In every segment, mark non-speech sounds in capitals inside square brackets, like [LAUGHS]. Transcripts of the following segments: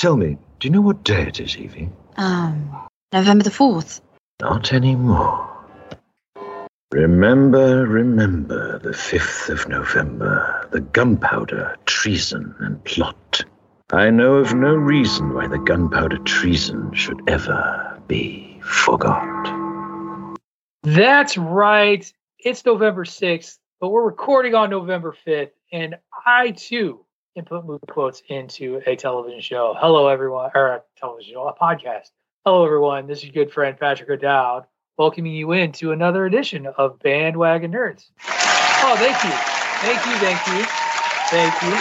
Tell me, do you know what day it is, Evie? Um, November the 4th. Not anymore. Remember, remember the 5th of November, the gunpowder, treason, and plot. I know of no reason why the gunpowder treason should ever be forgot. That's right. It's November 6th, but we're recording on November 5th, and I too can put movie quotes into a television show. Hello, everyone, or a television show, a podcast. Hello, everyone. This is your good friend Patrick O'Dowd, welcoming you into another edition of Bandwagon Nerds. Oh, thank you. Thank you, thank you, thank you.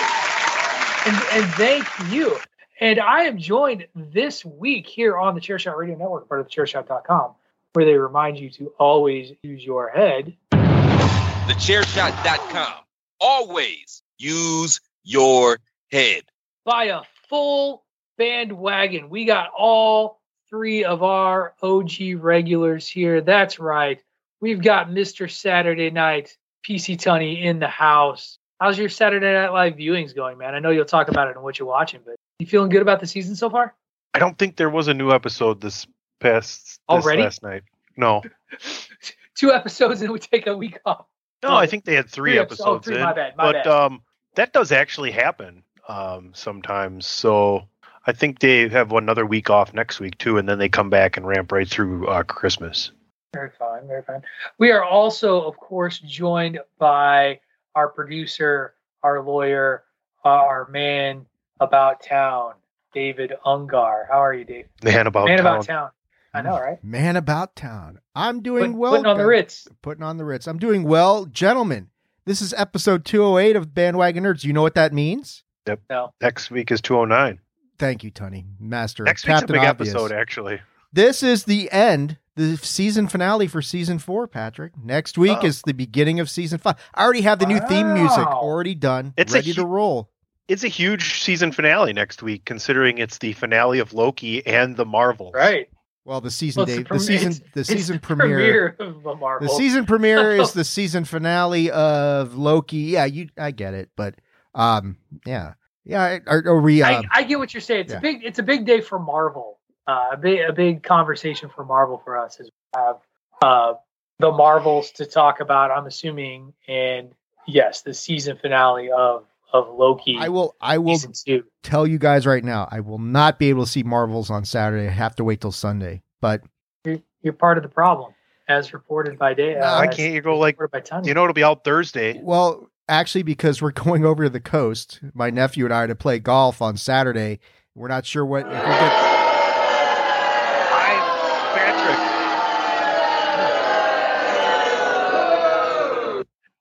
And, and thank you. And I am joined this week here on the Chairshot Radio Network, part of the chairshot.com, where they remind you to always use your head. Thechairshot.com. Always use your head. By a full bandwagon. We got all three of our OG regulars here. That's right. We've got Mr. Saturday Night, PC Tunney in the house. How's your Saturday Night Live viewings going, man? I know you'll talk about it and what you're watching, but you feeling good about the season so far? I don't think there was a new episode this past this Already? last night. No, [LAUGHS] Two episodes and we take a week off. no, I think they had three, Three episodes. Oh, episodes three, in, my bad, my but bad. um, that does actually happen um sometimes. So I think they have another week off next week too, and then they come back and ramp right through uh, Christmas. Very fine, very fine. We are also, of course, joined by our producer, our lawyer, uh, our man about town, David Ungar. How are you, Dave? Man about man town. about town. I know, right? Man about town. I'm doing Put- well. putting on the guys. Ritz. Putting on the Ritz. I'm doing well. Gentlemen, this is episode 208 of Bandwagon Nerds. You know what that means? Yep. No. Next week is 209. Thank you, Tony. Master. Next week's Captain a big Obvious. episode, actually. This is the end, the season finale for season four, Patrick. Next week Oh. is the beginning of season five. I already have the new theme music already done, It's a ready to roll. It's a huge season finale next week, considering it's the finale of Loki and the Marvels. Right. Well, the season Well, day, the the, prem- season, the season premiere. premiere of the season premiere [LAUGHS] is the season finale of Loki. Yeah, you, I get it, but um, yeah, yeah. Are, are we? I, Uh, I get what you're saying. It's yeah. a big. It's a big day for Marvel. Uh, a big, a big conversation for Marvel for us is we have uh, the Marvels to talk about. I'm assuming, and yes, the season finale of of Loki. I will. I will tell you guys right now. I will not be able to see Marvels on Saturday. I have to wait till Sunday. But You're, you're part of the problem, as reported by Day. Uh, Why as can't you go like by you know it'll be out Thursday? well, actually, because we're [LAUGHS] going over to the coast, my nephew and I are to play golf on Saturday. We're not sure what. If we get, I Patrick.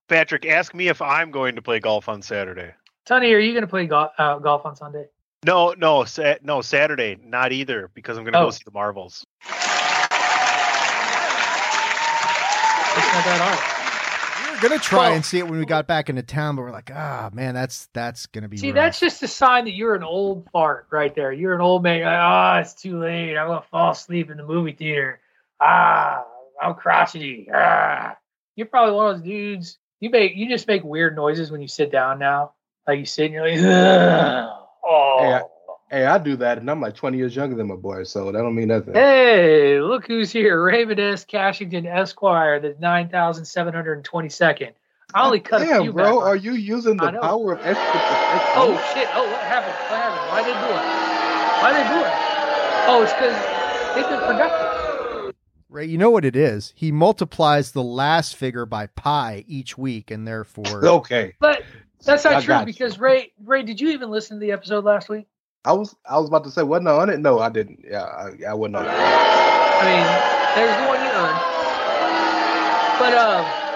Patrick, ask me if I'm going to play golf on Saturday. Tony, are you going to play golf, uh, golf on Sunday? No, no, sa- no, Saturday, not either, because I'm going to Oh. go see the Marvels. It's not that hard. we're gonna try Well- and see it when we got back into town, but we're like, ah, man, that's that's gonna be. See, rough." that's just a sign that you're an old fart right there. You're an old man. Ah, it's too late. I'm gonna fall asleep in the movie theater. Ah, I'm crotchety. Ah, you're probably one of those dudes. You make you just make weird noises when you sit down now. Like you sit and you're like, "Ugh." Oh. Hey, I- oh. Hey, I do that, and I'm like 20 years younger than my boy, so that don't mean nothing. Hey, look who's here. Raymond S. Cashington Esquire, the 9,722nd. I only cut a Damn, few bro, back. are you using the power of extra? Oh, shit. Oh, what happened? What happened? Why they do it? Why they do it? Oh, it's because they've been productive. Ray. You know what it is? He multiplies the last figure by pi each week, and therefore, [LAUGHS] okay, But that's not I true you. because Ray, Ray, did you even listen to the episode last week? I was I was about to say wasn't I on it? No, I didn't. Yeah, I, I wasn't on it. I mean, there's the one you earned. But um,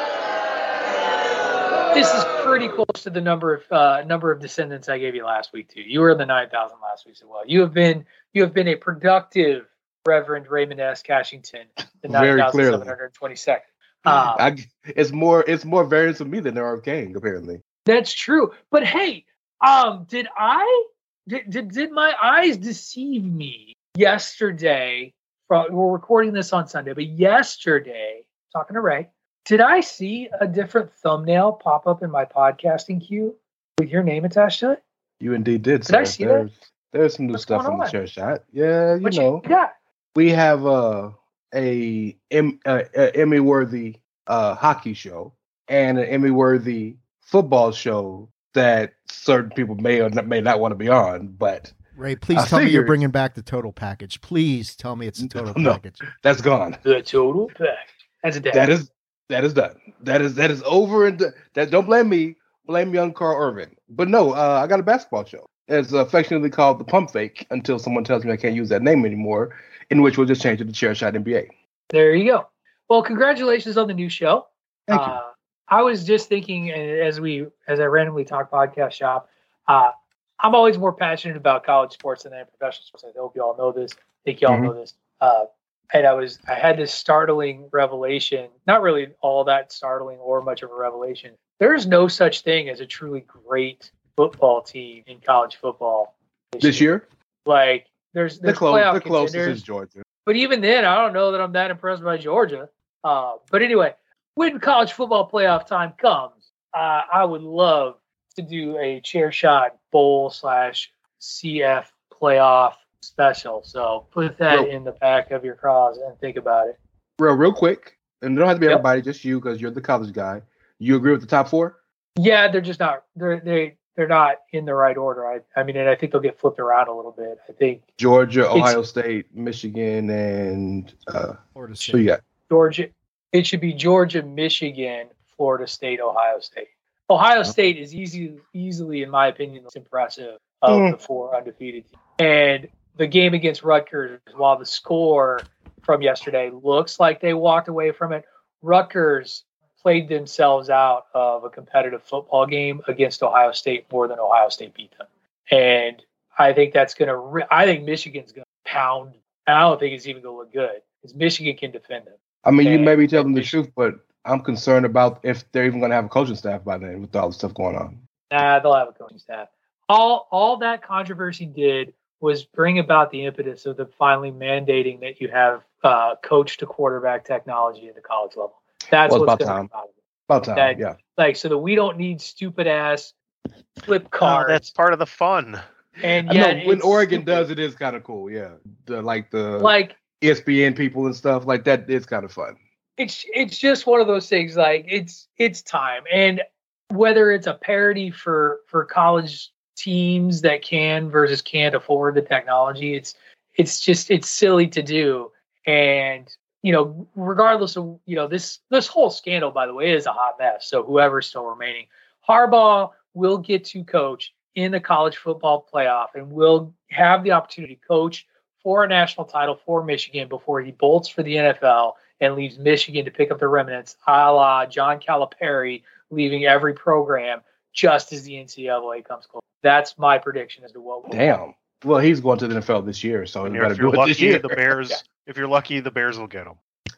this is pretty close to the number of uh, number of descendants I gave you last week too. You were in the nine thousand last week as well. You have been you have been a productive Reverend Raymond S. Cashington, the nine clearly. seven hundred twenty second. Um, I, it's more it's more variants of me than there are of Gang, apparently. That's true. But hey, um, did I did did, did my eyes deceive me yesterday? From, we're recording this on Sunday, but yesterday, talking to Ray, did I see a different thumbnail pop up in my podcasting queue with your name attached to it? You indeed did. Did I sir. see that? there's, There's some new What's stuff on the chair shot. Yeah, you What know, got? we have uh, a uh, a Emmy worthy uh, hockey show and an Emmy worthy football show that certain people may or may not want to be on, but Ray, please I tell me you're bringing back the total package. Please tell me it's the total No. package. that's gone. The total pack. That's a day. That is that is done. That is that is over and done. that. Don't blame me. Blame young Carl Irvin. But no, uh, I got a basketball show. It's affectionately called the Pump Fake until someone tells me I can't use that name anymore. In which we'll just change it to Chair Shot NBA. There you go. Well, congratulations on the new show. Thank you. uh, I was just thinking as we as I randomly talk podcast shop. Uh, I'm always more passionate about college sports than I am professional sports. I hope you all know this. I think you all Mhm. know this. Uh, and I was I had this startling revelation. Not really all that startling or much of a revelation. There's no such thing as a truly great football team in college football This year, Like there's the, there's close, playoff the closest is Georgia. But even then, I don't know that I'm that impressed by Georgia. Uh, but anyway, when college football playoff time comes, uh, I would love to do a chair shot bowl slash CF playoff special. So put that Real- in the back of your cause and think about it. Real, real quick, and it don't have to be Yep. everybody, just you because you're the college guy. You agree with the top four? Yeah, they're just not they're they they're not in the right order. I I mean, and I think they'll get flipped around a little bit. I think Georgia, Ohio State, Michigan, and uh, Florida who you State. got? Georgia. It should be Georgia, Michigan, Florida State, Ohio State. Ohio State is easy, easily, in my opinion, the most impressive of Mm. the four undefeated. teams. And the game against Rutgers, while the score from yesterday looks like they walked away from it, Rutgers played themselves out of a competitive football game against Ohio State more than Ohio State beat them. And I think that's going to. Re- I think Michigan's going to pound. And I don't think it's even going to look good because Michigan can defend them. I mean, you And- may be telling the truth, but I'm concerned about if they're even going to have a coaching staff by then with all the stuff going on. Nah, they'll have a coaching staff. All all that controversy did was bring about the impetus of the finally mandating that you have uh, coach to quarterback technology at the college level. That's Well, what's about going time. to happen. About time, That- yeah. Like, so that we don't need stupid ass flip Oh, cards. that's part of the fun. and yeah, when Oregon stupid. does it is kind of cool. Yeah, the like the like ESPN people and stuff like that is kind of fun. it's it's just one of those things like it's it's time. And whether it's a parody for for college teams that can versus can't afford the technology it's it's just it's silly to do. And you know regardless of you know this this whole scandal by the way is a hot mess. So whoever's still remaining harbaugh will get to coach in the college football playoff and will have the opportunity to coach for a national title for michigan before he bolts for the nfl and leaves Michigan to pick up the remnants, a la John Calipari leaving every program just as the NCAA comes close. That's my prediction as to what. will Damn. Well, he's going to the NFL this year, so And you if better you're do it this lucky, year. the Bears. [LAUGHS] If you're lucky, the Bears will get him.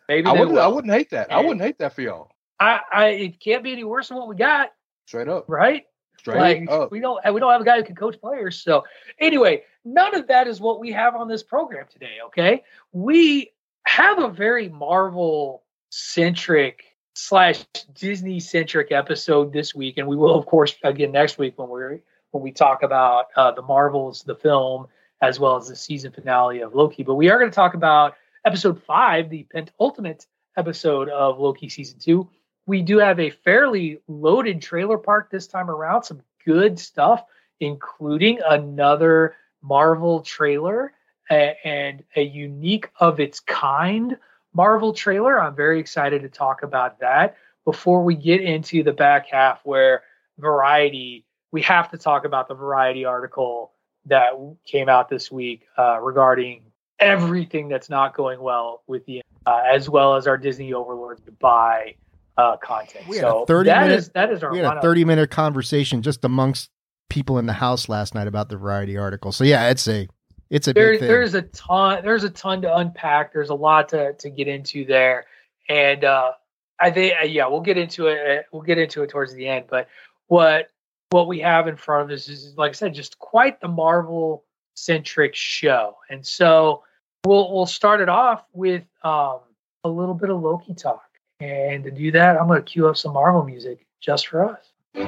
Maybe I wouldn't. will. I wouldn't hate that. I wouldn't hate that for y'all. I, I it can't be any worse than what we got, Straight up. right? Straight like up. we don't we don't have a guy who can coach players. So anyway, none of that is what we have on this program today. Okay, we have a very Marvel centric slash Disney centric episode this week, and we will of course again next week when we're when we talk about uh, the Marvels, the film, as well as the season finale of Loki. But we are going to talk about episode five, the penultimate episode of Loki season two. We do have a fairly loaded trailer park this time around, some good stuff, including another Marvel trailer a- and a unique of its kind Marvel trailer. I'm very excited to talk about that. Before we get into the back half, where Variety, we have to talk about the Variety article that came out this week uh, regarding everything that's not going well with the, uh, as well as our Disney overlords Dubai uh, content. We had a so 30 that minute- is that is our we had a 30 minute conversation just amongst people in the house last night about the variety article. So yeah, it's a it's a there, big thing. there's a ton there's a ton to unpack. There's a lot to, to get into there. And uh i think uh, yeah we'll get into it uh, we'll get into it towards the end. But what what we have in front of us is like i said just quite the marvel centric show. And so we'll we'll start it off with um a little bit of loki talk. And to do that i'm going to cue up some marvel music just for us Okay,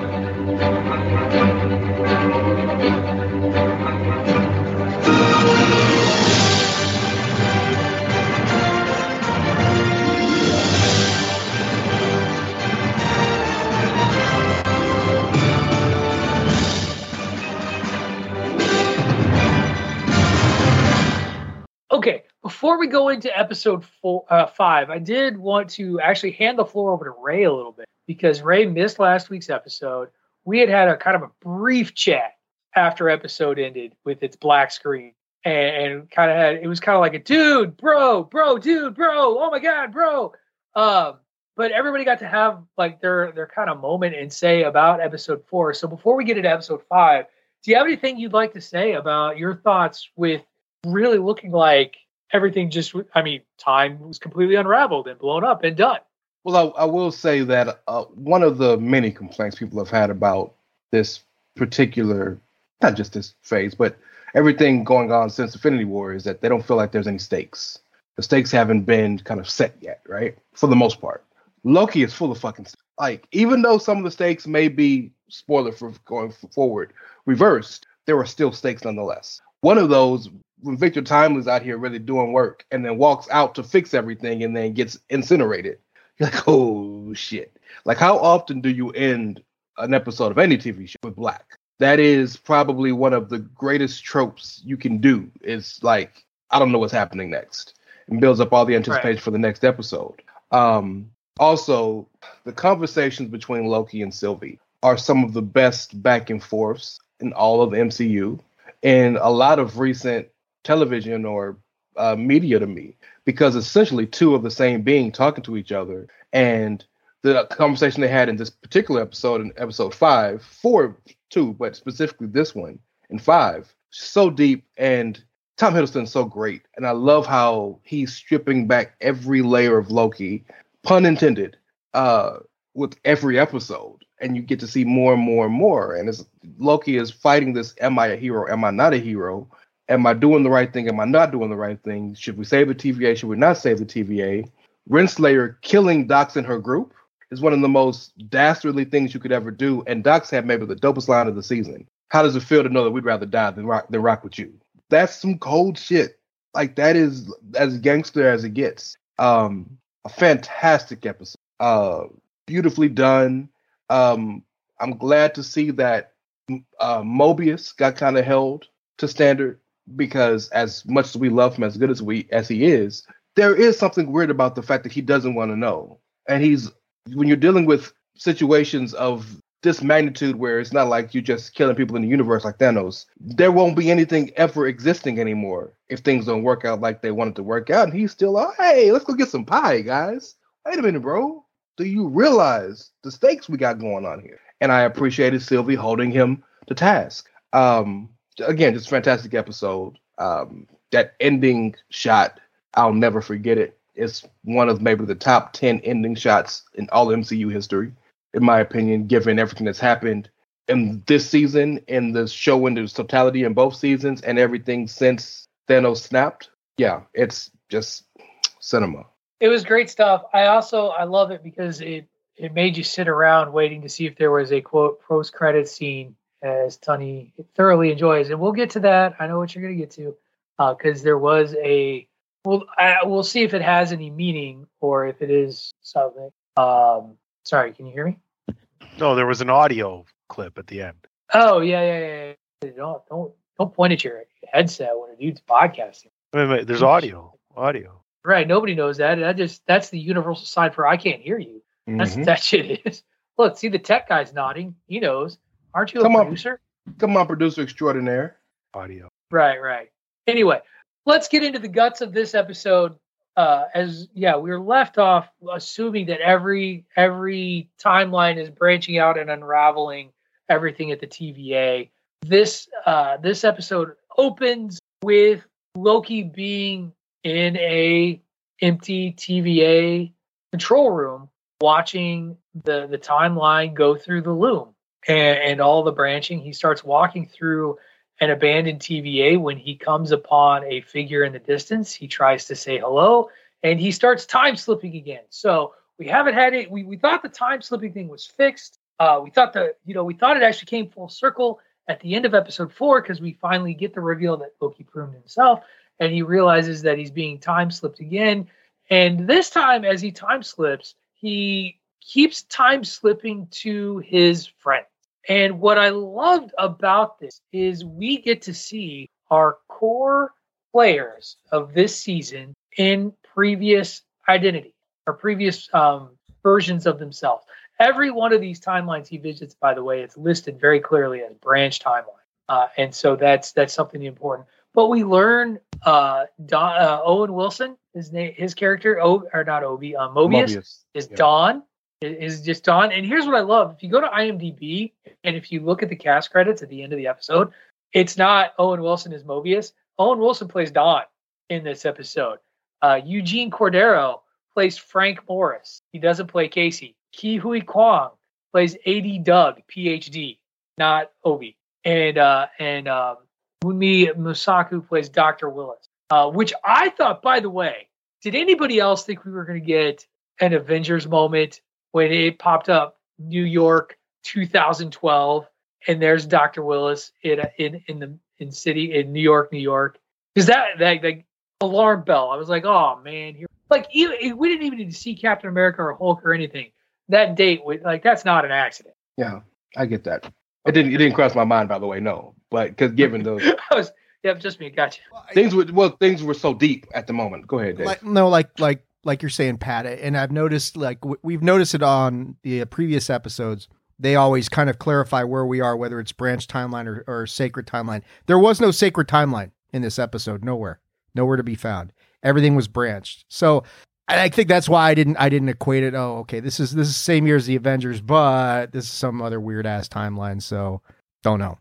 before we go into episode four, uh, five, I did want to actually hand the floor over to Ray a little bit because Ray missed last week's episode. We had had a kind of a brief chat after episode ended with its black screen and, and kind of had it was kind of like a dude, bro, bro, dude, bro, oh my god, bro. Um, but everybody got to have like their their kind of moment and say about episode four. So before we get into episode five, do you have anything you'd like to say about your thoughts with really looking like everything just i mean time was completely unraveled and blown up and done Well, I, I will say that uh, one of the many complaints people have had about this particular, not just this phase, but everything going on since Infinity War is that they don't feel like there's any stakes. The stakes haven't been kind of set yet, right? For the most part. Loki is full of fucking like even though some of the stakes may be spoiler for going forward reversed, there are still stakes nonetheless. One of those when Victor Timely's out here really doing work and then walks out to fix everything and then gets incinerated. You're like, oh shit. Like how often do you end an episode of any TV show with black? That is probably one of the greatest tropes you can do. It's like, I don't know what's happening next. And builds up all the anticipation Right. for the next episode. Um also the conversations between Loki and Sylvie are some of the best back and forths in all of MCU and a lot of recent television or uh, media to me because essentially two of the same being talking to each other. And the conversation they had in this particular episode in episode five four two but specifically this one in five so deep. And tom hiddleston's so great. And i love how he's stripping back every layer of loki pun intended uh with every episode. And you get to see more and more and more. And it's loki is fighting this am i a hero? Am i not a hero am I doing the right thing? Am I not doing the right thing? Should we save the TVA? Should we not save the TVA? Renslayer killing Dox and her group is one of the most dastardly things you could ever do. And Dox had maybe the dopest line of the season. How does it feel to know that we'd rather die than rock than rock with you? That's some cold shit. Like that is as gangster as it gets. Um, a fantastic episode. Uh, beautifully done. Um, I'm glad to see that uh, Mobius got kind of held to standard because as much as we love him as good as we as he is there is something weird about the fact that he doesn't want to know. And he's when you're dealing with situations of this magnitude where it's not like you're just killing people in the universe like Thanos there won't be anything ever existing anymore if things don't work out like they wanted to work out and he's still like hey let's go get some pie guys. Wait a minute bro. Do you realize the stakes we got going on here? And I appreciated Sylvie holding him to task. Um again, just fantastic episode. Um, that ending shot, I'll never forget it. It's one of maybe the top 10 ending shots in all MCU history, in my opinion, given everything that's happened in this season, in the show in its totality in both seasons, and everything since Thanos snapped. Yeah, it's just cinema. It was great stuff. I also I love it because it it made you sit around waiting to see if there was a quote post credit scene as Tunney thoroughly enjoys, and we'll get to that. I know what you're going to get to because uh, there was a. Well, I, we'll see if it has any meaning or if it is something. Um, sorry, can you hear me? No, there was an audio clip at the end. Oh yeah, yeah, yeah. yeah. Don't don't don't point at your headset when a dude's podcasting. Wait, wait, there's audio, audio. Right, nobody knows that. That just that's the universal sign for I can't hear you. That's [LAUGHS] Mhm. that shit is. Look, see the tech guy's nodding. He knows. Aren't you a Come on. producer? Come on, producer extraordinaire. Audio. Right, right. Anyway, let's get into the guts of this episode. Uh, as yeah, we are left off assuming that every every timeline is branching out and unraveling everything at the TVA. This uh, this episode opens with Loki being in a empty TVA control room, watching the the timeline go through the loom and, and all the branching. He starts walking through an abandoned TVA when he comes upon a figure in the distance. He tries to say hello and he starts time slipping again. So we haven't had it. We, we thought the time slipping thing was fixed. Uh, we thought that, you know, we thought it actually came full circle at the end of episode four because we finally get the reveal that Loki pruned himself and he realizes that he's being time slipped again. And this time, as he time slips, he keeps time slipping to his friend. And what I loved about this is we get to see our core players of this season in previous identity or previous um, versions of themselves. Every one of these timelines he visits, by the way, it's listed very clearly as branch timeline, uh, and so that's that's something important. But we learn uh, Don, uh, Owen Wilson, his name, his character, o, or not Obi, uh, Mobius, is yeah. Don is just Don. And here's what I love: if you go to IMDb and if you look at the cast credits at the end of the episode, it's not Owen Wilson as Mobius. Owen Wilson plays Don in this episode. Uh, Eugene Cordero plays Frank Morris. He doesn't play Casey. Ke Huy Quan plays AD Doug, PhD, not Obi. And uh, and um, Wunmi Mosaku plays Dr. Willis. Uh, which I thought, by the way, did anybody else think we were going to get an Avengers moment when it popped up New York 2012 and there's Dr. Willis in in in the in city in New York, New York. Because that that like alarm bell. I was like, oh man, here like even, we didn't even need to see Captain America or Hulk or anything. That date, was- like that's not an accident. Yeah, I get that. It didn't. It didn't cross my mind, by the way. No, but because given those [LAUGHS] I was yeah, just me. Gotcha. things were well, things were so deep at the moment. Go ahead, Dave. like no like like like you're saying pat and i've noticed like we've noticed it on the uh, previous episodes. They always kind of clarify where we are whether it's branch timeline or, or sacred timeline. There was no sacred timeline in this episode nowhere. Nowhere to be found. Everything was branched. So and i think that's why i didn't i didn't equate it oh okay this is this is same year as the avengers but this is some other weird ass timeline so don't know.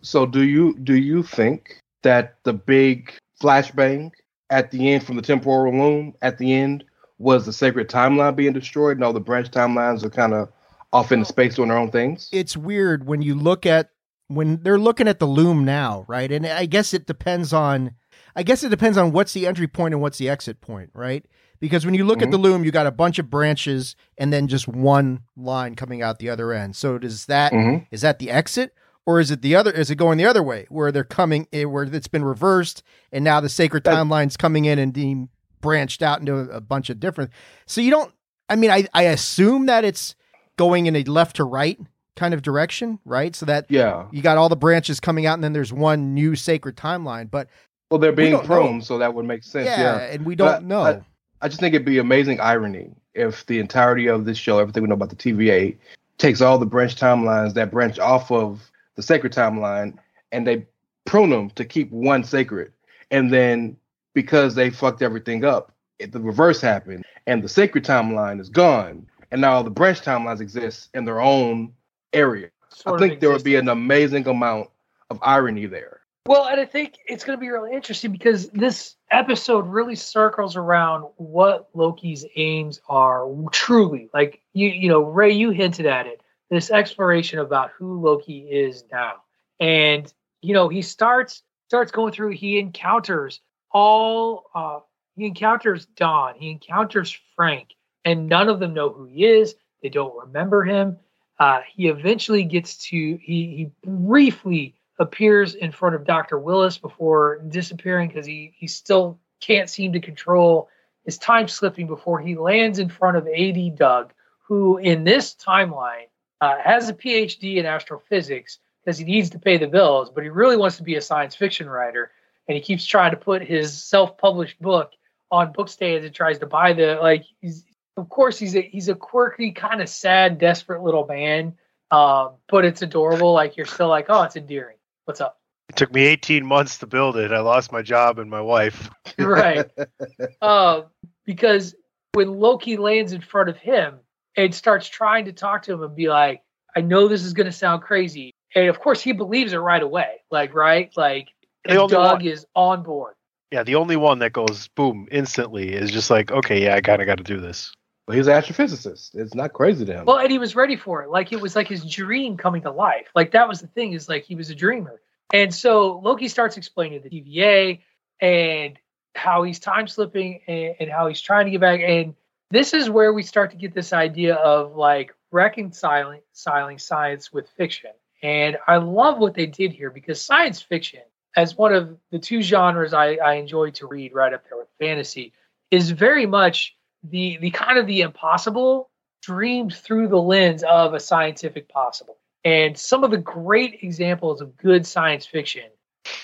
So do you do you think that the big flashbang at the end from the temporal loom at the end was the sacred timeline being destroyed and all the branch timelines are kind of off into space doing their own things? it's weird when you look at when they're looking at the loom now, right? And I guess it depends on I guess it depends on what's the entry point and what's the exit point, right? Because when you look at the loom, you got a bunch of branches and then just one line coming out the other end. So does that is Mhm. that the exit or is it the other is it going the other way where they're coming eh, where it's been reversed and now the sacred That- timeline's coming in and being branched out into a, bunch of different so you don't I mean I I assume that it's going in a left to right kind of direction, right? So that Yeah. you got all the branches coming out and then there's one new sacred timeline. But Well, they're being know. so that would make sense. yeah, Yeah. and we don't I- know. I- I just think it'd be amazing irony if the entirety of this show, everything we know about the TVA, takes all the branch timelines that branch off of the sacred timeline and they prune them to keep one sacred. And then because they fucked everything up, it, the reverse happened and the sacred timeline is gone. And now the branch timelines exist in their own area. Sort I think there would be an amazing amount of irony there. Well, and I think it's going to be really interesting because this episode really circles around what Loki's aims are truly. Like you, you know, Ray, you hinted at it. This exploration about who Loki is now, and you know, he starts starts going through. He encounters all. Uh, he encounters Don. He encounters Frank, and none of them know who he is. They don't remember him. Uh, he eventually gets to. He he briefly appears in front of Dr. Willis before disappearing because he, he still can't seem to control his time slipping before he lands in front of AD Doug, who in this timeline uh, has a PhD in astrophysics because he needs to pay the bills, but he really wants to be a science fiction writer. And he keeps trying to put his self published book on book stands and tries to buy the like he's of course he's a he's a quirky, kind of sad, desperate little man. Um, but it's adorable. Like you're still like, oh, it's endearing. What's up? It took me 18 months to build it. I lost my job and my wife. right. [LAUGHS] Uh, because when Loki lands in front of him and starts trying to talk to him and be like, I know this is going to sound crazy. And of course, he believes it right away. Like, right? Like, Doug one, is on board. Yeah, the only one that goes boom instantly is just like, okay, yeah, I kind of got to do this. Well, he's an astrophysicist. It's not crazy to him. Well, and he was ready for it. Like it was like his dream coming to life. Like that was the thing. Is like he was a dreamer. And so Loki starts explaining the TVA and how he's time slipping and, and how he's trying to get back. And this is where we start to get this idea of like reconciling science with fiction. And I love what they did here because science fiction, as one of the two genres I, I enjoy to read right up there with fantasy, is very much the the kind of the impossible dreamed through the lens of a scientific possible. And some of the great examples of good science fiction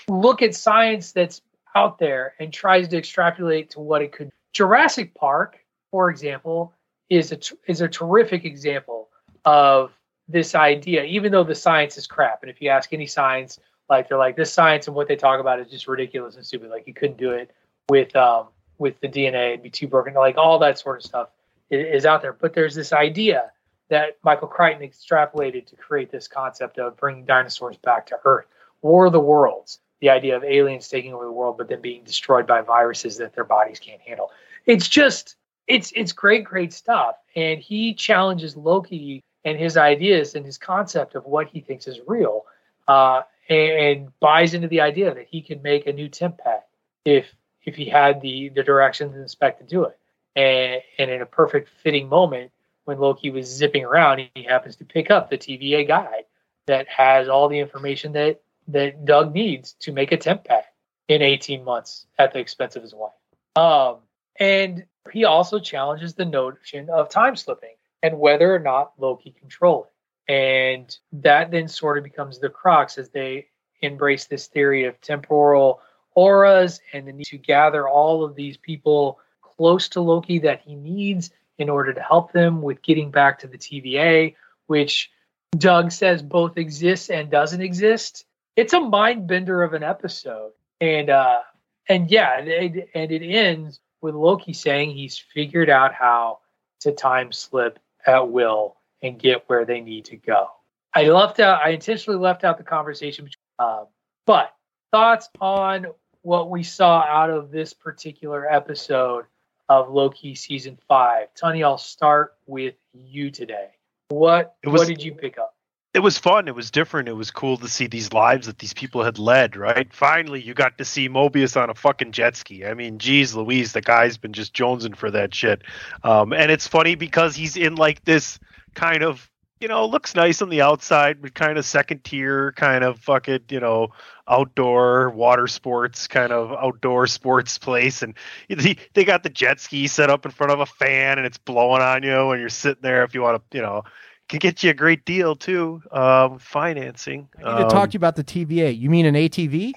look at science that's out there and tries to extrapolate to what it could. Jurassic Park, for example, is a is a terrific example of this idea. Even though the science is crap, and if you ask any science, like they're like this science and what they talk about is just ridiculous and stupid. Like you couldn't do it with um, with the DNA; it'd be too broken. Like all that sort of stuff is, is out there. But there's this idea that Michael Crichton extrapolated to create this concept of bringing dinosaurs back to Earth. War of the Worlds, the idea of aliens taking over the world, but then being destroyed by viruses that their bodies can't handle. It's just, it's it's great, great stuff. And he challenges Loki and his ideas and his concept of what he thinks is real, uh, and, and buys into the idea that he can make a new TemPad if if he had the the directions and spec to do it. And, and in a perfect fitting moment, when Loki was zipping around, he happens to pick up the TVA guide that has all the information that that Doug needs to make a TemPad in 18 months at the expense of his wife. Um, and he also challenges the notion of time slipping and whether or not Loki control it. And that then sort of becomes the crux as they embrace this theory of temporal auras and the need to gather all of these people close to Loki that he needs in order to help them with getting back to the TVA, which Doug says both exists and doesn't exist. It's a mind bender of an episode, and uh, and yeah, it, and it ends with Loki saying he's figured out how to time slip at will and get where they need to go. I left out. I intentionally left out the conversation, uh, but thoughts on what we saw out of this particular episode of Loki season five. Tony, I'll start with you today. What was, what did you pick up? It was fun. It was different. It was cool to see these lives that these people had led. Right? Finally, you got to see Mobius on a fucking jet ski. I mean, geez, Louise, the guy's been just jonesing for that shit. Um, and it's funny because he's in like this kind of you know, looks nice on the outside, but kind of second tier, kind of fucking, you know, outdoor water sports, kind of outdoor sports place. And they got the jet ski set up in front of a fan and it's blowing on you and you're sitting there if you want to, you know, can get you a great deal too. Um, financing. I need um, to talk to you about the TVA. You mean an ATV?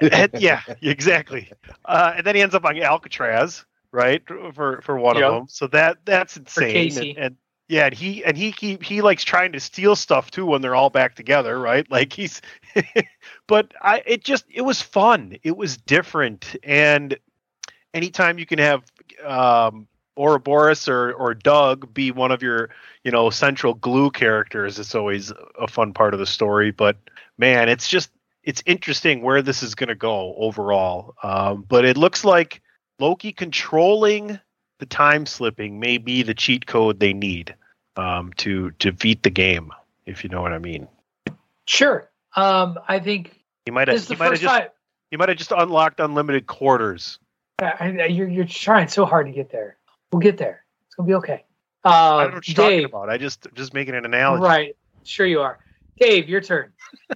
[LAUGHS] yeah, exactly. Uh, and then he ends up on Alcatraz, right? For for one yep. of them. So that that's insane. And, and yeah, and he and he he he likes trying to steal stuff too when they're all back together, right? [LAUGHS] Like he's [LAUGHS] but I it just it was fun. It was different and anytime you can have um Ouroboros or or Doug be one of your, you know, central glue characters, it's always a fun part of the story, but man, it's just it's interesting where this is going to go overall. Um, but it looks like Loki controlling the time slipping may be the cheat code they need um, to to beat the game, if you know what I mean. Sure. Um, I think you might have is the might have first just time. he might have just unlocked unlimited quarters. I, I, you're you're trying so hard to get there. We'll get there. It's gonna be okay. Um, I don't know what you're talking about. I just just making an analogy. right? Sure, you are. Dave, your turn. [LAUGHS]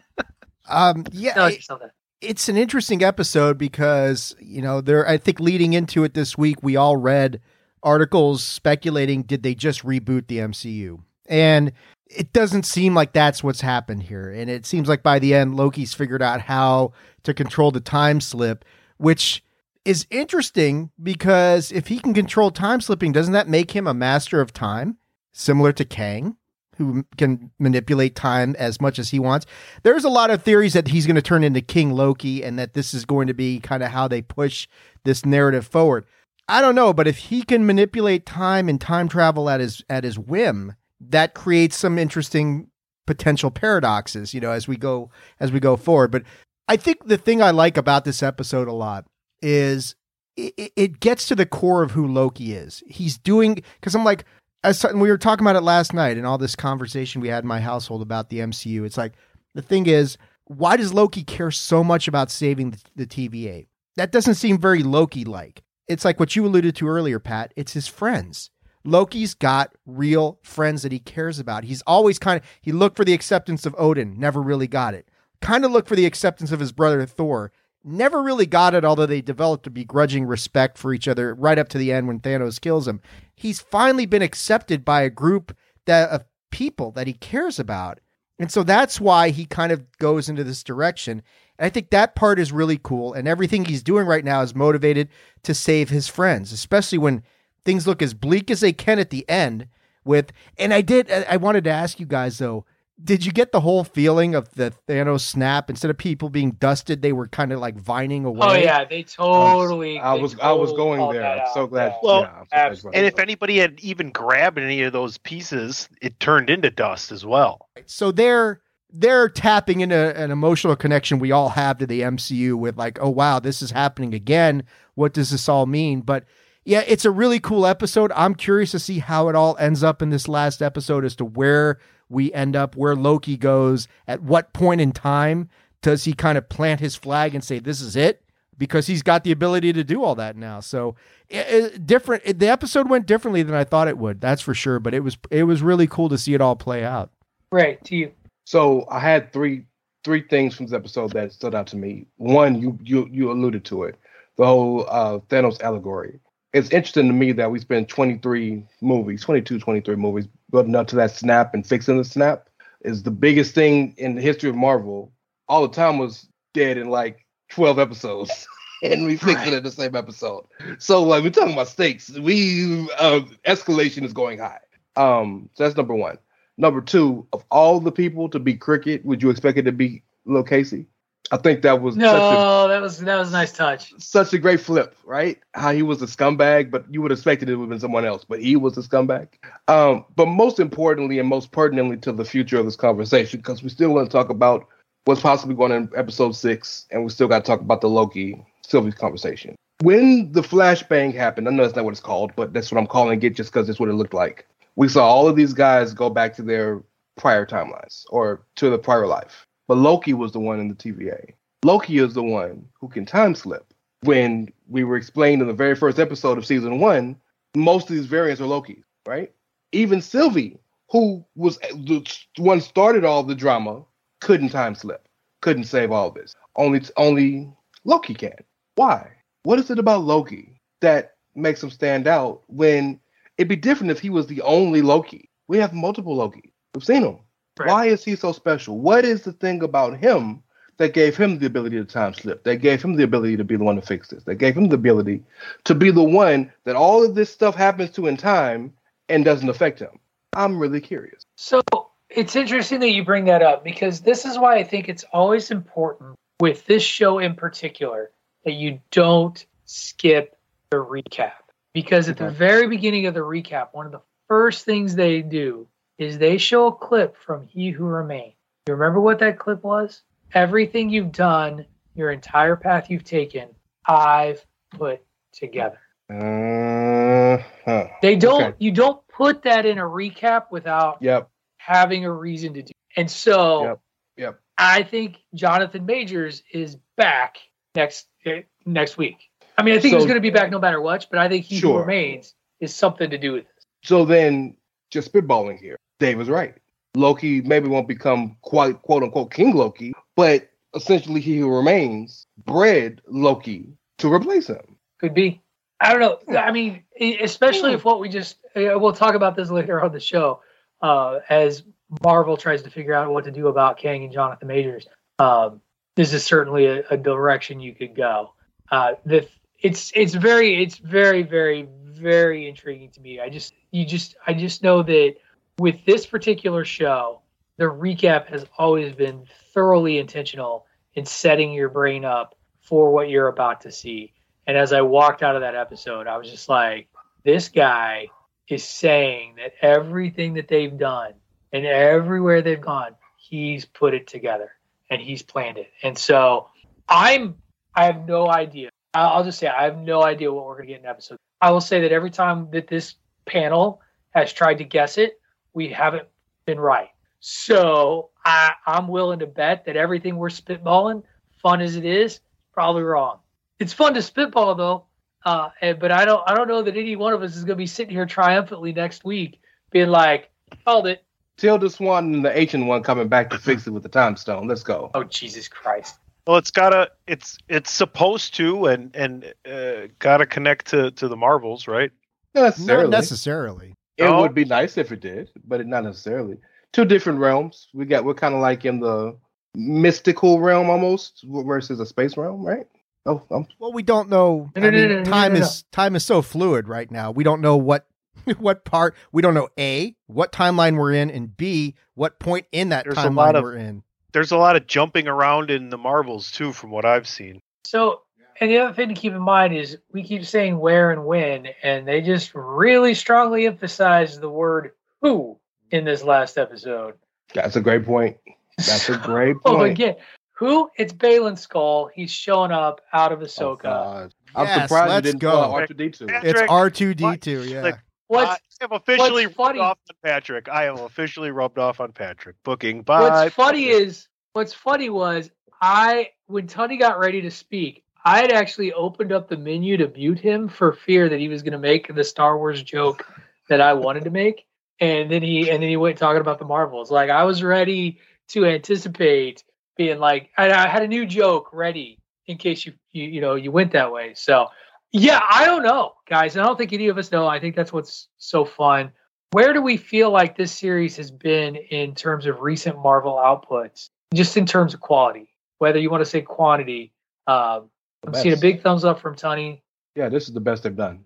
Um, yeah, Tell it- yourself that. it's an interesting episode because you know there. I think leading into it this week, we all read articles speculating did they just reboot the MCU, and it doesn't seem like that's what's happened here. And it seems like by the end, Loki's figured out how to control the time slip, which is interesting because if he can control time slipping, doesn't that make him a master of time, similar to Kang? Who can manipulate time as much as he wants? there's a lot of theories that he's going to turn into King Loki and that this is going to be kind of how they push this narrative forward. I don't know, but if he can manipulate time and time travel at his at his whim, that creates some interesting potential paradoxes, you know, as we go as we go forward. But I think the thing I like about this episode a lot is it, it gets to the core of who Loki is. He's doing because I'm like, as we were talking about it last night and all this conversation we had in my household about the MCU. It's like the thing is, why does Loki care so much about saving the, the TVA? That doesn't seem very Loki like. It's like what you alluded to earlier, Pat. It's his friends. Loki's got real friends that he cares about. He's always kind of he looked for the acceptance of Odin, never really got it. Kind of looked for the acceptance of his brother Thor, never really got it, although they developed a begrudging respect for each other right up to the end when Thanos kills him. He's finally been accepted by a group that of people that he cares about. And so that's why he kind of goes into this direction. And I think that part is really cool. And everything he's doing right now is motivated to save his friends, especially when things look as bleak as they can at the end. With and I did I wanted to ask you guys though, did you get the whole feeling of the Thanos snap? Instead of people being dusted, they were kind of like vining away. Oh yeah, they totally. I they was I was totally going there. I'm so glad. Well, yeah, so glad absolutely. And if anybody had even grabbed any of those pieces, it turned into dust as well. so they're they're tapping into an emotional connection we all have to the MCU with like, oh wow, this is happening again. What does this all mean? But yeah, it's a really cool episode. I'm curious to see how it all ends up in this last episode as to where we end up, where Loki goes, at what point in time does he kind of plant his flag and say this is it? Because he's got the ability to do all that now. So it, it- different. It, the episode went differently than I thought it would. That's for sure. But it was it was really cool to see it all play out. Right to you. So I had three three things from this episode that stood out to me. One, you you you alluded to it, the whole uh, Thanos allegory. It's interesting to me that we spent 23 movies, 22, 23 movies building up to that snap and fixing the snap. Is the biggest thing in the history of Marvel. All the time was dead in like 12 episodes. [LAUGHS] And we fixed it in the same episode. So like we're talking about stakes. We uh, escalation is going high. Um, so that's number one. Number two, of all the people to be cricket, would you expect it to be Lil Casey? I think that was such No, that was that was a nice touch. such a great flip, right? How he was a scumbag, but you would have expected it would have been someone else, but he was a scumbag. Um, but most importantly and most pertinently to the future of this conversation, because we still want to talk about what's possibly going on in episode six, and we still got to talk about the Loki Sylvie conversation. When the flashbang happened, I know that's not what it's called, but that's what I'm calling it just because it's what it looked like. We saw all of these guys go back to their prior timelines or to the prior life. But Loki was the one in the TVA. Loki is the one who can time slip. When we were explained in the very first episode of season one, most of these variants are Loki, right? Even Sylvie, who was the one started all the drama, couldn't time slip, couldn't save all this. Only only Loki can. Why? What is it about Loki that makes him stand out when it'd be different if he was the only Loki? We have multiple Loki. We've seen them. Right. Why is he so special? What is the thing about him that gave him the ability to time slip? That gave him the ability to be the one to fix this? That gave him the ability to be the one that all of this stuff happens to in time and doesn't affect him? I'm really curious. So it's interesting that you bring that up because this is why I think it's always important with this show in particular that you don't skip the recap. Because at the very beginning of the recap, one of the first things they do is they show a clip from He Who Remained. You remember what that clip was? everything you've done, your entire path you've taken, I've put together. Uh, huh. They don't. Okay. You don't put that in a recap without Yep. having a reason to do. And so, Yep. Yep. I think Jonathan Majors is back next eh, next week. I mean, I think he's going to be back no matter what, but I think he Sure. remains is something to do with this. So then, just spitballing here, Dave was right. Loki maybe won't become quite quote unquote King Loki, but essentially he who remains bred Loki to replace him. Could be. I don't know. I mean, especially if what we just eh, we'll talk about this [LAUGHS] later on the show uh, as Marvel tries to figure out what to do about Kang and Jonathan Majors. Um, this is certainly a, a direction you could go. Uh, the it's it's very it's very very very intriguing to me. I just you just I just know that with this particular show, the recap has always been thoroughly intentional in setting your brain up for what you're about to see. And as I walked out of that episode, I was just like, this guy is saying that everything that they've done and everywhere they've gone, he's put it together and he's planned it. And so I'm, I have no idea. I'll just say I have no idea what we're going to get in episode. I will say that every time that this panel has tried to guess it, we haven't been right. So I, I'm willing to bet that everything we're spitballing, fun as it is, probably wrong. It's fun to spitball though, uh, and, but I don't I don't know that any one of us is going to be sitting here triumphantly next week, being like, called it. Tilda Swan and the ancient one coming back to fix it with the time stone. Let's go. Oh Jesus Christ! Well, it's gotta it's it's supposed to and and uh, gotta connect to to the Marvels, right? Not necessarily. Not necessarily. It No. would be nice if it did, but it not necessarily. Two different realms. We got we're kind of like in the mystical realm almost versus a space realm, right? Oh, I'm Well, we don't know. No, no, I no, mean, no, no, time no, no. is time is so fluid right now. We don't know what [LAUGHS] what part. We don't know a what timeline we're in, and b what point in that There's a lot timeline of- we're in. There's a lot of jumping around in the Marvels too, from what I've seen. So, and the other thing to keep in mind is we keep saying where and when, and they just really strongly emphasize the word who in this last episode. that's a great point. That's a [LAUGHS] great oh, point. Oh, again, who? It's Baylan Skoll. He's showing up out of Oh, Ahsoka. God. I'm Yes, surprised you let's didn't go. R2D2. Yeah. It's R two D two. Yeah. Like, What's I have officially what's funny- rubbed off on Patrick. I have officially rubbed off on Patrick. Booking. Bye. What's funny is what's funny was I when Tony got ready to speak, I had actually opened up the menu to mute him for fear that he was going to make the Star Wars joke that I wanted to make, and then he and then he went talking about the Marvels. Like I was ready to anticipate being like I, I had a new joke ready in case you you you know you went that way. So yeah, I don't know, guys. I don't think any of us know. I think that's what's so fun. Where do we feel like this series has been in terms of recent Marvel outputs, just in terms of quality? Whether you want to say quantity, um, I'm seeing a big thumbs up from Tony. Yeah, this is the best they've done.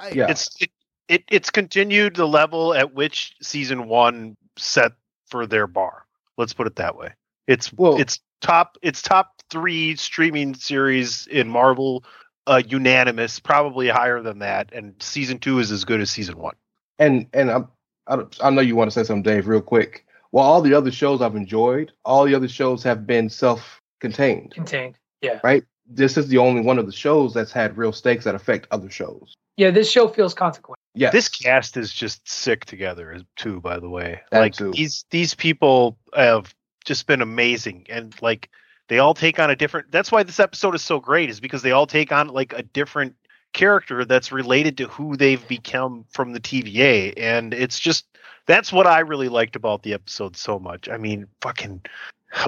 I- Yeah. It's it, it it's continued the level at which season one set for their bar. Let's put it that way. It's Well- it's top it's top three streaming series in Marvel, uh, unanimous, probably higher than that. And season two is as good as season one. And and I'm, I I know you want to say something, Dave, real quick. While all the other shows I've enjoyed, all the other shows have been self-contained. Contained. Yeah. Right? This is the only one of the shows that's had real stakes that affect other shows. Yeah, this show feels consequential. Yeah, This cast is just sick together too. By the way, That like too. these these people have just been amazing, and like they all take on a different. That's why this episode is so great, is because they all take on like a different character that's related to who they've become from the TVA, and it's just that's what I really liked about the episode so much. I mean, fucking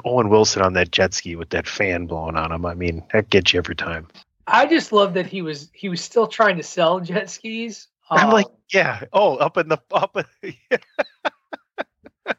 Owen Wilson on that jet ski with that fan blowing on him. I mean, that gets you every time. I just love that he was he was still trying to sell jet skis. I'm Um, like, yeah, oh, up in the up. In, [LAUGHS] yeah. [LAUGHS]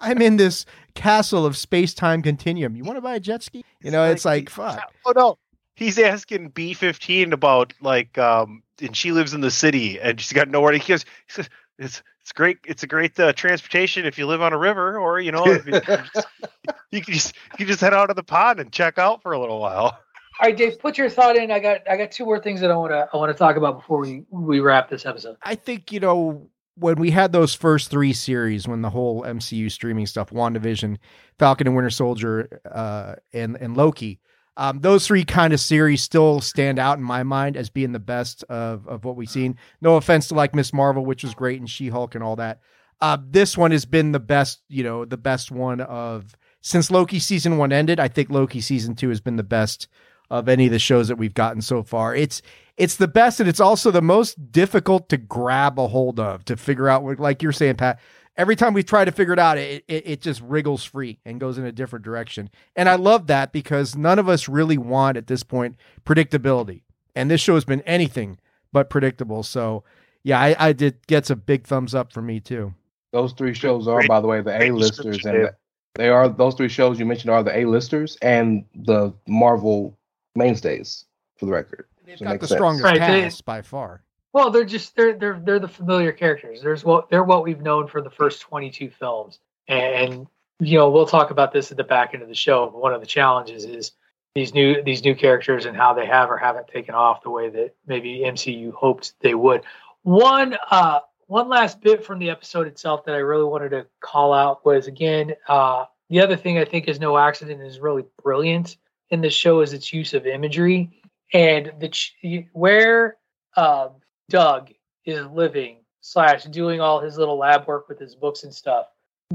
I'm in this castle of space time continuum. You want to buy a jet ski? You know, it's like fuck. [LAUGHS] Oh no, he's asking B fifteen about like, um, and she lives in the city and she's got nowhere to. He goes, he says, it's it's great. It's a great uh, transportation if you live on a river, or you know, if you, [LAUGHS] you can just you can just head out to the pond and check out for a little while. all right, Dave, put your thought in. I got I got two more things that I want to I want to talk about before we we wrap this episode. I think you know when we had those first three series, when the whole MCU streaming stuff, WandaVision, Falcon and Winter Soldier, uh, and and Loki, um, those three kind of series still stand out in my mind as being the best of of what we've seen. No offense to like Miss Marvel, which was great, and She Hulk and all that. Uh, this one has been the best, you know, the best one of since Loki season one ended. I think Loki season two has been the best of any of the shows that we've gotten so far. It's it's the best and it's also the most difficult to grab a hold of to figure out like you're saying pat every time we try to figure it out it, it, it just wriggles free and goes in a different direction and i love that because none of us really want at this point predictability and this show has been anything but predictable so yeah i, I did gets a big thumbs up for me too Those three shows are, by the way, the A-listers, and Dave. they are those three shows you mentioned are the A-listers and the Marvel mainstays, for the record. they've So got the sense. strongest Right, they- cast by far Well, they're just they're they're they're the familiar characters. There's what they're what we've known for the first 22 films, and you know we'll talk about this at the back end of the show. But one of the challenges is these new these new characters and how they have or haven't taken off the way that maybe MCU hoped they would. One uh one last bit from the episode itself that I really wanted to call out was again uh the other thing I think is no accident is really brilliant in the show is its use of imagery and the ch- where um, Doug is living slash doing all his little lab work with his books and stuff.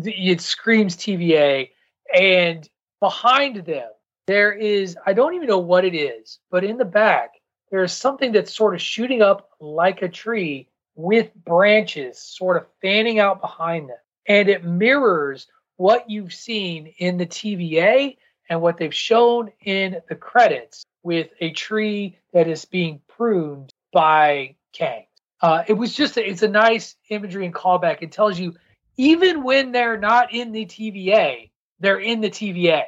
It screams TVA, and behind them there is I don't even know what it is, but in the back there is something that's sort of shooting up like a tree with branches sort of fanning out behind them, and it mirrors what you've seen in the TVA and what they've shown in the credits with a tree that is being pruned by Kang. Uh, it was just a, it's a nice imagery and callback. It tells you even when they're not in the TVA, they're in the TVA,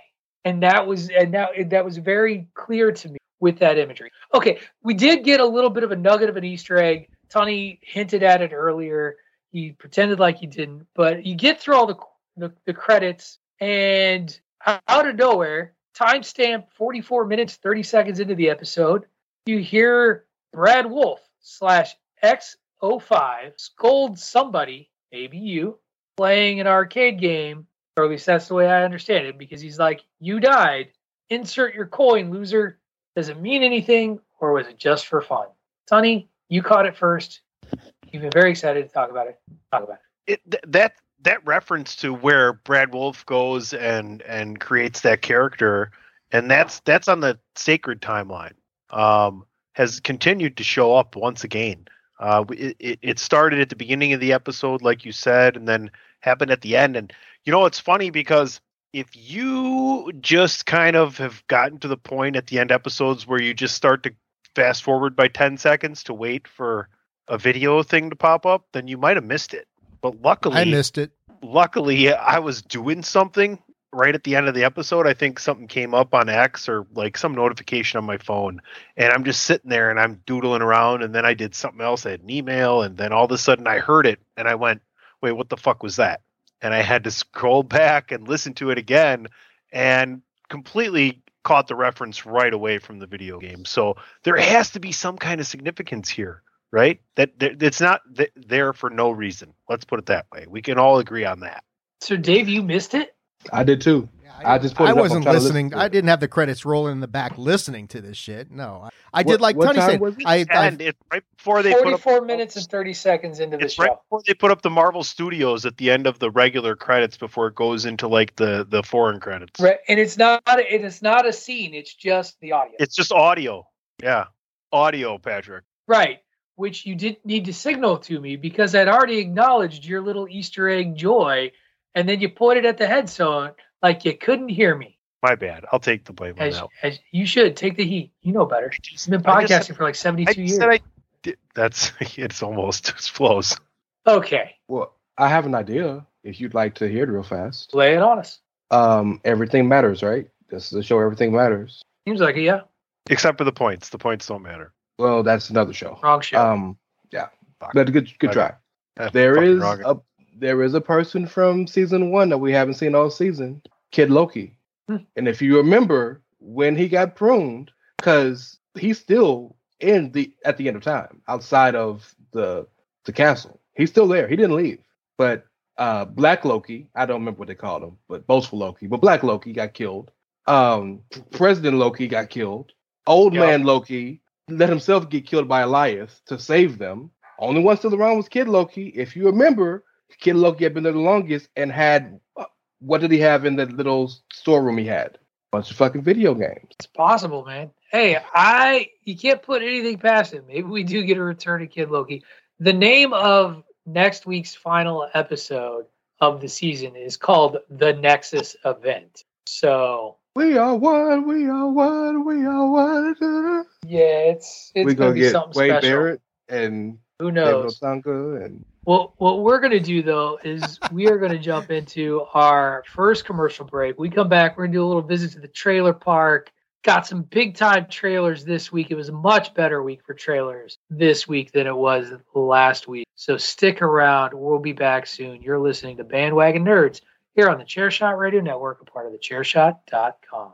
and that was and that that was very clear to me with that imagery. Okay, we did get a little bit of a nugget of an Easter egg. Tony hinted at it earlier. He pretended like he didn't, but you get through all the the, the credits, and out of nowhere, timestamp 44 minutes 30 seconds into the episode, you hear Brad Wolfe slash X05 scold somebody, maybe you, playing an arcade game, or at least that's the way I understand it, because he's like, You died, insert your coin, loser. Does it mean anything, or was it just for fun? Sonny, you caught it first. You've been very excited to talk about it. Talk about it. it, th- that that reference to where Brad Wolfe goes and and creates that character, and that's that's on the sacred timeline. Um, has continued to show up once again. Uh, it, it started at the beginning of the episode, like you said, and then happened at the end. And you know, it's funny because if you just kind of have gotten to the point at the end episodes where you just start to fast forward by 10 seconds to wait for a video thing to pop up, then you might have missed it. But luckily, I missed it. luckily I was doing something right at the end of the episode. I think something came up on X or like some notification on my phone, and I'm just sitting there and I'm doodling around, and then I did something else. I had an email, and then all of a sudden I heard it, and I went, "Wait, what the fuck was that?" And I had to scroll back and listen to it again, and completely caught the reference right away from the video game. So there has to be some kind of significance here right? That, it's not there for no reason. Let's put it that way. We can all agree on that. So, Dave, you missed it? I did too. I just put I up. I'm wasn't trying to listen listening. I didn't have the credits rolling in the back listening to this shit. No, I, I What- did like Tony said. I, I And it's right before they put up 44 minutes and 30 seconds into the show. right before they put up the Marvel Studios at the end of the regular credits before it goes into like the the foreign credits. Right, and it's not it is not a scene. It's just the audio. It's just audio. Yeah, audio, Patrick. right, which you didn't need to signal to me because I'd already acknowledged your little Easter egg joy, and then you pointed at the headset like you couldn't hear me. My bad. I'll take the blame on that. as you should take the heat. You know better. You've been podcasting said- for like I 72 just years. said I did. That's [LAUGHS] it's almost it's close. okay, Well, I have an idea. If you'd like to hear it real fast, lay it on us. um, everything matters, right? This is a show. Everything matters. Seems like it, yeah. Except for the points. The points don't matter. Well, that's another show. Wrong show. Um, yeah, Fuck. but good, good try. Eh, There fucking is wrong. a there is a person from season one that we haven't seen all season, Kid Loki. Hmm. And if you remember when he got pruned, because he's still in the at the end of time, outside of the the castle. He's still there. He didn't leave. But uh, Black Loki, I don't remember what they called him, but boastful Loki. But Black Loki got killed. Um, President Loki got killed. Old Yep. man Loki let himself get killed by Alioth to save them. Only one still around was Kid Loki. If you remember, Kid Loki had been there the longest and had uh, what did he have in that little storeroom he had? bunch of fucking video games. It's possible, man. Hey, I you can't put anything past it. Maybe we do get a return to Kid Loki. The name of next week's final episode of the season is called the Nexus Event. So We are one, we are one, we are one. yeah, it's it's we gonna gonna be get something Wade special. Barrett and Who Dave knows? And Well, what we're going to do though is we are going to jump into our first commercial break. We come back, we're going to do a little visit to the trailer park. Got some big time trailers this week. It was a much better week for trailers this week than it was last week. So stick around. We'll be back soon. You're listening to Bandwagon Nerds here on the Chairshot Radio Network, a part of the chairshot.com.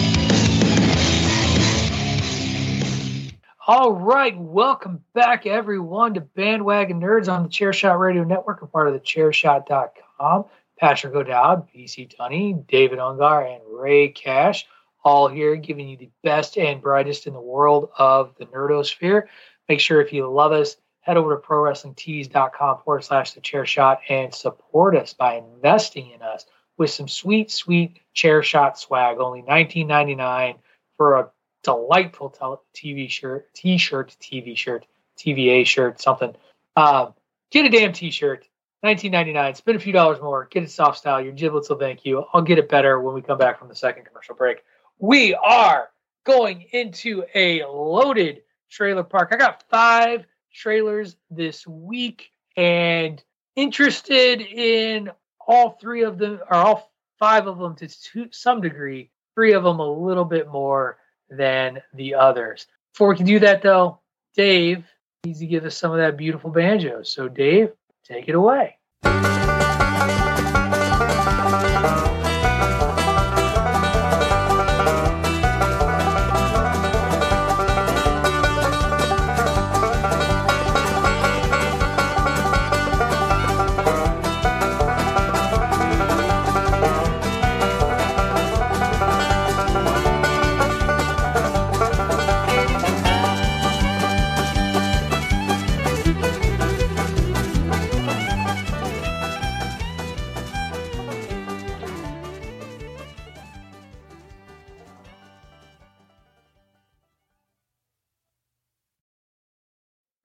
All right, welcome back, everyone, to Bandwagon Nerds on the Chairshot Radio Network, a part of the Chairshot.com. Patrick O'Dowd, PC Tunney, David Ungar, and Rey Cash, all here giving you the best and brightest in the world of the nerdosphere. Make sure if you love us, head over to prowrestlingtees.com forward slash the chair shot and support us by investing in us with some sweet, sweet chair shot swag. Only $19.99 for a delightful TV shirt, t-shirt, TV shirt, TVA shirt, something. Um, get a damn t-shirt. 19.99. Spend a few dollars more. Get it soft style. Your giblets will thank you. I'll get it better when we come back from the second commercial break. We are going into a loaded trailer park. I got five trailers this week and interested in all three of them or all five of them to to some degree. Three of them a little bit more than the others. Before we can do that, though, Dave needs to give us some of that beautiful banjo. So, Dave, take it away.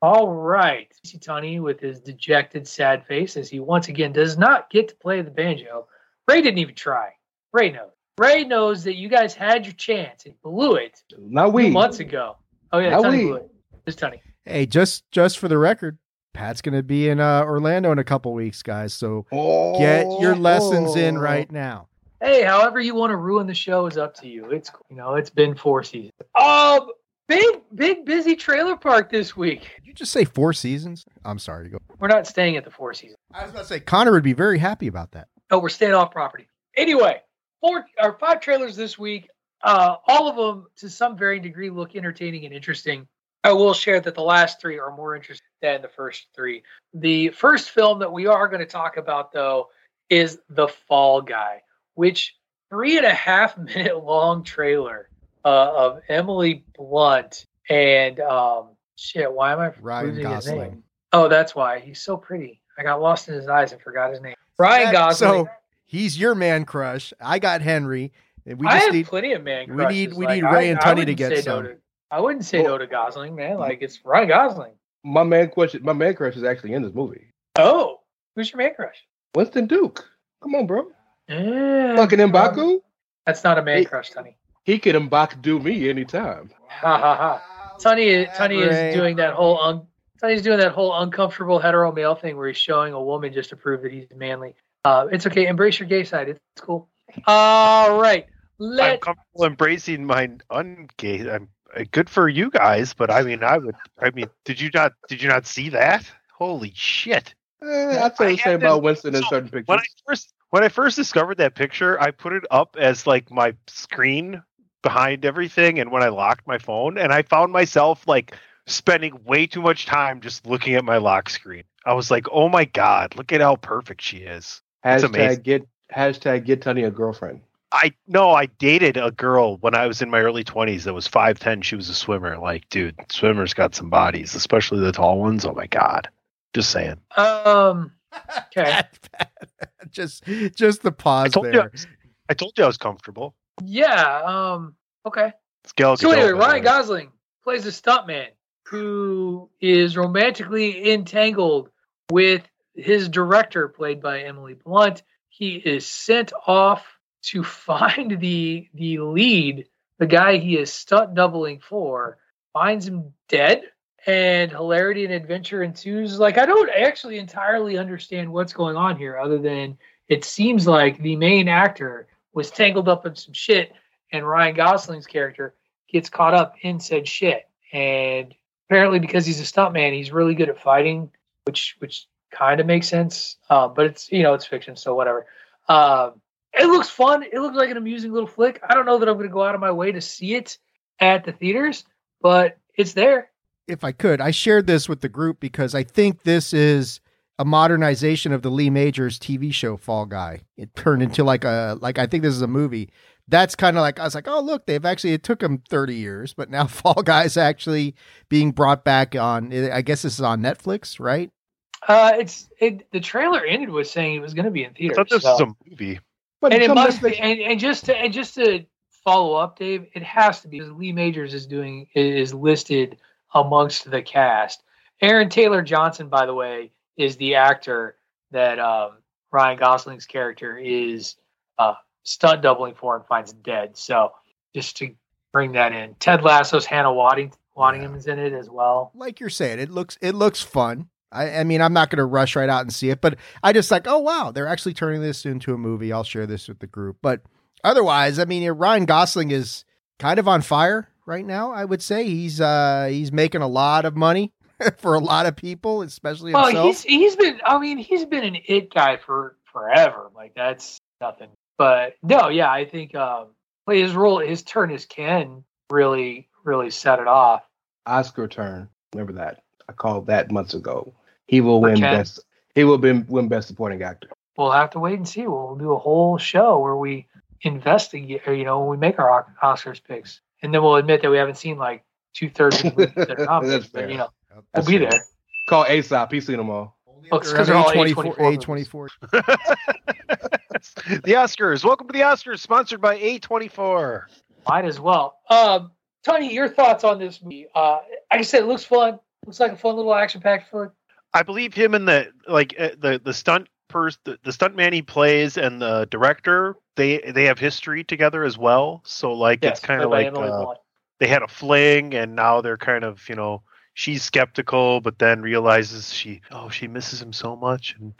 All right. Tony with his dejected, sad face as he once again does not get to play the banjo. Rey didn't even try. Rey knows. Rey knows that you guys had your chance and blew it not we. months ago. Oh, yeah, Not Tony we. blew it. It's Tony. Hey, just just for the record, Pat's going to be in uh, Orlando in a couple weeks, guys. So Oh, get your lessons in right now. Hey, however you want to ruin the show is up to you. It's you know, it's been four seasons. Um big, big busy trailer park this week. Did you just say four seasons? I'm sorry. Go. We're not staying at the four seasons. I was about to say Connor would be very happy about that. Oh, we're staying off property. Anyway, four or five trailers this week. Uh, all of them, to some varying degree, look entertaining and interesting. I will share that the last three are more interesting than the first three. The first film that we are going to talk about, though, is The Fall Guy, which three and a half [LAUGHS] minute long trailer uh, of Emily Blunt and um, shit. Why am I Ryan losing his name? Oh, that's why he's so pretty. I got lost in his eyes and forgot his name. Ryan That- Gosling. So he's your man crush. I got Henry, We I just have need plenty of man Crushes. we need- we Like, need Rey I- and I Tunney to wouldn't get say no to- I wouldn't say no to Gosling, man. Like it's Ryan Gosling. My man crush. my man crush is actually in this movie. Oh, who's your man crush? Winston Duke. Come on, bro. Yeah, Fucking um, Mbaku. That's not a man Hey. crush, Tunney. He can Mbaku do me anytime. [LAUGHS] Ha ha ha. Tunney, Tunney Rey. is doing that whole un, Tunney's doing that whole uncomfortable hetero male thing where he's showing a woman just to prove that he's manly. Uh, it's okay. Embrace your gay side. It's cool. All right. let. I'm comfortable embracing my ungay. I'm uh, good for you guys, but I mean, I would. I mean, did you not? Did you not see that? Holy shit! Eh, I'd say I the same had about Winston in so, certain pictures. When I first when I first discovered that picture, I put it up as like my screen behind everything, and when I locked my phone, and I found myself like spending way too much time just looking at my lock screen. I was like, "Oh my god, look at how perfect she is." It's amazing. hashtag get hashtag get Tony a girlfriend. I no, I dated a girl when I was in my early twenties that was five ten. She was a swimmer. Like, dude, swimmers got some bodies, especially the tall ones. Oh my god. Just saying. um. [LAUGHS] Okay. [LAUGHS] just just the pause told you I, there. was, I told you I was comfortable. Yeah. Um. Okay. Gal So anyway, Ryan. Gosling plays a stuntman who is romantically entangled with his director, played by Emily Blunt. He is sent off to [LAUGHS] find the the lead, the guy he is stunt doubling for, finds him dead, and hilarity and adventure ensues. Like I don't actually entirely understand what's going on here, other than it seems like the main actor was tangled up in some shit, and Ryan Gosling's character gets caught up in said shit. And apparently, because he's a stuntman, he's really good at fighting, which which kind of makes sense. Uh, but it's you know it's fiction, so whatever. Um, it looks fun. It looks like an amusing little flick. I don't know that I'm going to go out of my way to see it at the theaters, but it's there. if I could, I shared this with the group because I think this is a modernization of the Lee Majors TV show Fall Guy. It turned into like a like I think this is a movie. That's kind of like I was like, oh look, they've actually it took them thirty years, but now [LAUGHS] Fall Guy's actually being brought back on. I guess this is on Netflix, right? Uh, it's it. The trailer ended with saying it was going to be in I theaters. thought this so- was a movie. But and it must be, and, and just to and just to follow up, Dave, it has to be because Lee Majors is doing is listed amongst the cast. Aaron Taylor Johnson, by the way, is the actor that um, Ryan Gosling's character is uh, stunt doubling for and finds dead. So just to bring that in, Ted Lasso's Hannah Wadding, Waddingham is in it as well. Like you're saying, it looks it looks fun. I, I mean, I'm not going to rush right out and see it, but I just like, oh wow, they're actually turning this into a movie. I'll share this with the group. But otherwise, I mean, Ryan Gosling is kind of on fire right now. I would say he's uh he's making a lot of money [LAUGHS] for a lot of people, especially Well, himself. he's he's been. I mean, he's been an it guy for forever. Like that's nothing. But no, yeah, I think um, play his role, his turn as Ken really, really set it off. Oscar turn. Remember that. I called that months ago. He will For win Ken? best. He will win, win best supporting actor. We'll have to wait and see. We'll do a whole show where we investigate, you know, when we make our Oscars picks, and then we'll admit that we haven't seen like two thirds of the movies that are [LAUGHS] nominated. That's but you know, we'll be fair. there. Call ASAP. He's seen them all. Oh, it's 'cause they're all A24, A24 A24. the Oscars. Welcome to the Oscars, sponsored by A24. Might as well. Um, Tony, your thoughts on this movie? Uh, like I said, it looks fun. Looks like a fun little action-packed flick. I believe him and the like uh, the the stunt pers the, the stunt man he plays and the director they they have history together as well. So like Yes, it's kind of like uh, they had a fling and now they're kind of you know she's skeptical but then realizes she oh she misses him so much and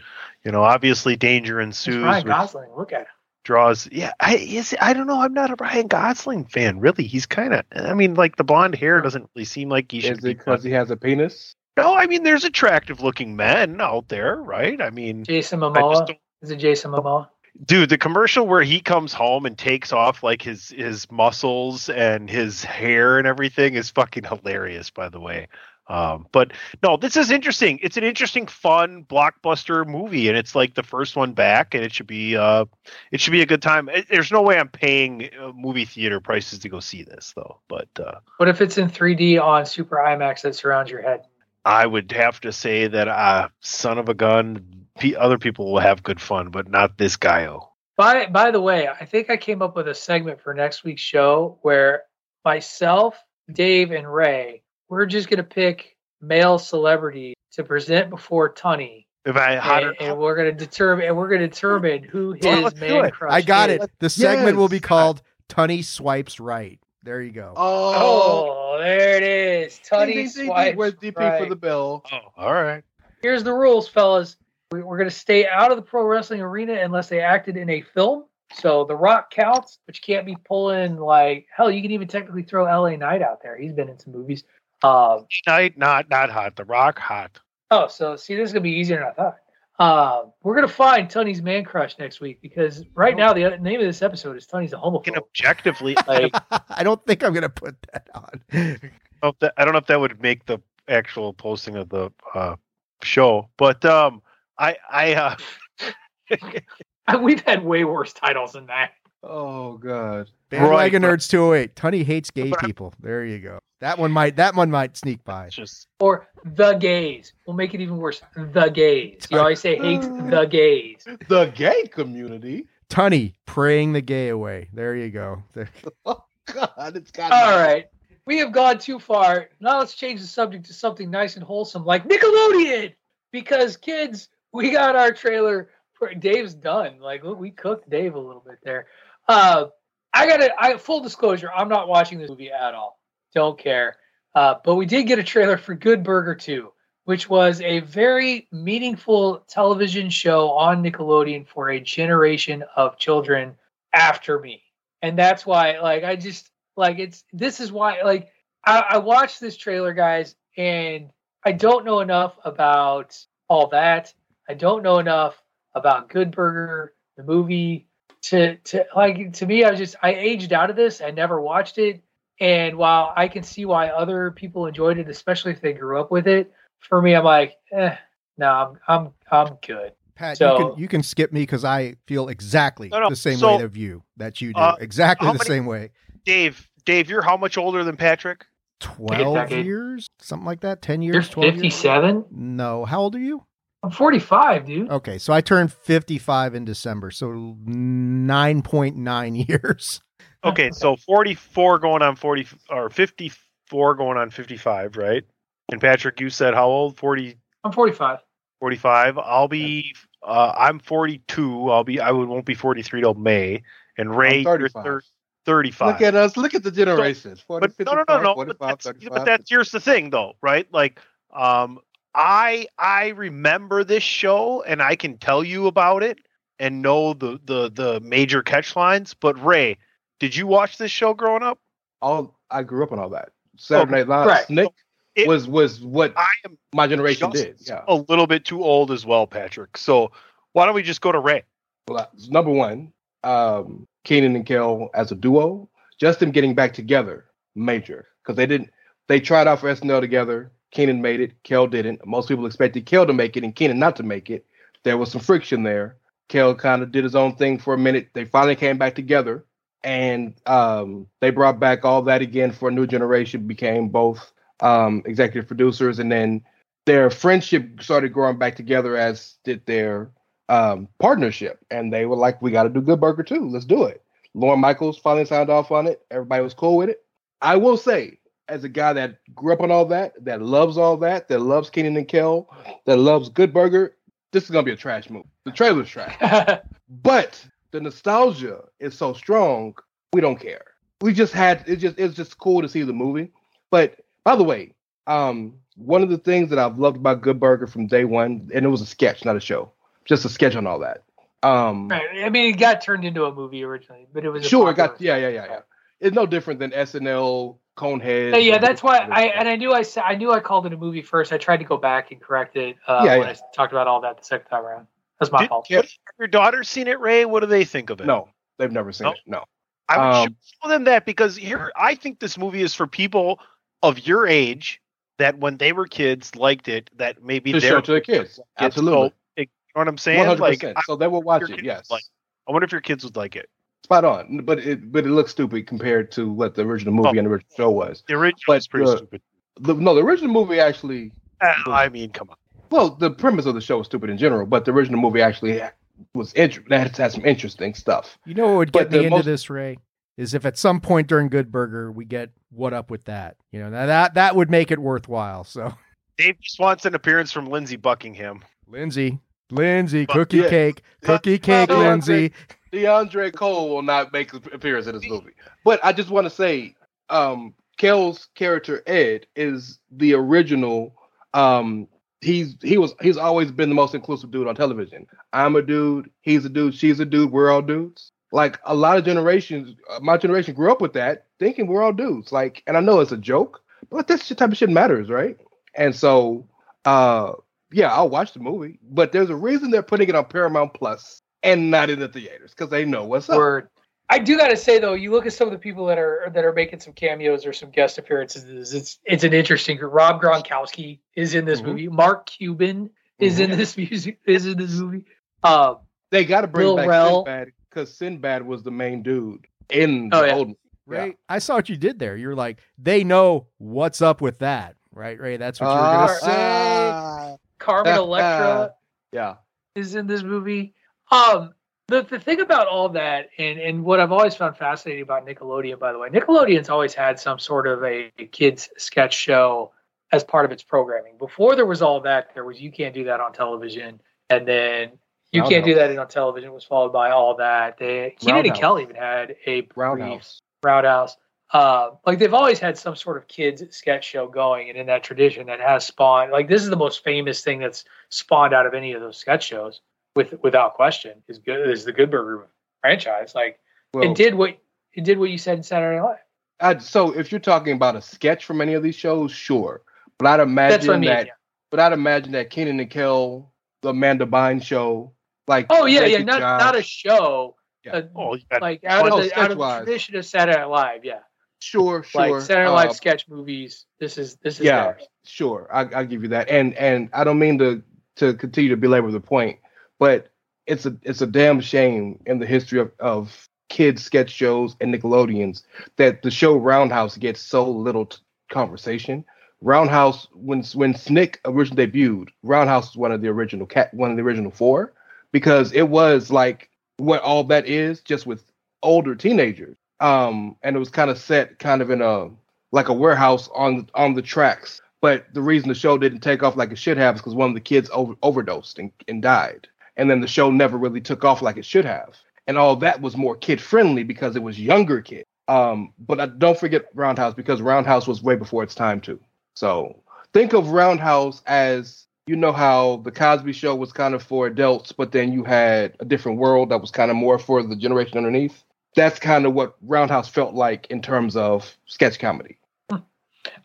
you know obviously danger It's ensues Ryan Gosling. Look at him. draws yeah I is I don't know I'm not a Ryan Gosling fan really he's kind of I mean like the blonde hair doesn't really seem like he Is it because he has a penis? no I mean there's attractive looking men out there right I mean Jason I just Momoa. don't Is it Jason Momoa? Dude the commercial where he comes home and takes off like his his muscles and his hair and everything is fucking hilarious by the way. Um but no this is interesting. It's an interesting fun blockbuster movie and it's like the first one back and it should be uh it should be a good time. There's no way i'm paying uh, movie theater prices to go see this though but uh What if it's in 3D on Super IMAX that surrounds your head? i would have to say that uh son of a gun other people will have good fun but not this guy oh By by the way, I think I came up with a segment for next week's show where myself, Dave, and Ray, we're just gonna pick male celebrity to present before Tunney. If I had And, and we're gonna determine and we're gonna determine who [LAUGHS] his Well, man it. crush I got is. it. The segment will be called Tunney Swipes Right. There you go. Oh, Oh, there it is. Tunney ding, ding, ding, ding. swipes Where's DP for the bill? oh, all right. Here's the rules, fellas. We- We're going to stay out of the pro wrestling arena unless they acted in a film. So The Rock counts, but you can't be pulling like hell. You can even technically throw LA Knight out there. He's been in some movies. Um, Knight, not not hot. The Rock, hot. oh, so see, this is gonna be easier than I thought. Uh, we're gonna find Tony's man crush next week because right now the other- name of this episode is Tony's a Can homophobe. objectively, [LAUGHS] Like, I don't think I'm gonna put that on. I don't know if that- I don't know if that would make the actual posting of the uh, show, but um, I I uh, [LAUGHS] we've had way worse titles than that. Oh God. Bandwagon Right. Nerds 208. Tunney hates gay people. There you go. That one might that one might sneak by. just Or the gays. We'll make it even worse. The gays. You always say hate the gays. [LAUGHS] The gay community. Tunney praying the gay away. There you go. There- [LAUGHS] Oh God, it's got. All right. We have gone too far. Now let's change the subject to something nice and wholesome like Nickelodeon. Because kids, we got our trailer. For, Dave's done. Like we- cooked Dave a little bit there. Uh, I got to I full disclosure, I'm not watching this movie at all. Don't care. Uh, but we did get a trailer for Good Burger 2, which was a very meaningful television show on Nickelodeon for a generation of children after me. And that's why, like, I just like it's this is why, like, I, I watched this trailer, guys, and I don't know enough about all that. I don't know enough about Good Burger, the movie, to to like to me. I was just I aged out of this. I never watched it, and while I can see why other people enjoyed it, especially if they grew up with it, for me, I'm like, eh, no, I'm I'm I'm good. Pat, So- you can you can skip me because I feel exactly No, no, the same so- way of you that you do. Uh, exactly the many- same way. Dave. Dave, you're how much older than Patrick? Twelve years, something like that. Ten years. You're 12 years? 57. No, how old are you? I'm 45, dude. Okay, so I turned fifty-five in December, so nine point nine [LAUGHS] years. Okay, so 44 going on 40 or 54 going on 55, right? And Patrick, you said how old? 40, I'm 45. 45. I'll be. Uh, I'm 42. I'll be. I would won't be 43 till May. And Ray, you're 35. 35. Look at us. Look at the generations. 40, but no, no, no, no. 45, but, that's, 35. but that's here's the thing, though, right? Like, um, I I remember this show, and I can tell you about it, and know the the the major catch lines. But Rey, did you watch this show growing up? all I grew up on all that. Saturday Night Live. right. Nick It- was was what I am my generation did. Yeah. a little bit too old as well, Patrick. So why don't we just go to Rey? Well, uh, number one, um, Kenan and Kel as a duo, just them getting back together, major because they didn't. They tried out for SNL together. Kenan made it. Kel didn't. Most people expected Kel to make it and Kenan not to make it. There was some friction there. Kel kind of did his own thing for a minute. They finally came back together, and um, they brought back all that again for a new generation. Became both um, executive producers, and then their friendship started growing back together as did their um, partnership, and they were like, "We got to do Good Burger too. Let's do it." Lorne Michaels finally signed off on it. Everybody was cool with it. I will say, as a guy that grew up on all that, that loves all that, that loves Kenan and Kel, that loves Good Burger, this is gonna be a trash movie. The trailer's trash, [LAUGHS] but the nostalgia is so strong. We don't care. We just had it. Just it's just cool to see the movie. But by the way, um, one of the things that I've loved about Good Burger from day one, and it was a sketch, not a show, just a sketch on all that. Um, right. I mean, it got turned into a movie originally, but it was a sure, it got yeah, yeah, yeah, yeah. It's no different than SNL, Conehead. Yeah, yeah, that's why I and I knew I sa- I knew I called it a movie first. I tried to go back and correct it uh, Yeah, when yeah. I talked about all that the second time around. That's my Did- fault. what- have your daughters seen it, Rey? What do they think of it? no, they've never seen No? it. No, I would Um, show them that because here I think this movie is for people of your age that when they were kids liked it. That maybe to they're show to the kids. It's Absolutely, so- you know what I'm saying? one hundred Like, percent. I- So they will watch it. Yes, like- I wonder if your kids would like it. Spot on. But it but it looks stupid compared to what the original movie Oh. and the original show was. The original But, is pretty uh, stupid. The, no, the original movie actually Uh, I mean, come on. Well, the premise of the show is stupid in general, but the original movie actually was int- that had some interesting stuff. You know what would But get me the into most- this, Rey? Is if at some point during Good Burger we get what up with that? You know, now that that would make it worthwhile. So, Dave just wants an appearance from Lindsey Buckingham. Lindsey, Lindsey, cookie yeah. cake, cookie cake, well, Lindsey. DeAndre Cole will not make an appearance in this movie. But I just want to say, um, Kel's character Ed is the original. Um, he's he was he's always been the most inclusive dude on television. I'm a dude. He's a dude. She's a dude. We're all dudes. Like a lot of generations, uh, my generation grew up with that, thinking we're all dudes. Like, and I know it's a joke, but this type of shit matters, right? And so, uh, yeah, I'll watch the movie, but there's a reason they're putting it on Paramount Plus and not in the theaters because they know what's up. Word. I do got to say though, you look at some of the people that are that are making some cameos or some guest appearances. It's it's an interesting group. Rob Gronkowski is in this Mhm. movie. Mark Cuban is in this music is in this movie. Um, They got to bring Lil back Rel. Sinbad because Sinbad was the main dude in the Oh, yeah. old. movie. Rey, I saw what you did there. You're like, they know what's up with that, right? Rey, that's what you were Ah, gonna say. Carmen [LAUGHS] Electra Yeah. is in this movie. Um, the the thing about all that, and and what I've always found fascinating about Nickelodeon, by the way, Nickelodeon's always had some sort of a kids sketch show as part of its programming. Before there was all that, there was you can't do that on television, and then you can't do that on television was followed by all that. They Kenan and. Kel even had a Roundhouse. Roundhouse. Uh, like they've always had some sort of kids sketch show going, and in that tradition, that has spawned. Like this is the most famous thing that's spawned out of any of those sketch shows, with without question, is good is the Good Burger franchise. Like Well, it did what it did what you said in Saturday Night Live. I, so if you're talking about a sketch from any of these shows, sure. But I'd imagine That's what I mean. that. yeah. But I'd imagine that Kenan and Kel, the Amanda Bynes show, like Oh yeah, yeah, not Josh, not a show. Yeah. uh, Oh, you got like out Oh, of the out of the tradition of Saturday Night Live. Yeah, Sure, sure. like Saturday Night uh, Live sketch movies. This is this is Yeah. theirs. Sure, I, I'll give you that. And and I don't mean to to continue to belabor the point, but it's a it's a damn shame in the history of, of kids sketch shows and Nickelodeons that the show Roundhouse gets so little t- conversation. Roundhouse when when Snick originally debuted, Roundhouse was one of the original cat one of the original four because it was like what all that is just with older teenagers. Um, and it was kind of set kind of in a like a warehouse on on the tracks. But the reason the show didn't take off like it should have is because one of the kids over, overdosed and, and died. And then the show never really took off like it should have. And all that was more kid friendly because it was younger kids. Um, but I, don't forget Roundhouse because Roundhouse was way before its time too. So think of Roundhouse as you know how the Cosby Show was kind of for adults, but then you had a different world that was kind of more for the generation underneath. That's kind of what Roundhouse felt like in terms of sketch comedy.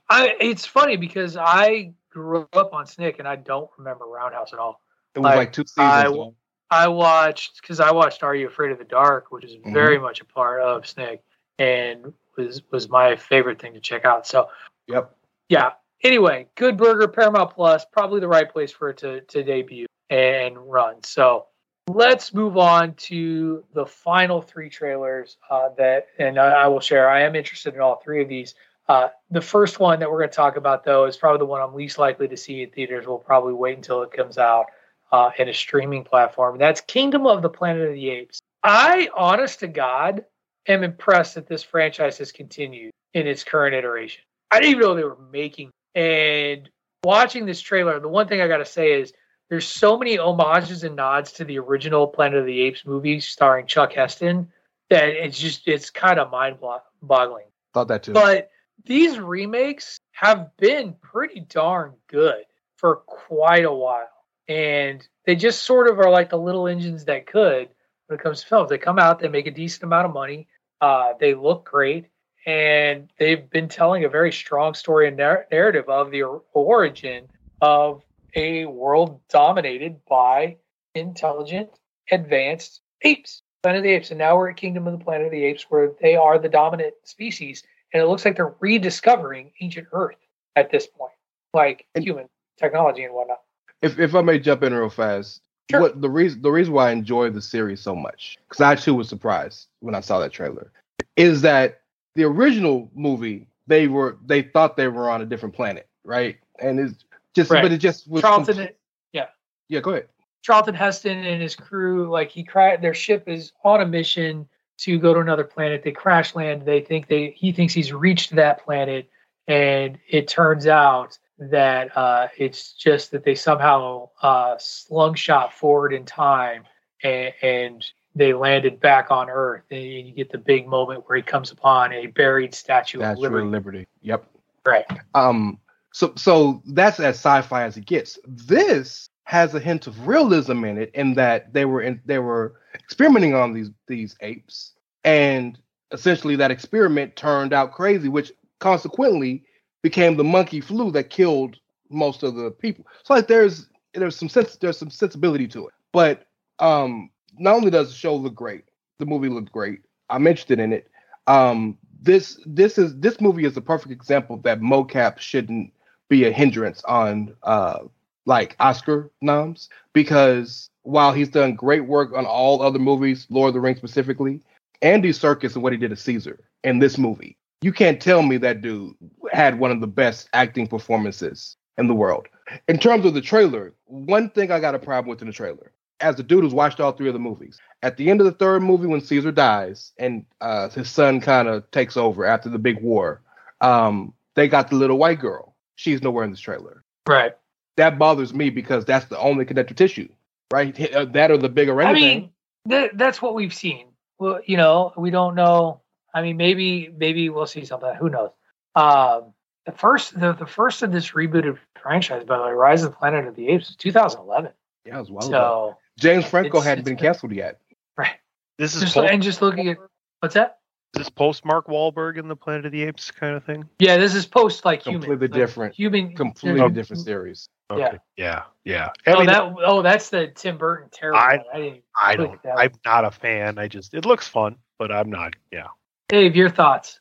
I it's funny because I grew up on Snick and I don't remember Roundhouse at all. It was I- like two seasons. I- long. I watched because I watched Are You Afraid of the Dark, which is Mm-hmm. very much a part of Snick, and was was my favorite thing to check out. So Yep. yeah. Anyway, Good Burger, Paramount Plus, probably the right place for it to to debut and run. So let's move on to the final three trailers uh, that, and I, I will share. I am interested in all three of these. Uh, the first one that we're going to talk about, though, is probably the one I'm least likely to see in theaters. We'll probably wait until it comes out uh, in a streaming platform. That's Kingdom of the Planet of the Apes. I, honest to God, am impressed that this franchise has continued in its current iteration. I didn't even know they were making. And watching this trailer, the one thing I got to say is there's so many homages and nods to the original Planet of the Apes movie starring Chuck Heston that it's just it's kind of mind boggling. Thought that too. But these remakes have been pretty darn good for quite a while. And they just sort of are like the little engines that could when it comes to films. They come out, they make a decent amount of money, uh, they look great, and they've been telling a very strong story and nar- narrative of the or- origin of a world dominated by intelligent, advanced apes. Planet of the Apes. And now we're at Kingdom of the Planet of the Apes, where they are the dominant species. And it looks like they're rediscovering ancient Earth at this point, like And- human technology and whatnot. If if I may jump in real fast, Sure. what the reason the reason why I enjoy the series so much because I too was surprised when I saw that trailer is that the original movie they were they thought they were on a different planet, right? And it's just Right. but it just was Charlton, complete- yeah. yeah. Go ahead. Charlton Heston and his crew, like he cra- their ship is on a mission to go to another planet. They crash land. They think they he thinks he's reached that planet, and it turns out that uh, it's just that they somehow uh, slungshot forward in time and, and they landed back on Earth. And you get the big moment where he comes upon a buried statue, Statue of Liberty. of Liberty. Yep. Right. Um. So so that's as sci-fi as it gets. This has a hint of realism in it, in that they were in, they were experimenting on these these apes, and essentially that experiment turned out crazy, which consequently became the monkey flu that killed most of the people. So like there's there's some sense there's some sensibility to it. But um not only does the show look great, the movie looked great. I'm interested in it. Um this this is this movie is a perfect example that mocap shouldn't be a hindrance on uh like Oscar noms because while he's done great work on all other movies, Lord of the Rings specifically, Andy Serkis and what he did to Caesar in this movie, you can't tell me that dude had one of the best acting performances in the world. In terms of the trailer, one thing I got a problem with in the trailer, as the dude who's watched all three of the movies, at the end of the third movie when Caesar dies and uh, his son kind of takes over after the big war, um, they got the little white girl. She's nowhere in this trailer. Right. That bothers me because that's the only connective tissue, right? Uh, That or the big I mean, th- that's what we've seen. Well, you know, we don't know. I mean, maybe maybe we'll see something. Who knows? Um, the first the, the first of this rebooted franchise, by the way, Rise of the Planet of the Apes, was 2011. yeah, it was a while ago. So James Franco it's- hadn't it's been been- canceled yet. right, This is just, post, and just looking at what's that? is this post Mark Wahlberg in the Planet of the Apes kind of thing. Yeah, this is post like human, Completely like, different. Human, Completely different series. Yeah. Okay. Yeah. Yeah. I Oh, mean, that oh, that's the Tim Burton terrible. I- one. I didn't. I don't. I'm not a fan. I just it looks fun, but I'm not. Yeah. Dave, your thoughts?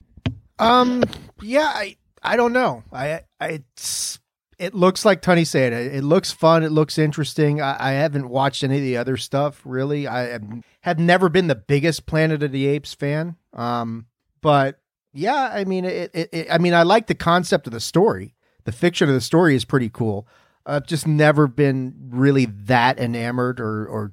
Um, yeah, I I don't know. I I it looks like Tunney said. It, it looks fun. It looks interesting. I, I haven't watched any of the other stuff really. I have never been the biggest Planet of the Apes fan. Um, but yeah, I mean, it, it, it I mean, I like the concept of the story. The fiction of the story is pretty cool. I've just never been really that enamored or or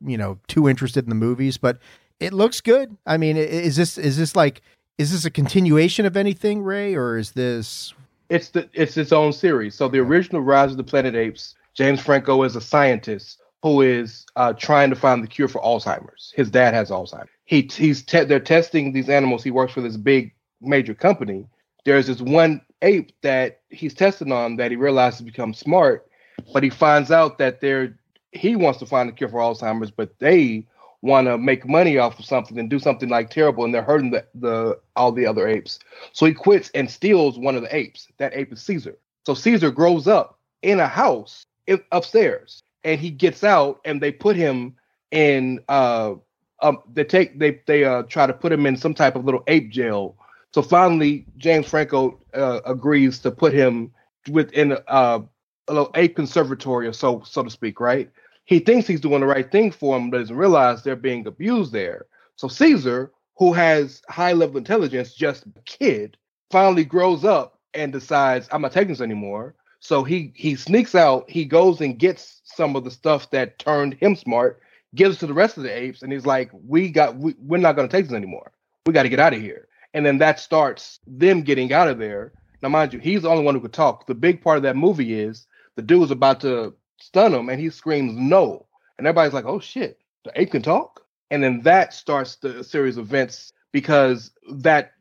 you know too interested in the movies, but it looks good. I mean, is this is this like is this a continuation of anything, Rey, or is this? It's the it's its own series. So the original Rise of the Planet Apes, James Franco is a scientist who is uh, trying to find the cure for Alzheimer's. His dad has Alzheimer's. He he's te- they're testing these animals. He works for this big major company. There's this one ape that he's testing on that he realizes becomes smart, but he finds out that they're he wants to find the cure for Alzheimer's, but they want to make money off of something and do something like terrible, and they're hurting the, the all the other apes. So he quits and steals one of the apes. That ape is Caesar. So Caesar grows up in a house in, upstairs, and he gets out, and they put him in. Uh, um, they take they they uh try to put him in some type of little ape jail. So finally, James Franco uh, agrees to put him within uh, a little ape conservatory, or so so to speak, right? He thinks he's doing the right thing for him, but doesn't realize they're being abused there. So Caesar, who has high level intelligence, just a kid, finally grows up and decides, I'm not taking this anymore. So he he sneaks out, he goes and gets some of the stuff that turned him smart, gives to the rest of the apes, and he's like, We got we, we're not gonna take this anymore. We gotta get out of here. And then that starts them getting out of there. Now, mind you, he's the only one who could talk. The big part of that movie is the dude is about to stun him and he screams no. And everybody's like, oh shit, the ape can talk? And then that starts the series of events because that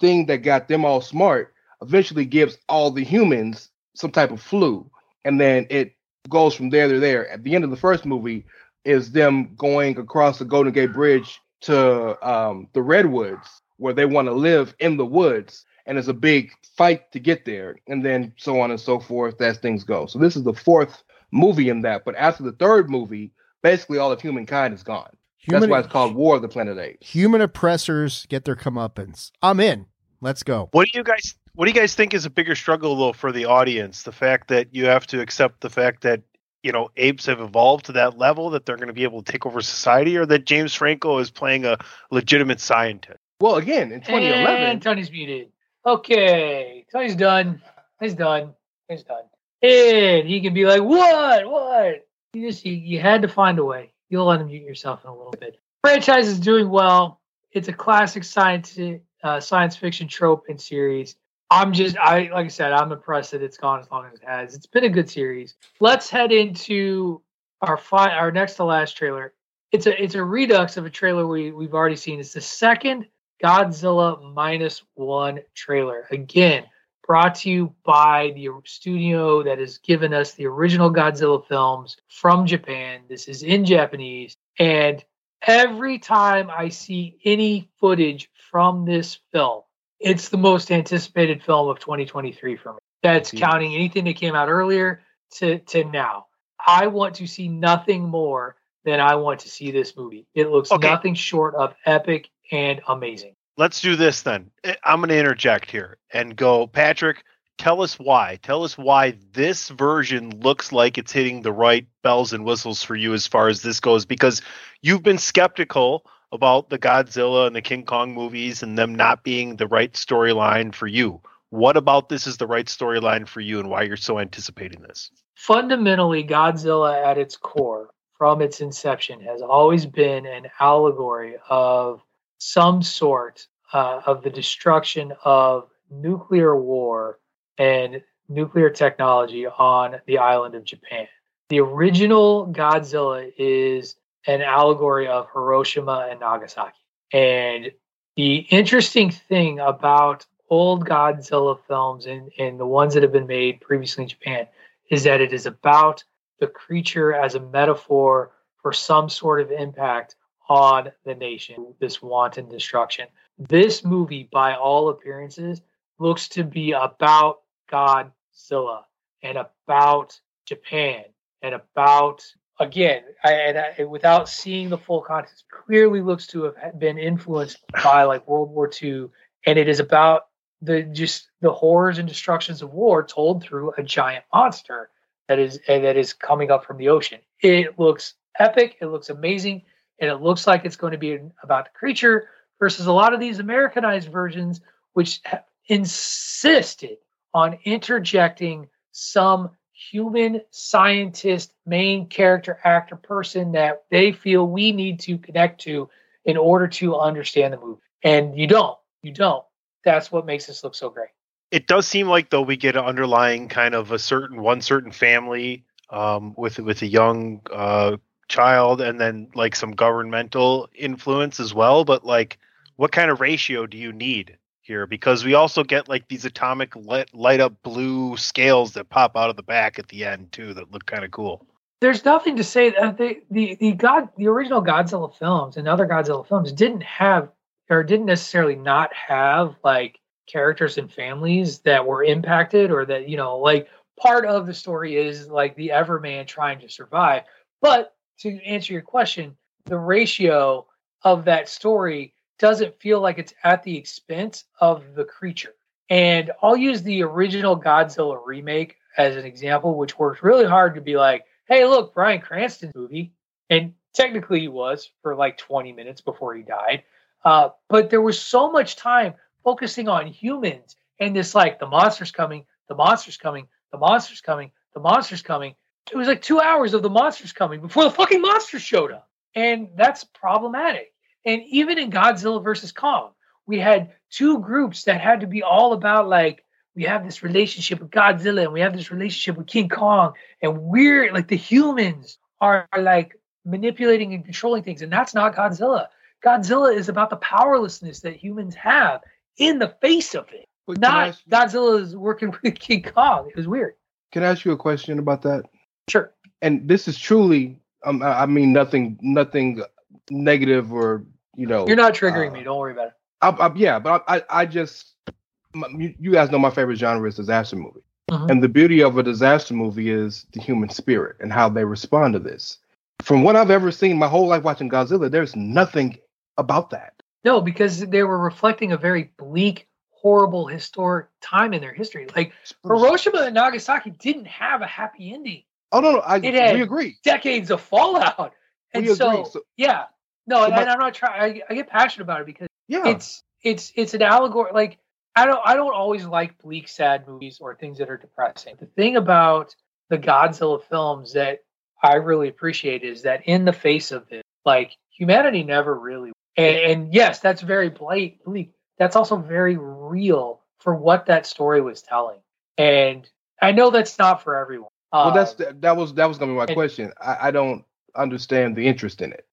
thing that got them all smart eventually gives all the humans some type of flu. And then it goes from there to there. At the end of the first movie is them going across the Golden Gate Bridge to um, the Redwoods where they want to live in the woods. And it's a big fight to get there. And then so on and so forth as things go. So this is the fourth movie in that. But after the third movie, basically all of humankind is gone. Human, That's why it's called War of the Planet Apes. human oppressors get their comeuppance. I'm in. Let's go. What do you guys what do you guys think is a bigger struggle though for the audience? The fact that you have to accept the fact that you know apes have evolved to that level that they're going to be able to take over society, or that James Franco is playing a legitimate scientist? Well, again, in 2011, And Tunney's muted. Okay, Tunney's done. He's done. He's done. And he can be like, "What? What?" You just you, you had to find a way. You'll unmute yourself in a little bit. Franchise is doing well. It's a classic science uh, science fiction trope and series. I'm just I like I said, I'm impressed that it's gone as long as it has. It's been a good series. Let's head into our fi- our next to last trailer. It's a it's a redux of a trailer we we've already seen. It's the second Godzilla minus one trailer. Again, brought to you by the studio that has given us the original Godzilla films from Japan. This is in Japanese. And every time I see any footage from this film, it's the most anticipated film of 2023 for me. That's counting anything that came out earlier to, to now. I want to see nothing more than I want to see this movie. It looks Okay. nothing short of epic and amazing. Let's do this then. I'm going to interject here and go, Patrick. Tell us why. Tell us why this version looks like it's hitting the right bells and whistles for you as far as this goes, because you've been skeptical about the Godzilla and the King Kong movies and them not being the right storyline for you. What about this is the right storyline for you and why you're so anticipating this? fundamentally godzilla at its core from its inception has always been an allegory of some sort uh, of the destruction of nuclear war and nuclear technology on the island of japan. The original godzilla is an allegory of hiroshima and nagasaki. And the interesting thing about old godzilla films and, and the ones that have been made previously in japan is that it is about the creature as a metaphor for some sort of impact on the nation, this wanton destruction. This movie, by all appearances, looks to be about Godzilla and about Japan and about again, I, and I, without seeing the full context, clearly looks to have been influenced by like World War II, and it is about the just the horrors and destructions of war told through a giant monster that is that is coming up from the ocean. It looks epic, it looks amazing, and it looks like it's going to be about the creature versus a lot of these Americanized versions, which insisted on interjecting some human scientist, main character, actor, person that they feel we need to connect to in order to understand the movie. And you don't. You don't. That's what makes this look so great. it does seem like though we get an underlying kind of a certain one certain family um, with with a young uh, child and then like some governmental influence as well. But like, what kind of ratio do you need here? Because we also get like these atomic light, light up blue scales that pop out of the back at the end too that look kind of cool. there's nothing to say that the, the the god the original Godzilla films and other Godzilla films didn't have or didn't necessarily not have like characters and families that were impacted or that you know like part of the story is like the Everman trying to survive. But to answer your question, the ratio of that story doesn't feel like it's at the expense of the creature. And I'll use the original Godzilla remake as an example, which worked really hard to be like, hey, look, Bryan Cranston's movie. And technically he was for like 20 minutes before he died. Uh, but there was so much time focusing on humans and this like the monster's coming, the monster's coming, the monster's coming, the monster's coming. It was like two hours of the monsters coming before the fucking monsters showed up. And that's problematic. And even in Godzilla versus Kong, we had two groups that had to be all about like we have this relationship with Godzilla and we have this relationship with King Kong, and we're like the humans are like manipulating and controlling things, and that's not Godzilla. Godzilla is about the powerlessness that humans have in the face of it. But Not ask Godzilla is working [LAUGHS] with King Kong. It was weird. Can I ask you a question about that? Sure. And this is truly, um, I mean, nothing, nothing negative or you know. You're not triggering uh, me. Don't worry about it. I, I, yeah, but I, I, just, you, guys know my favorite genre is disaster movie, Mhm. and the beauty of a disaster movie is the human spirit and how they respond to this. From what I've ever seen, my whole life watching Godzilla, there's nothing about that. No, because they were reflecting a very bleak, horrible, historic time in their history. Like Hiroshima and Nagasaki didn't have a happy ending. Oh no, no, I It we agree. Decades of fallout. And We so, agree. So- yeah, no, So and, my- and I'm not trying. I, I get passionate about it because Yeah, it's it's it's an allegory. Like I don't I don't always like bleak, sad movies or things that are depressing. The thing about the Godzilla films that I really appreciate is that in the face of this, like humanity never really, and, and yes, that's very bleak. That's also very real for what that story was telling. And I know that's not for everyone. Well, that's Um, that was that was gonna be my and- question. I, I don't understand the interest in it.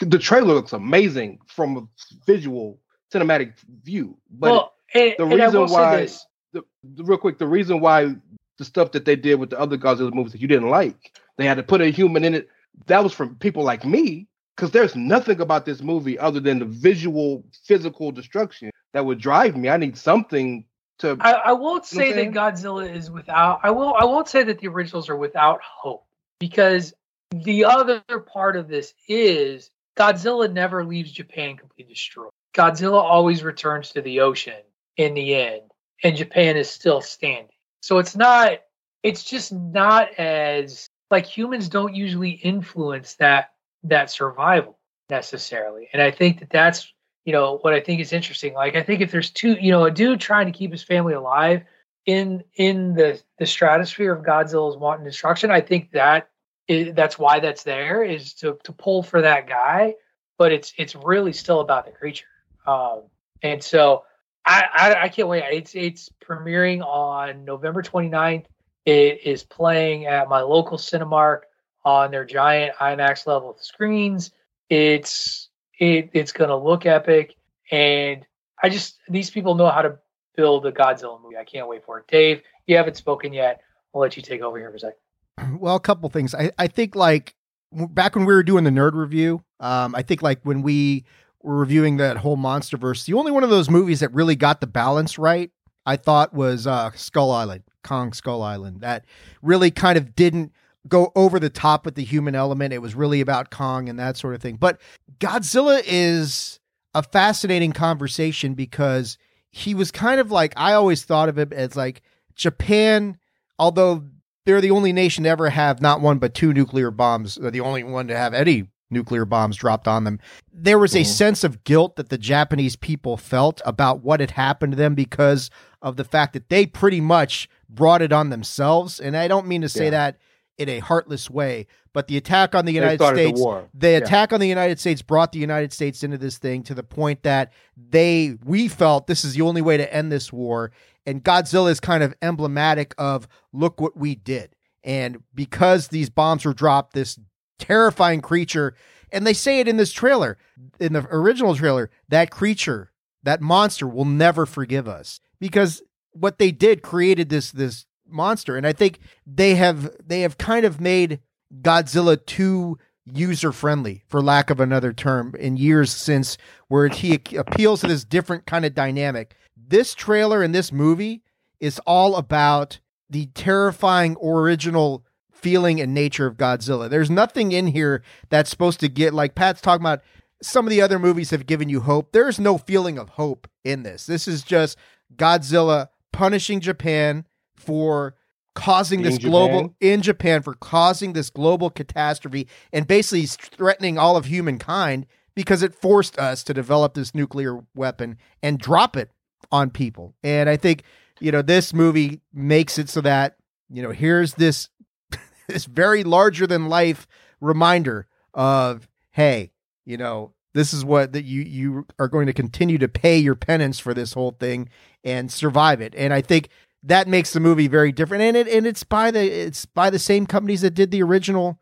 The trailer looks amazing from a visual cinematic view, but well, and, the reason why- this, the, the- real quick, the reason why the stuff that they did with the other Godzilla movies that you didn't like, they had to put a human in it. That was from people like me, because there's nothing about this movie other than the visual, physical destruction that would drive me. I need something to. I, I won't say that Godzilla is without. I will. I won't say that the originals are without hope because the other part of this is Godzilla never leaves Japan completely destroyed. Godzilla always returns to the ocean in the end, and Japan is still standing. So it's not. It's just not as like humans don't usually influence that that survival necessarily, and I think that that's you know what I think is interesting. Like I think if there's two, you know, a dude trying to keep his family alive in in the the stratosphere of Godzilla's wanton destruction, I think that is, that's why that's there is to to pull for that guy. But it's it's really still about the creature, um, and so I, I I can't wait. It's it's premiering on November 29th. It is playing at my local Cinemark on their giant IMAX level screens. It's it it's gonna look epic, and I just these people know how to build a Godzilla movie. I can't wait for it. Dave, you haven't spoken yet. I'll let you take over here for a second. [CLEARS THROAT] Well, a couple things. I, I think like back when we were doing the nerd review, um, I think like when we were reviewing that whole MonsterVerse, the only one of those movies that really got the balance right, I thought was uh, Skull Island, Kong Skull Island. That really kind of didn't go over the top with the human element. It was really about Kong and that sort of thing. But Godzilla is a fascinating conversation because he was kind of like I always thought of him as like Japan, although they're the only nation to ever have not one but two nuclear bombs. They're the only one to have any nuclear bombs dropped on them. There was a Mhm. sense of guilt that the Japanese people felt about what had happened to them because of the fact that they pretty much brought it on themselves. And I don't mean to say Yeah. that in a heartless way, but the attack on the United started States the the Yeah. attack on the United States brought the United States into this thing to the point that they we felt this is the only way to end this war and Godzilla is kind of emblematic of look what we did. And because these bombs were dropped this terrifying creature and they say it in this trailer in the original trailer that creature that monster will never forgive us because what they did created this this monster and I think they have they have kind of made Godzilla too user friendly, for lack of another term, in years since where he appeals to this different kind of dynamic. This trailer and this movie is all about the terrifying original feeling and nature of Godzilla. There's nothing in here that's supposed to get like Pat's talking about some of the other movies have given you hope. There's no feeling of hope in this. This is just Godzilla punishing Japan for causing this Being global in Japan for causing this global catastrophe and basically threatening all of humankind because it forced us to develop this nuclear weapon and drop it on people. And I think, you know, this movie makes it so that, you know, here's this [LAUGHS] this very larger than life reminder of, hey, you know, this is what that you you are going to continue to pay your penance for this whole thing and survive it. And I think that makes the movie very different. And it and it's by the it's by the same companies that did the original.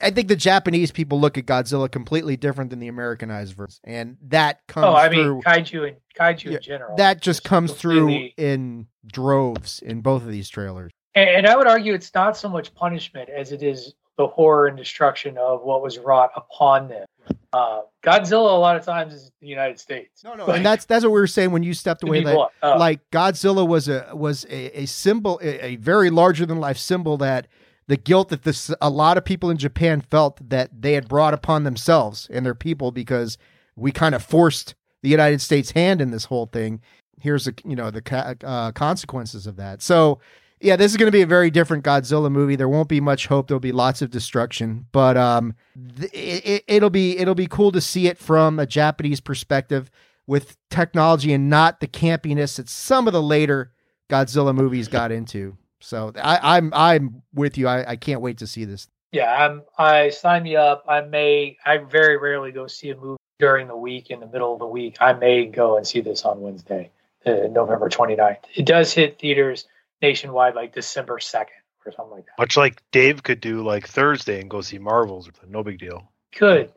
I think the Japanese people look at Godzilla completely different than the Americanized version, and that comes Oh, I through. mean kaiju and kaiju Yeah, in general. that just comes through in droves in both of these trailers. And, and I would argue it's not so much punishment as it is the horror and destruction of what was wrought upon them. Uh, Godzilla, a lot of times, is the United States. No, no, and that's that's what we were saying when you stepped away. That blunt, uh, like Godzilla was a was a, a symbol, a, a very larger than life symbol that the guilt that this a lot of people in Japan felt that they had brought upon themselves and their people because we kind of forced the United States hand in this whole thing. Here's the you know the uh, consequences of that. So yeah, this is going to be a very different Godzilla movie. There won't be much hope. There'll be lots of destruction, but um, th- it, it'll be it'll be cool to see it from a Japanese perspective with technology and not the campiness that some of the later Godzilla movies got into. So I, I'm I'm with you. I, I can't wait to see this. Yeah, I'm. I sign me up. I may. I very rarely go see a movie during the week in the middle of the week. I may go and see this on Wednesday, uh, November 29th. It does hit theaters nationwide like December 2nd or something like that. Much like Dave could do like Thursday and go see Marvels. No big deal. Good.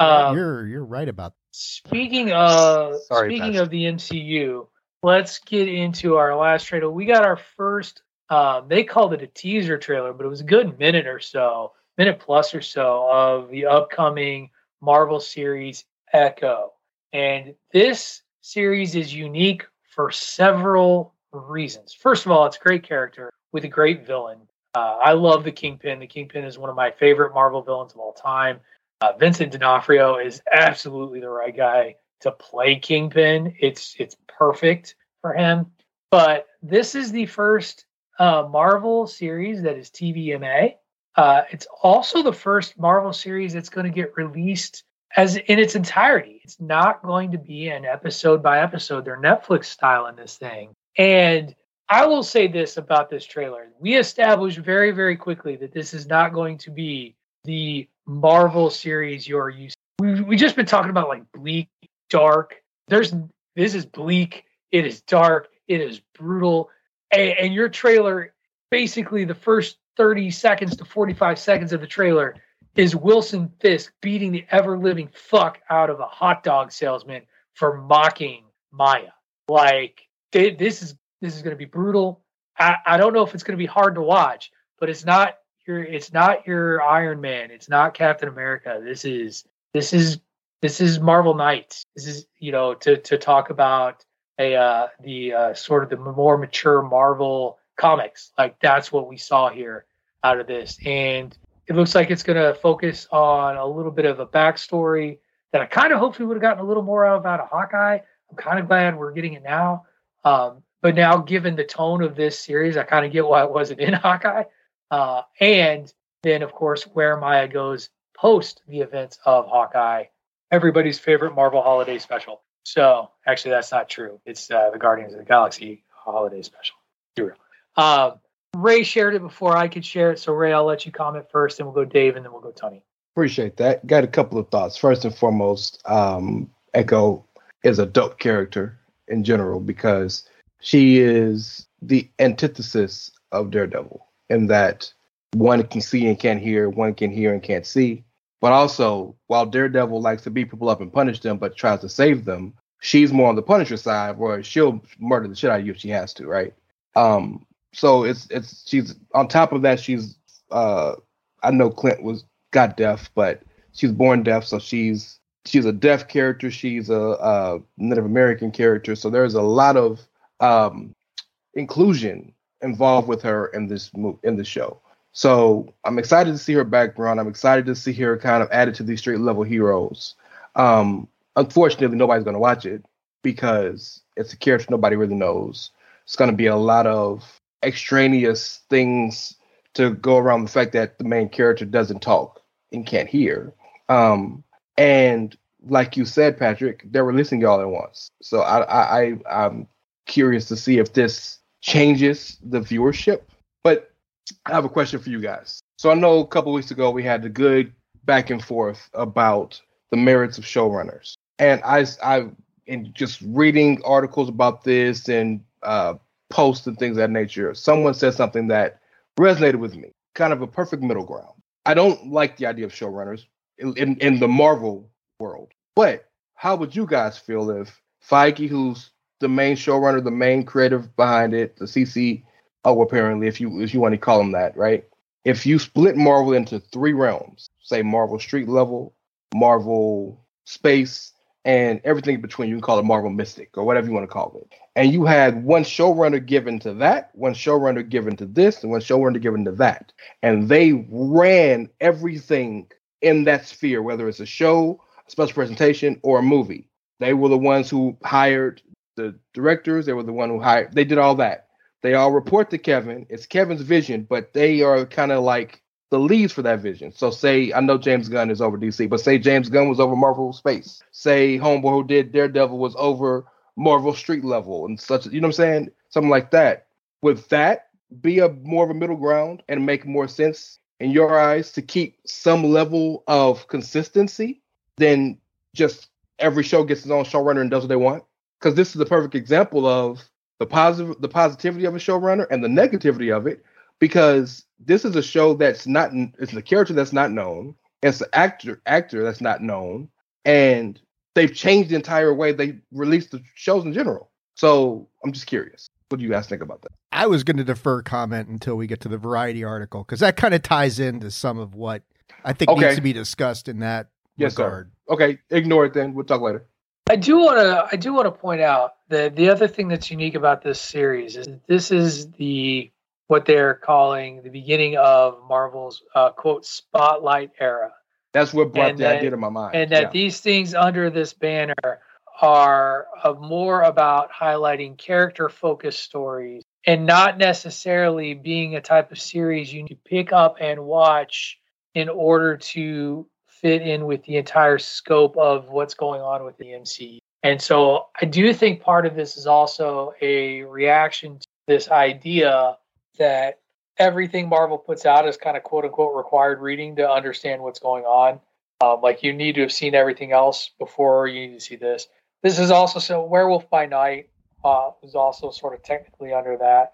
Um, [LAUGHS] [LAUGHS] you're you're right about Speaking of Sorry, speaking Patrick. of the MCU, let's get into our last trailer. We got our first. Um, they called it a teaser trailer, but it was a good minute or so, minute plus or so of the upcoming Marvel series Echo. And this series is unique for several reasons. First of all, it's a great character with a great villain. Uh, I love the Kingpin. The Kingpin is one of my favorite Marvel villains of all time. Uh, Vincent D'Onofrio is absolutely the right guy to play Kingpin. It's it's perfect for him. But this is the first uh, Marvel series that is TVMA. Uh, it's also the first Marvel series that's going to get released as in its entirety. It's not going to be an episode by episode. They're Netflix style in this thing. And I will say this about this trailer. We established very, very quickly that this is not going to be the Marvel series you're used to. We've we just been talking about like bleak, dark. There's this is bleak, it is dark, it is brutal. And, and your trailer, basically the first 30 seconds to 45 seconds of the trailer is Wilson Fisk beating the ever living fuck out of a hot dog salesman for mocking Maya. Like thi- this is this is going to be brutal. I, I don't know if it's going to be hard to watch, but it's not your it's not your Iron Man. It's not Captain America. This is this is this is Marvel Knights. This is you know to to talk about a uh, the uh, sort of the more mature Marvel comics. Like that's what we saw here out of this, and it looks like it's going to focus on a little bit of a backstory that I kind of hoped we would have gotten a little more of out of Hawkeye. I'm kind of glad we're getting it now. Um, but now, given the tone of this series, I kind of get why it wasn't in [LAUGHS] Hawkeye. Uh, and then, of course, where Maya goes post the events of Hawkeye, everybody's favorite Marvel holiday special. So, actually, that's not true. It's uh, the Guardians of the Galaxy holiday special. Um, Rey shared it before I could share it. So, Rey, I'll let you comment first, then we'll go Dave, and then we'll go Tunney. Appreciate that. Got a couple of thoughts. First and foremost, um, Echo is a dope character in general because she is the antithesis of Daredevil in that one can see and can't hear, one can hear and can't see. But also, while Daredevil likes to beat people up and punish them, but tries to save them, she's more on the Punisher side, where she'll murder the shit out of you if she has to, right? Um, so it's it's she's on top of that, she's uh, I know Clint was got deaf, but she's born deaf, so she's she's a deaf character. She's a, a Native American character, so there's a lot of um, inclusion involved with her in this mo- in the show. So I'm excited to see her background. I'm excited to see her kind of added to these street level heroes. Um, unfortunately, nobody's going to watch it because it's a character nobody really knows. It's going to be a lot of extraneous things to go around the fact that the main character doesn't talk and can't hear. Um, and like you said, Patrick, they're releasing it all at once. So I, I, I I'm curious to see if this changes the viewership. But I have a question for you guys. So I know a couple weeks ago we had the good back and forth about the merits of showrunners, and I, I, in just reading articles about this and uh, posts and things of that nature, someone said something that resonated with me. Kind of a perfect middle ground. I don't like the idea of showrunners in, in, the Marvel world, but how would you guys feel if Feige, who's the main showrunner, the main creative behind it, the CC oh apparently if you if you want to call them that right? If you split marvel into three realms say marvel street level marvel space and everything in between you can call it marvel mystic or whatever you want to call it. And you had one showrunner given to that one showrunner given to this and one showrunner given to that. And they ran everything in that sphere whether it's a show a special presentation or a movie they were the ones who hired the directors they were the one who hired they did all that they all report to Kevin. It's Kevin's vision, but they are kind of like the leads for that vision. So say I know James Gunn is over DC, but say James Gunn was over Marvel Space. Say Homeboy who did Daredevil was over Marvel Street Level and such. You know what I'm saying? Something like that. Would that be a more of a middle ground and make more sense in your eyes to keep some level of consistency than just every show gets its own showrunner and does what they want? Because this is the perfect example of the positive the positivity of a showrunner and the negativity of it. Because this is a show that's not it's a character that's not known. It's an actor actor that's not known, and they've changed the entire way they release the shows in general. So I'm just curious. What do you guys think about that? I was going to defer comment until we get to the variety article because that kind of ties into some of what I think Okay. needs to be discussed in that Yes, sir. regard. Okay, ignore it then. We'll talk later. I do want to. I do want to point out that the other thing that's unique about this series is that this is the what they're calling the beginning of Marvel's uh, quote spotlight era, That's what brought And the that- idea to my mind. and that Yeah. these things under this banner are more about highlighting character focused stories and not necessarily being a type of series you need to pick up and watch in order to fit in with the entire scope of what's going on with the MCU. And so I do think part of this is also a reaction to this idea that everything Marvel puts out is kind of quote unquote required reading to understand what's going on. Um, like you need to have seen everything else before you need to see this. This is also so Werewolf by Night uh, was also sort of technically under that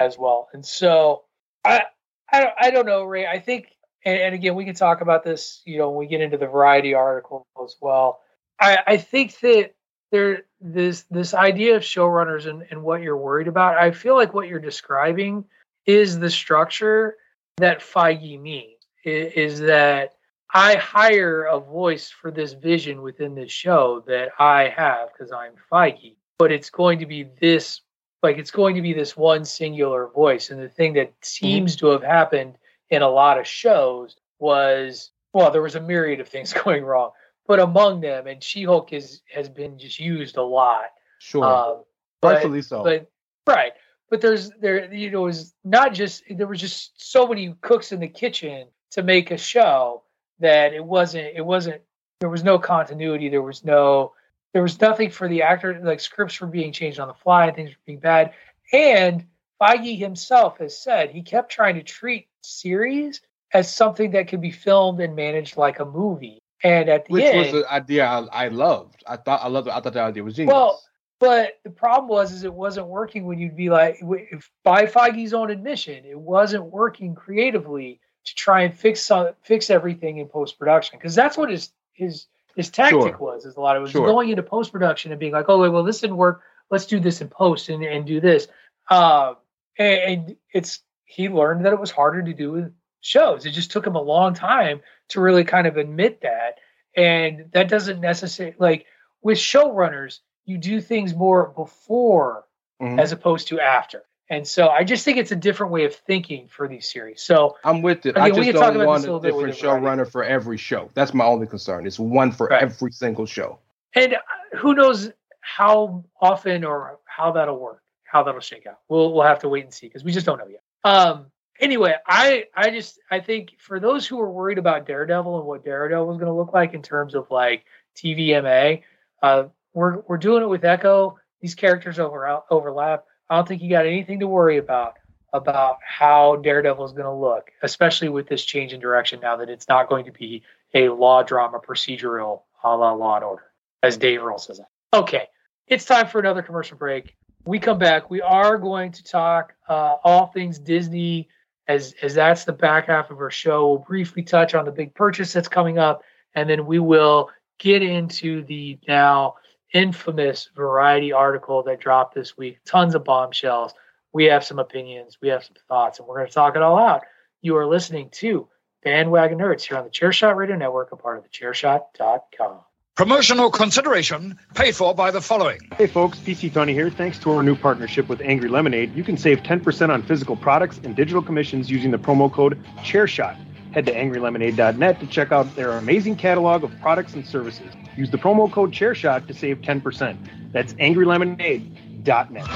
as well. And so I I don't, I don't know, Rey. I think, and, and again, we can talk about this, you know, when we get into the variety article as well. I, I think that there this this idea of showrunners and, and what you're worried about. I feel like what you're describing is the structure that Feige means. i- Is that I hire a voice for this vision within this show that I have because I'm Feige, but it's going to be this like it's going to be this one singular voice. And the thing that seems to have happened in a lot of shows was well, there was a myriad of things [LAUGHS] going wrong, but among them, and She-Hulk is has been just used a lot. Sure. Um, but- Rightfully so. But right, but there's there you know it was not just there was just so many cooks in the kitchen to make a show that it wasn't it wasn't there was no continuity. There was no there was nothing for the actor like scripts were being changed on the fly and things were being bad. And Feige himself has said he kept trying to treat series as something that could be filmed and managed like a movie. And at the end Which end, was an idea I, I loved. I thought I loved. I thought that idea was genius. well, but the problem was, is it wasn't working when you'd be like, if, by Feige's own admission, it wasn't working creatively to try and fix some, fix everything in post production because that's what his his his tactic Sure. was. Is a lot of it was Sure. going into post production and being like, oh, wait, well, this didn't work. Let's do this in post and, and do this. Um, and, and it's he learned that it was harder to do with shows. It just took him a long time to really kind of admit that. And that doesn't necessarily like with showrunners, you do things more before Mhm. as opposed to after. And so I just think it's a different way of thinking for these series. So I'm with it. Again, I just don't want a a little bit with different showrunner for every show. That's my only concern. It's one for Right. every single show. and who knows how often or how that'll work, how that'll shake out. We'll we'll have to wait and see because we just don't know yet. Um anyway, I I just I think for those who are worried about Daredevil and what Daredevil was going to look like in terms of like TVMA, uh, we're we're doing it with Echo. These characters over overlap. I don't think you got anything to worry about about how Daredevil is going to look, especially with this change in direction now that it's not going to be a law drama procedural a la Law and Order, as Dave Earl says. Okay, it's time for another commercial break. We come back. We are going to talk uh, all things Disney, as as that's the back half of our show. We'll briefly touch on the big purchase that's coming up, and then we will get into the now infamous Variety article that dropped this week. Tons of bombshells. We have some opinions. We have some thoughts, and we're going to talk it all out. You are listening to Bandwagon Nerds here on the Chairshot Radio Network, a part of the Chairshot.com. Promotional consideration paid for by the following. Hey folks, PC Tunney here. Thanks to our new partnership with Angry Lemonade, you can save 10% on physical products and digital commissions using the promo code ChairShot. Head to angrylemonade.net to check out their amazing catalog of products and services. Use the promo code ChairShot to save 10%. That's angrylemonade.net.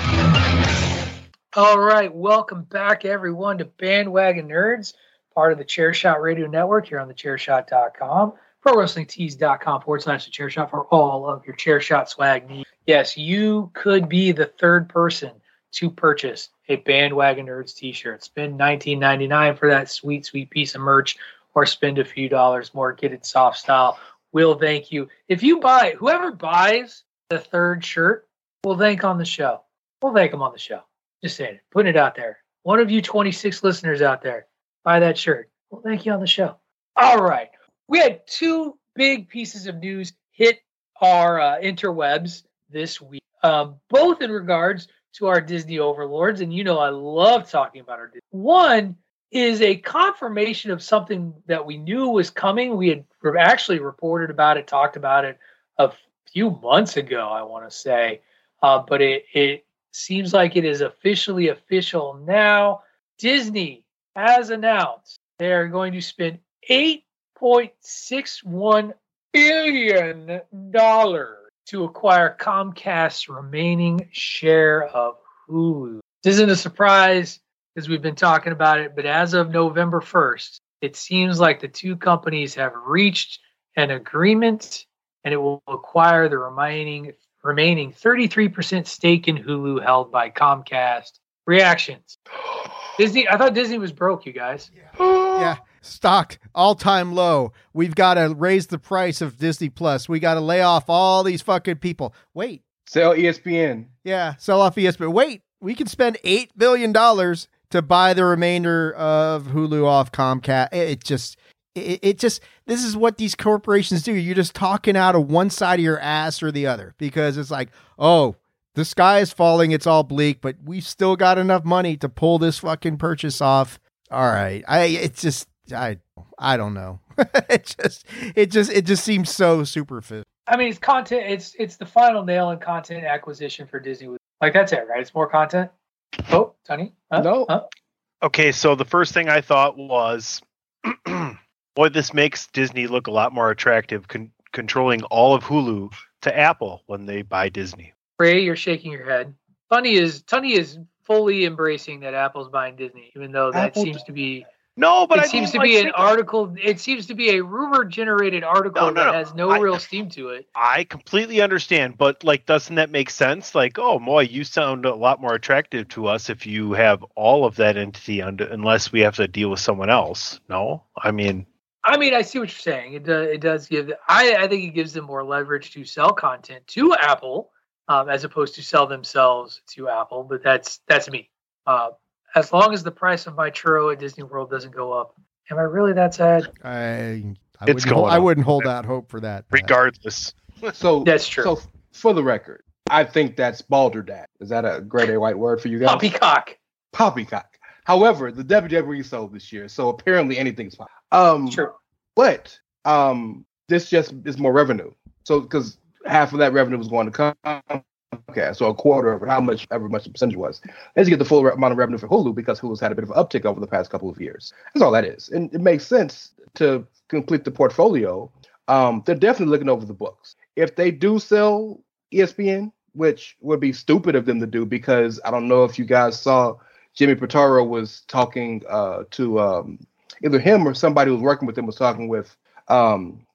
All right, welcome back, everyone, to Bandwagon Nerds, part of the Chairshot Radio Network here on the Chairshot.com, ProWrestlingTees.com forward slash the Chairshot for all of your Chairshot swag needs. Yes, you could be the third person to purchase a Bandwagon Nerds t-shirt. Spend $19.99 for that sweet, sweet piece of merch or spend a few dollars more, get it soft style. We'll thank you. If you buy, whoever buys the third shirt, we'll thank on the show. We'll thank them on the show. Just saying it, putting it out there. One of you 26 listeners out there, buy that shirt. We'll thank you on the show. All right. We had two big pieces of news hit our uh, interwebs this week, um, both in regards to our Disney overlords. And you know, I love talking about our Disney. One is a confirmation of something that we knew was coming. We had actually reported about it, talked about it a few months ago, I want to say. Uh, but it, it seems like it is officially official now. Disney has announced they are going to spend $8.61 billion to acquire Comcast's remaining share of Hulu. This isn't a surprise because we've been talking about it, but as of November 1st, it seems like the two companies have reached an agreement and it will acquire the remaining remaining 33% stake in Hulu held by Comcast. Reactions. [SIGHS] Disney I thought Disney was broke, you guys. yeah. [GASPS] Stock all time low. We've got to raise the price of Disney Plus. We got to lay off all these fucking people. Wait. Sell ESPN. Yeah, sell off ESPN. Wait, we can spend $8 billion to buy the remainder of Hulu off Comcast. It just, it, it just, this is what these corporations do. You're just talking out of one side of your ass or the other because it's like, oh, the sky is falling. It's all bleak, but we've still got enough money to pull this fucking purchase off. All right. I, it's just, I, I don't know. [LAUGHS] it just, it just, it just seems so superficial. I mean, it's content. It's it's the final nail in content acquisition for Disney. Like that's it, right? It's more content. Oh, Tunney. Huh? No. Huh? Okay, so the first thing I thought was, [CLEARS THROAT] boy, this makes Disney look a lot more attractive, con- controlling all of Hulu to Apple when they buy Disney. Rey, you're shaking your head. Tunney is Tunney is fully embracing that Apple's buying Disney, even though that Apple- seems to be No, but it I seems mean, to like, be an article. It seems to be a rumor generated article No, no, that no. has no I- real steam to it. I completely understand, but like, doesn't that make sense? Like, oh, boy, you sound a lot more attractive to us if you have all of that entity under, unless we have to deal with someone else. No, I mean, I mean, I see what you're saying. It does. It does give. I I think it gives them more leverage to sell content to Apple, um, as opposed to sell themselves to Apple. But that's that's me. Uh, as long as the price of my churro at Disney World doesn't go up, am I really that sad? I, I It's wouldn't, hold, going I wouldn't hold out hope for that. Pat. regardless, So That's true. So for the record, I think that's balderdash. Is that a great A white word for you guys? Poppycock. Poppycock. However, the WWE sold this year, so apparently anything's fine. Um, True. but um, this just is more revenue. So because half of that revenue was going to come. Okay, so a quarter of how much ever much the percentage was. As you get the full amount of revenue for Hulu because Hulu's had a bit of an uptick over the past couple of years. That's all that is, and it makes sense to complete the portfolio. Um, they're definitely looking over the books. If they do sell ESPN, which would be stupid of them to do, because I don't know if you guys saw Jimmy Pitaro was talking uh, to um, either him or somebody who was working with him was talking with um,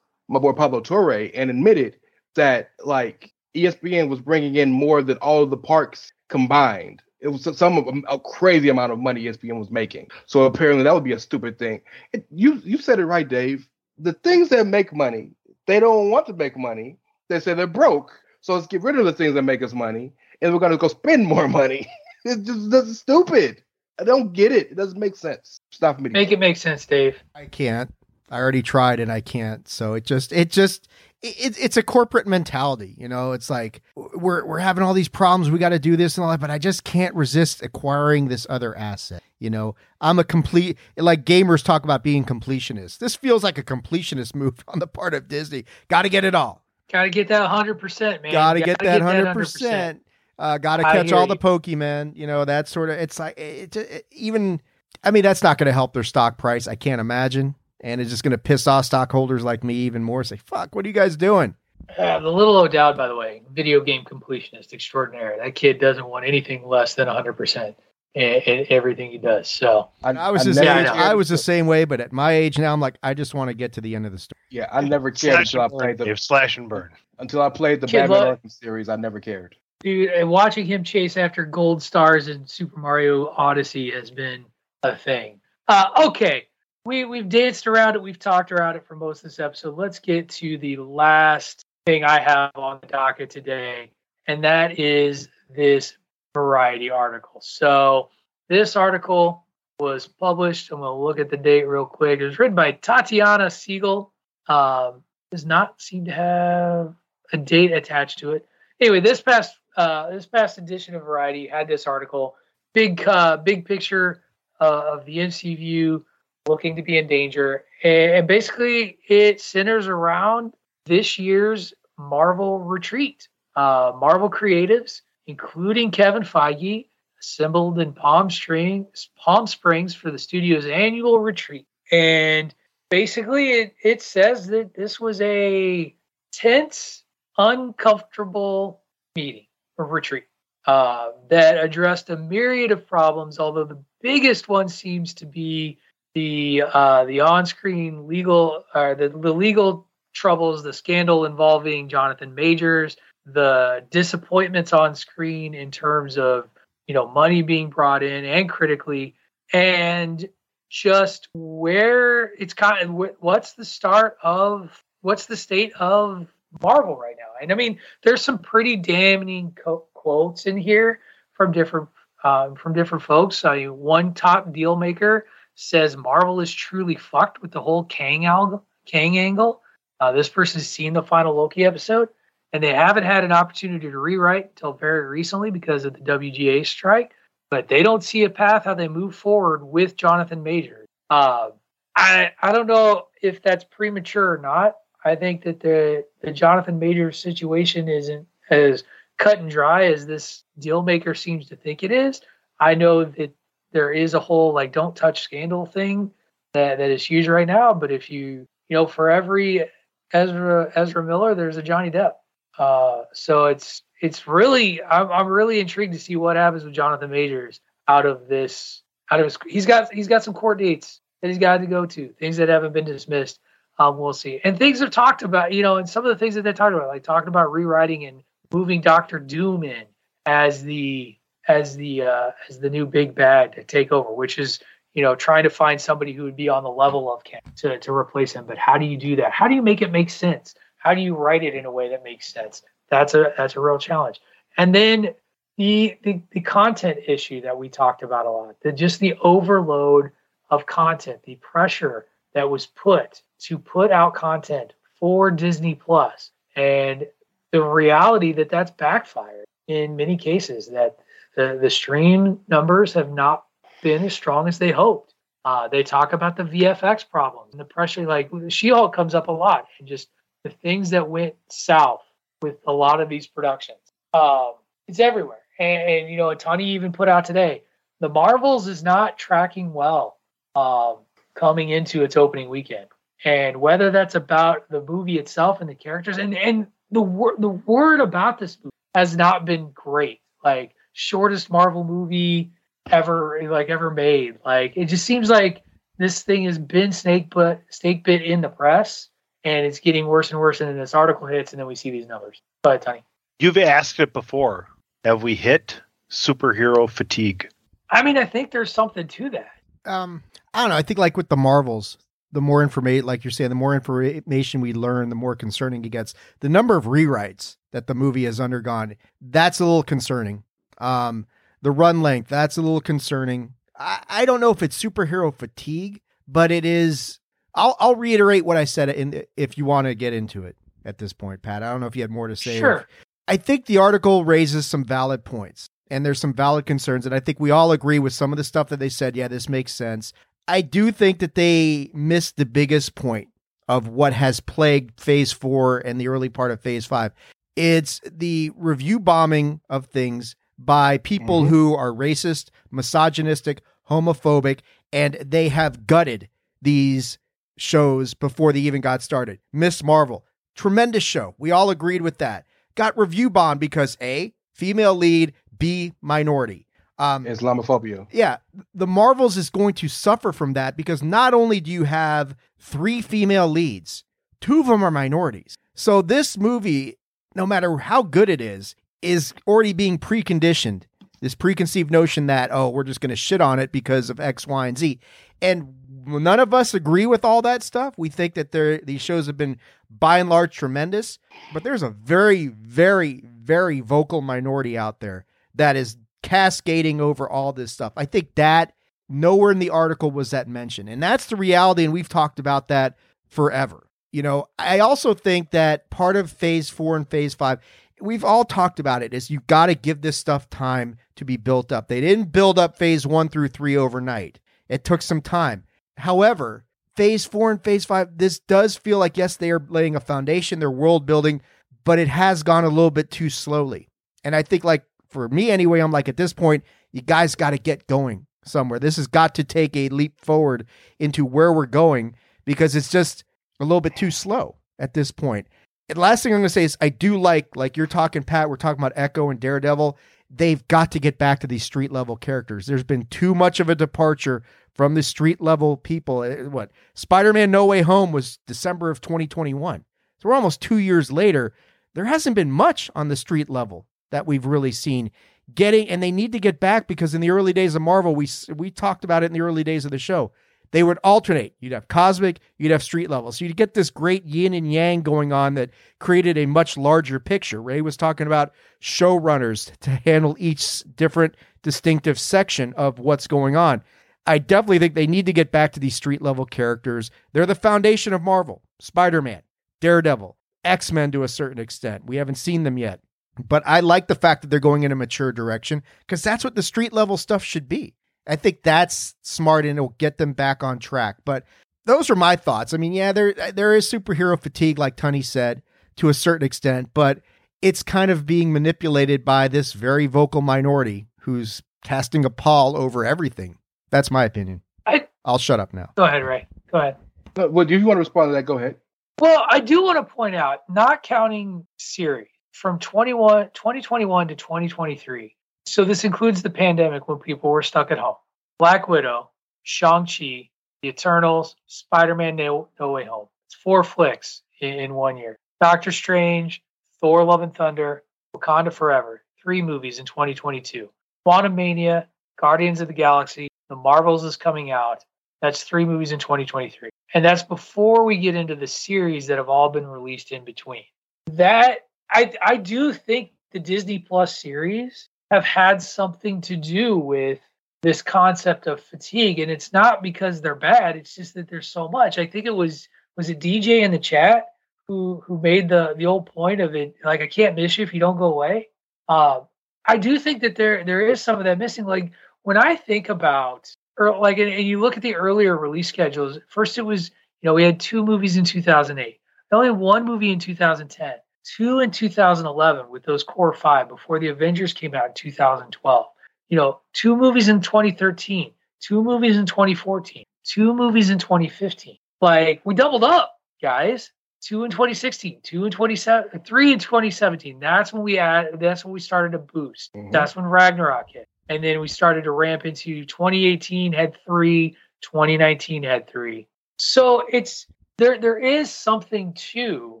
my boy Pablo Torre and admitted that like ESPN was bringing in more than all of the parks combined. It was some of a crazy amount of money ESPN was making. So apparently that would be a stupid thing. It, you you said it right, Dave. The things that make money, they don't want to make money. They say they're broke. So let's get rid of the things that make us money, and we're gonna go spend more [LAUGHS] money. it's just that's stupid. I don't get it. It doesn't make sense. Stop for me. Make it make sense, Dave. I can't. I already tried and I can't. So it just, it just, it, it's a corporate mentality. You know, it's like we're we're having all these problems. We got to do this and all that, but I just can't resist acquiring this other asset. You know, I'm a complete like gamers talk about being completionist. This feels like a completionist move [LAUGHS] on the part of Disney. Got to get it all. Got to get that 100%, man. Got to get that hundred percent. Uh, got to catch all you. the Pokemon. You know that sort of. It's like it, it, even. I mean, that's not going to help their stock price. I can't imagine, and it's just going to piss off stockholders like me even more. Say, "Fuck, what are you guys doing?" Uh, the little O'Dowd, by the way, video game completionist extraordinaire. That kid doesn't want anything less than 100% in, in everything he does. So, I was the never same. cared- I was the same way, but at my age now, I'm like, I just want to get to the end of the story. Yeah, I never cared slash until I played the Dave, slash and burn. until I played the Kid Batman love- Arkham series. I never cared. dude, and watching him chase after gold stars in Super Mario Odyssey has been a thing. Uh, okay, we we've danced around it, we've talked around it for most of this episode. Let's get to the last thing I have on the docket today, and that is this Variety article. So this article was published. I'm going to look at the date real quick. It was written by Tatiana Siegel. Um, does not seem to have a date attached to it. Anyway, this past uh, this past edition of Variety had this article, big uh, big picture uh, of the MCU looking to be in danger, and, basically it centers around this year's Marvel retreat. Uh, Marvel creatives, including Kevin Feige, assembled in Palm Springs, Palm Springs for the studio's annual retreat. And basically, it, it says that this was a tense, uncomfortable meeting or retreat uh, that addressed a myriad of problems. Although the biggest one seems to be the uh, the on-screen legal or the, the legal troubles, the scandal involving Jonathan Majors, the disappointments on screen in terms of you know money being brought in and critically and just where it's kind of what's the start of what's the state of marvel right now? And i mean there's some pretty damning co- quotes in here from different um, from different folks. I mean, one top deal maker says marvel is truly fucked with the whole kang angle kang angle uh, this person's seen the final loki episode and they haven't had an opportunity to rewrite until very recently because of the WGA strike. But they don't see a path how they move forward with Jonathan Major. Uh, I I don't know if that's premature or not. I think that the the Jonathan Major situation isn't as cut and dry as this deal maker seems to think it is. I know that there is a whole like don't touch scandal thing that, that is huge right now. But if you you know for every Ezra Ezra Miller, there's a Johnny Depp. Uh, so it's it's really I'm, I'm really intrigued to see what happens with Jonathan Majors out of this out of his he's got he's got some court dates that he's got to go to things that haven't been dismissed. Um, we'll see and things have talked about you know and some of the things that they talked about like talking about rewriting and moving Doctor Doom in as the as the uh, as the new big bad to take over, which is you know trying to find somebody who would be on the level of Kang to to replace him. But how do you do that? How do you make it make sense? How do you write it in a way that makes sense? That's a that's a real challenge. And then the the, the content issue that we talked about a lot, the just the overload of content, the pressure that was put to put out content for Disney Plus, and the reality that that's backfired in many cases. That the the stream numbers have not been as strong as they hoped. Uh, they talk about the VFX problems and the pressure. Like She-Hulk comes up a lot, and just the things that went south with a lot of these productions. Um, it's everywhere. And, and, you know, Tunney even put out today, the Marvels is not tracking well um, coming into its opening weekend. And whether that's about the movie itself and the characters, and, and the, the word about this movie has not been great. Like, shortest Marvel movie ever, like, ever made. Like, it just seems like this thing has been snake, but snake bit in the press and it's getting worse and worse. And then this article hits, and then we see these numbers. Go ahead, Tunney. You've asked it before. Have we hit superhero fatigue? I mean, I think there's something to that. Um, I don't know. I think like with the Marvels, the more information, like you're saying, the more information we learn, the more concerning it gets. The number of rewrites that the movie has undergone, that's a little concerning. Um, the run length, that's a little concerning. I, I don't know if it's superhero fatigue, but it is I'll I'll reiterate what I said in if you want to get into it at this point, Pat. I don't know if you had more to say. Sure. I think the article raises some valid points and there's some valid concerns and I think we all agree with some of the stuff that they said, yeah, this makes sense. I do think that they missed the biggest point of what has plagued phase 4 and the early part of phase 5. It's the review bombing of things by people mm-hmm. who are racist, misogynistic, homophobic and they have gutted these shows before they even got started. Miss Marvel, tremendous show. We all agreed with that. Got review bond because A, female lead, B, minority. Um, Islamophobia. Yeah. The Marvels is going to suffer from that because not only do you have three female leads, two of them are minorities. So this movie, no matter how good it is, is already being preconditioned. This preconceived notion that oh, we're just going to shit on it because of X, Y, and Z, and none of us agree with all that stuff. We think that there these shows have been by and large tremendous, but there's a very, very, very vocal minority out there that is cascading over all this stuff. I think that nowhere in the article was that mentioned, and that's the reality, and we've talked about that forever. You know, I also think that part of phase four and phase five, we've all talked about it, is you got to give this stuff time to be built up. They didn't build up phase one through three overnight, it took some time. However, phase four and phase five, this does feel like, yes, they are laying a foundation, they're world building, but it has gone a little bit too slowly. And I think, like, for me anyway, I'm like, at this point, you guys got to get going somewhere. This has got to take a leap forward into where we're going because it's just a little bit too slow at this point. And last thing I'm going to say is I do like, like you're talking, Pat, we're talking about Echo and Daredevil. They've got to get back to these street level characters. There's been too much of a departure from the street level people. Eh, what Spider Man No Way Home was December of 2021. So we're almost two years later. There hasn't been much on the street level that we've really seen getting, and they need to get back because in the early days of Marvel, we we talked about it in the early days of the show they would alternate. You'd have cosmic, you'd have street level. So you'd get this great yin and yang going on that created a much larger picture. Rey was talking about showrunners to handle each different distinctive section of what's going on. I definitely think they need to get back to these street level characters. They're the foundation of Marvel Spider Man, Daredevil, X Men to a certain extent. We haven't seen them yet. But I like the fact that they're going in a mature direction because that's what the street level stuff should be. I think that's smart and it'll get them back on track. But those are my thoughts. I mean, yeah, there there is superhero fatigue, like Tunney said, to a certain extent, but it's kind of being manipulated by this very vocal minority who's casting a pall over everything. That's my opinion. I, I'll shut up now. Go ahead, Rey. Go ahead. Well, if you want to respond to that, go ahead. Well, I do want to point out, not counting series from 21, 2021 to 2023, so this includes the pandemic when people were stuck at home. Black Widow, Shang-Chi, The Eternals, Spider-Man No, no Way Home. It's four flicks in, in one year. Doctor Strange, Thor Love and Thunder, Wakanda Forever. Three movies in 2022. Quantumania, Guardians of the Galaxy, The Marvels is coming out. That's three movies in 2023. And that's before we get into the series that have all been released in between. That I I do think the Disney Plus series have had something to do with this concept of fatigue. And it's not because they're bad it's just that there's so much. I think it was was it dj in the chat who who made the the old point of it like i can't miss you if you don't go away. Uh, i do think that there there is some of that missing. Like when i think about or like and, and you look at the earlier release schedules first it was you know we had two movies in 2008 only one movie in 2010 two in 2011 with those core five before the Avengers came out in 2012. You know, two movies in 2013, two movies in 2014, two movies in 2015. Like we doubled up, guys. Two in 2016, two in 27, three in 2017. That's when we add. That's when we started to boost. Mm-hmm. That's when Ragnarok hit, and then we started to ramp into 2018 had three, 2019 had three. So it's there. There is something to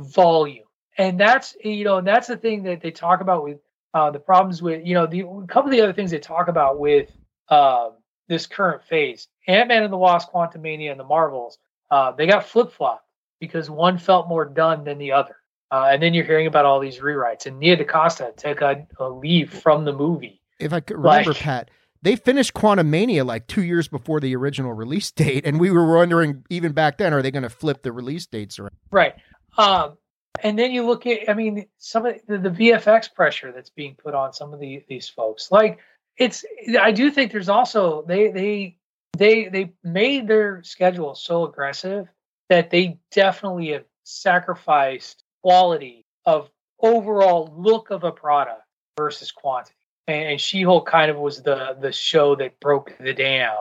volume and that's you know and that's the thing that they talk about with uh, the problems with you know the a couple of the other things they talk about with uh, this current phase ant-man and the wasp quantumania and the marvels uh, they got flip-flopped because one felt more done than the other uh, and then you're hearing about all these rewrites and nia dacosta took a, a leave from the movie if i could remember like, pat they finished Quantumania like two years before the original release [LAUGHS] date, and we were wondering even back then, are they going to flip the release dates around? Right. Um, and then you look at, I mean, some of the, the VFX pressure that's being put on some of the, these folks. Like it's, I do think there's also they they they they made their schedule so aggressive that they definitely have sacrificed quality of overall look of a product versus quantity. And, and She-Hulk kind of was the the show that broke the dam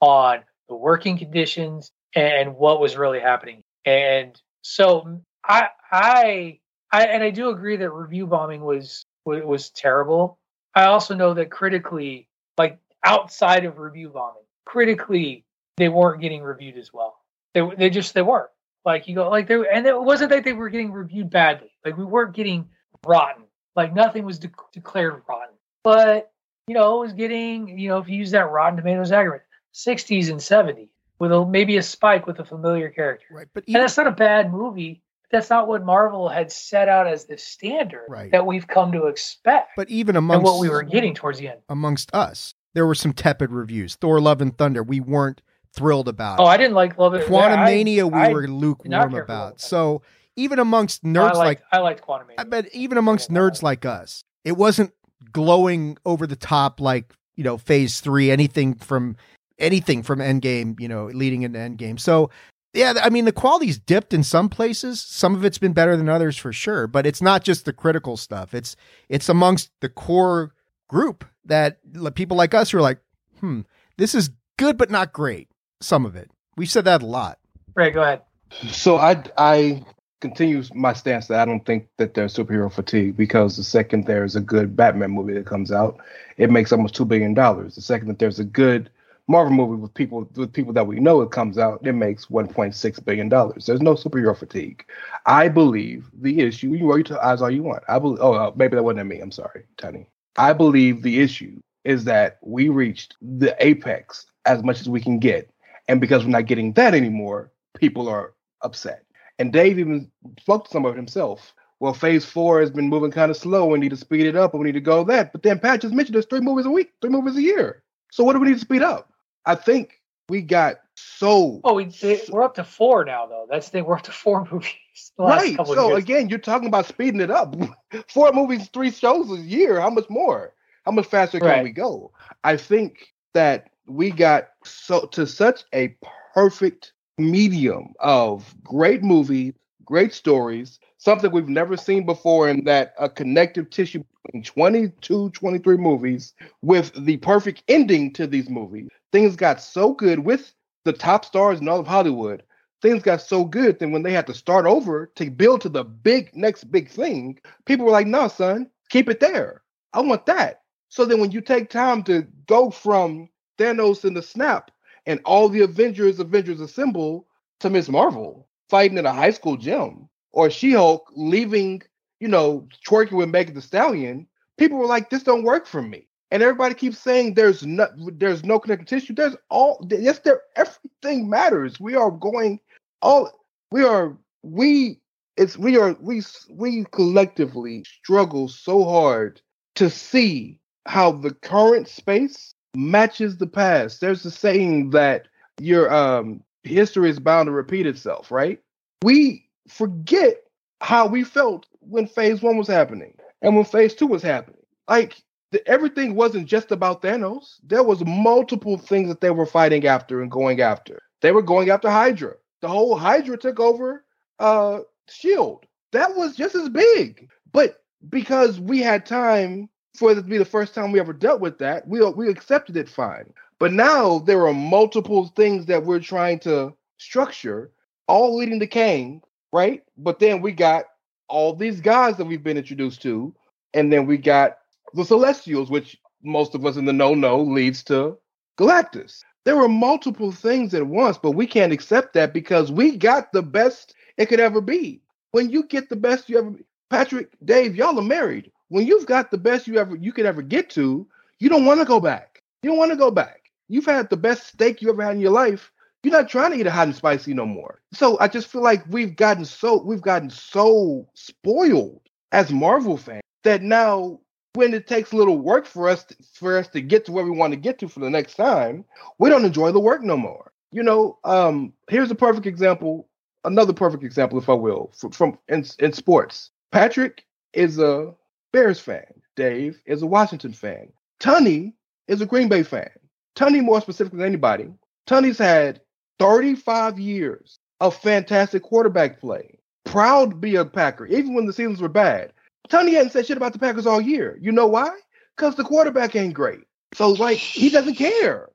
on the working conditions and what was really happening. And so I I I and I do agree that review bombing was was, terrible. I also know that critically, like outside of review bombing, critically they weren't getting reviewed as well. They they just they weren't. Like you go like they and it wasn't that they were getting reviewed badly. Like we weren't getting rotten like nothing was de- declared rotten. But you know, it was getting you know if you use that Rotten Tomatoes aggregate, 60s and 70s with a, maybe a spike with a familiar character. Right, but and that's not a bad movie. That's not what Marvel had set out as the standard Right. that we've come to expect. But even amongst what we were getting towards the end. amongst us, there were some tepid reviews. Thor: Love and Thunder, we weren't thrilled about. Oh, I didn't like Love It. Quantumania, we I were lukewarm care for Love about. So even amongst nerds I like I liked Quantumania. I bet even amongst nerds like us, it wasn't glowing over the top like you know Phase Three. Anything from anything from Endgame, you know, leading into Endgame. So yeah, I mean the quality's dipped in some places. Some of it's been better than others for sure, but it's not just the critical stuff. It's it's amongst the core group that people like us who are like, hmm, this is good but not great. Some of it. We've said that a lot. Right, go ahead. So I I continue my stance that I don't think that there's superhero fatigue because the second there's a good Batman movie that comes out, it makes almost two billion dollars. The second that there's a good Marvel movie with people with people that we know it comes out, it makes 1.6 billion dollars. There's no superhero fatigue. I believe the issue. You roll your eyes all you want. I believe. Oh, uh, maybe that wasn't me. I'm sorry, Tunney. I believe the issue is that we reached the apex as much as we can get, and because we're not getting that anymore, people are upset. And Dave even spoke to some of it himself. Well, phase four has been moving kind of slow. We need to speed it up, and we need to go that. But then Pat just mentioned there's three movies a week, three movies a year. So what do we need to speed up? I think we got so Oh, we, they, we're up to four now, though. That's the thing. We're up to four [LAUGHS] movies. Right. So again, you're talking about speeding it up. [LAUGHS] Four movies, three shows a year. How much more? How much faster can Right. we go? I think that we got so to such a perfect medium of great movies, great stories, something we've never seen before in that a connective tissue between 22, 23 movies with the perfect ending to these movies. Things got so good with the top stars in all of Hollywood things got so good that when they had to start over to build to the big next big thing, people were like, "No, son, keep it there. I want that." So then, when you take time to go from Thanos and the Snap and all the Avengers, Avengers Assemble to Miss Marvel fighting in a high school gym, or She-Hulk leaving, you know, twerking with Megan Thee Stallion, people were like, "This don't work for me." And everybody keeps saying there's no there's no connective tissue. There's all yes, there everything matters. We are going all we are we it's we are we we collectively struggle so hard to see how the current space matches the past. There's a saying that your um history is bound to repeat itself, right? We forget how we felt when phase one was happening and when phase two was happening. Like the, everything wasn't just about Thanos. There was multiple things that they were fighting after and going after. They were going after Hydra. The whole Hydra took over uh Shield. That was just as big. But because we had time for it to be the first time we ever dealt with that, we we accepted it fine. But now there are multiple things that we're trying to structure, all leading to Kang, right? But then we got all these guys that we've been introduced to, and then we got the Celestials, which most of us in the know know leads to Galactus. There were multiple things at once, but we can't accept that because we got the best it could ever be. When you get the best you ever, Patrick, Dave, y'all are married. When you've got the best you ever you could ever get to, you don't want to go back. You don't want to go back. You've had the best steak you ever had in your life. You're not trying to eat a hot and spicy no more. So I just feel like we've gotten so we've gotten so spoiled as Marvel fans that now when it takes a little work for us to, for us to get to where we want to get to for the next time, we don't enjoy the work no more. You know, um, here's a perfect example, another perfect example, if I will, from, from in, in sports. Patrick is a Bears fan. Dave is a Washington fan. Tunney is a Green Bay fan. Tunney, more specifically than anybody, Tunney's had 35 years of fantastic quarterback play. Proud to be a Packer, even when the seasons were bad. Tunney hadn't said shit about the Packers all year. You know why? Because the quarterback ain't great. So like he doesn't care.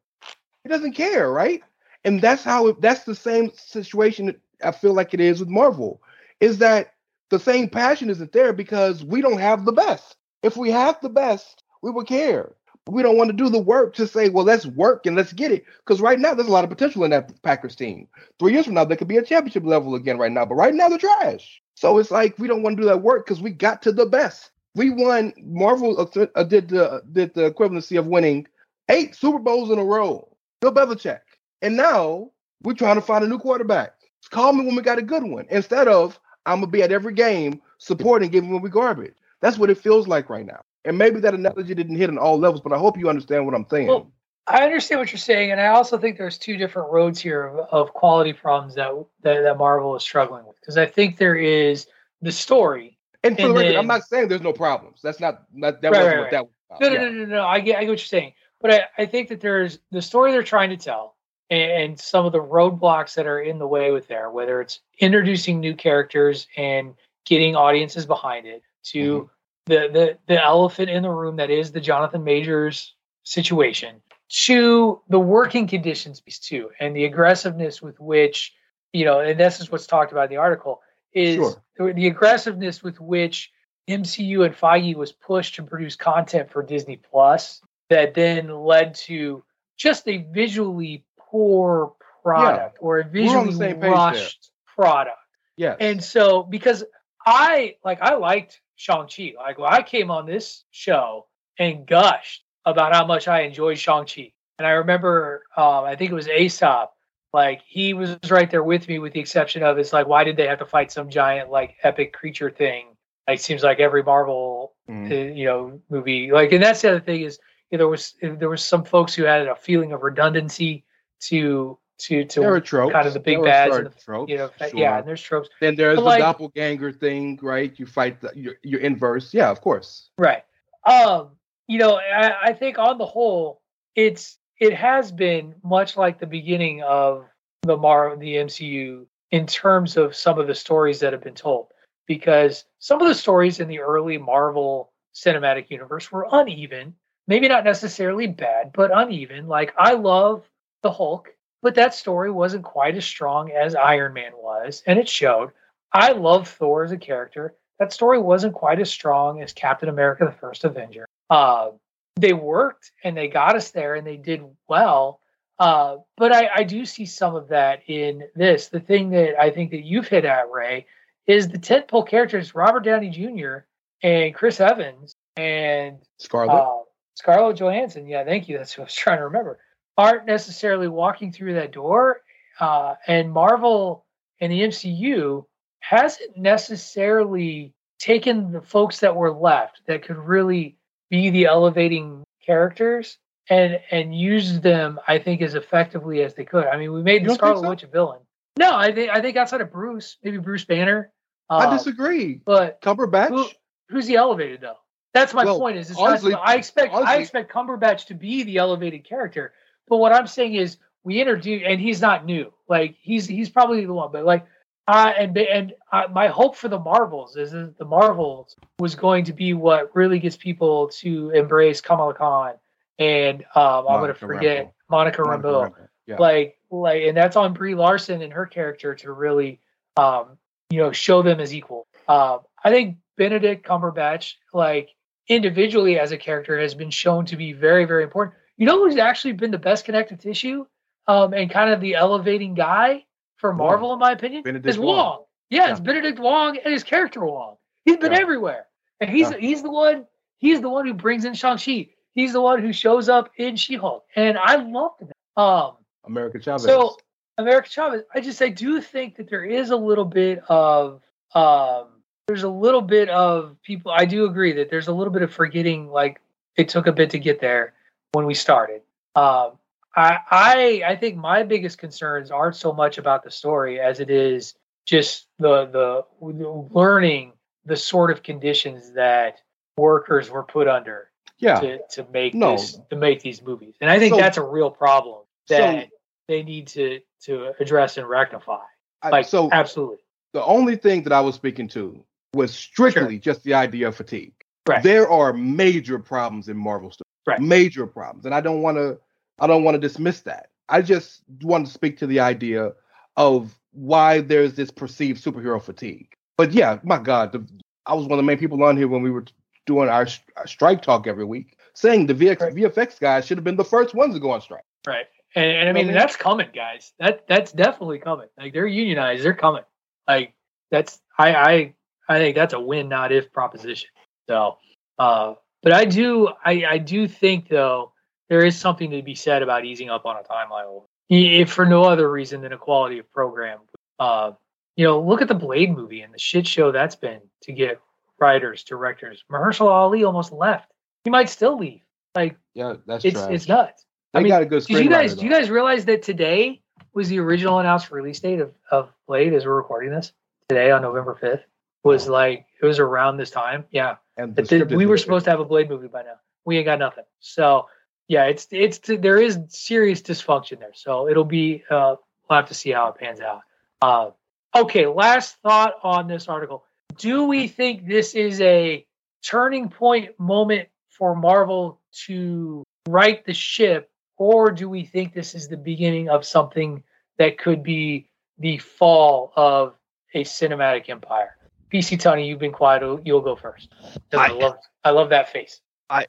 He doesn't care, right? And that's how it, that's the same situation I feel like it is with Marvel. Is that the same passion isn't there because we don't have the best. If we have the best, we would care. But we don't want to do the work to say, well, let's work and let's get it. Because right now there's a lot of potential in that Packers team. Three years from now, they could be a championship level again right now. But right now they're trash. So it's like we don't want to do that work because we got to the best. we won. Marvel uh, uh, did the did the equivalency of winning eight Super Bowls in a row. Bill Belichick, and now we're trying to find a new quarterback. Call me when we got a good one. Instead of I'm gonna be at every game supporting, giving when we garbage. That's what it feels like right now. And maybe that analogy didn't hit on all levels, but I hope you understand what I'm saying. Well, I understand what you're saying, and I also think there's two different roads here of, of quality problems that, that that Marvel is struggling with. Because I think there is the story, and for the record, then- I'm not saying there's no problems. That's not that, that Right, wasn't right, what right. that was about. No, no, Yeah. no, no, no. I get, I get what you're saying, but I, I think that there's the story they're trying to tell, and, and some of the roadblocks that are in the way with there, whether it's introducing new characters and getting audiences behind it, to mm-hmm. the the the elephant in the room that is the Jonathan Majors situation, to the working conditions piece too, and the aggressiveness with which you know, and this is what's talked about in the article is Sure. the aggressiveness with which MCU and Feige was pushed to produce content for Disney Plus that then led to just a visually poor product or a visually rushed product. Yeah. And so because I like I liked Shang-Chi. Like when I came on this show and gushed about how much I enjoyed Shang-Chi. And I remember um, I think it was Aesop, like he was right there with me with the exception of it's like why did they have to fight some giant like epic creature thing? Like seems like every Marvel uh, you know movie like and that's the other thing is you know, there was there was some folks who had a feeling of redundancy to to to There are tropes. kind of the big bads and the, tropes, you know sure. yeah and there's tropes Then there's But, the like- doppelganger thing, right? You fight the, your, your inverse. Yeah, of course. Right. Um, you know, I, I think on the whole, it's it has been much like the beginning of the Mar the MCU in terms of some of the stories that have been told. Because some of the stories in the early Marvel cinematic universe were uneven, maybe not necessarily bad, but uneven. Like I love the Hulk, but that story wasn't quite as strong as Iron Man was, and it showed. I love Thor as a character. That story wasn't quite as strong as Captain America: The First Avenger. Uh, they worked and they got us there, and they did well. Uh, but I, I do see some of that in this. The thing that I think that you've hit at, Rey, is the tentpole characters Robert Downey Jr. and Chris Evans and Scarlet. uh, Scarlett Johansson. Yeah, thank you. That's what I was [LAUGHS] trying to remember. Aren't necessarily walking through that door. Uh, and Marvel and the MCU hasn't necessarily taken the folks that were left that could really be the elevating characters and and use them, I think, as effectively as they could. I mean, we made the Scarlet so? Witch a villain. No, I think I think outside of Bruce, maybe Bruce Banner. I um, disagree. But Cumberbatch. who, who's the elevated though? That's my Well, point. Is honestly- I expect I expect Cumberbatch to be the elevated character, but what I'm saying is we introduce, and he's not new. Like he's he's probably the one, but like uh, and and uh, my hope for the Marvels is that the Marvels was going to be what really gets people to embrace Kamala Khan and um, I'm going to forget. Monica Monica Rambeau Rambeau, yeah. like like and that's on Brie Larson and her character to really um you know show them as equal. Um I think Benedict Cumberbatch like individually as a character has been shown to be very very important. You know who's actually been the best connective tissue um and kind of the elevating guy for Wong. Marvel in my opinion Benedict is Wong. Wong. Yeah, it's Benedict Wong and his character Wong. He's been Yeah. everywhere. And he's Yeah. he's the one he's the one who brings in Shang-Chi. He's the one who shows up in She-Hulk. And I loved that. Um America Chavez. so America Chavez, I just I do think that there is a little bit of um there's a little bit of people I do agree that there's a little bit of forgetting like it took a bit to get there when we started. Um I I I think my biggest concerns aren't so much about the story as it is just the the learning the sort of conditions that workers were put under yeah. to, to make No. this to make these movies. And I think So- that's a real problem So- that they need to to address and rectify. I- Like so absolutely. the only thing that I was speaking to was strictly just the idea of fatigue. Right. There are major problems in Marvel stuff. Right. Major problems. And I don't want to I don't want to dismiss that. I just want to speak to the idea of why there's this perceived superhero fatigue. But yeah, my God, the, I was one of the main people on here when we were doing our, our strike talk every week, saying the VX, Right. VFX guys should have been the first ones to go on strike. Right. And, and I mean Mhm. that's coming, guys. That that's definitely coming. Like they're unionized, they're coming. Like that's I I I think that's a win not if proposition. So, uh, but I do, I, I do think though there is something to be said about easing up on a timeline, if for no other reason than a quality of program. Uh, you know, look at the Blade movie and the shit show that's been to get writers, directors. Mahershala Ali almost left. He might still leave. Like, Yeah, that's it's trash. it's nuts. They I mean, got a good did you guys do you guys realize that today was the original announced release date of, of Blade as we're recording this today on November fifth? Was like it was around this time. Yeah. And the the- we were supposed to have a Blade movie by now. We ain't got nothing. So yeah, it's it's there is serious dysfunction there. So it'll be uh we'll have to see how it pans out. Uh okay, last thought on this article. Do we think this is a turning point moment for Marvel to right the ship, or do we think this is the beginning of something that could be the fall of a cinematic empire? PC Tunney, you've been quiet. You'll go first. I, I- love I love that face. I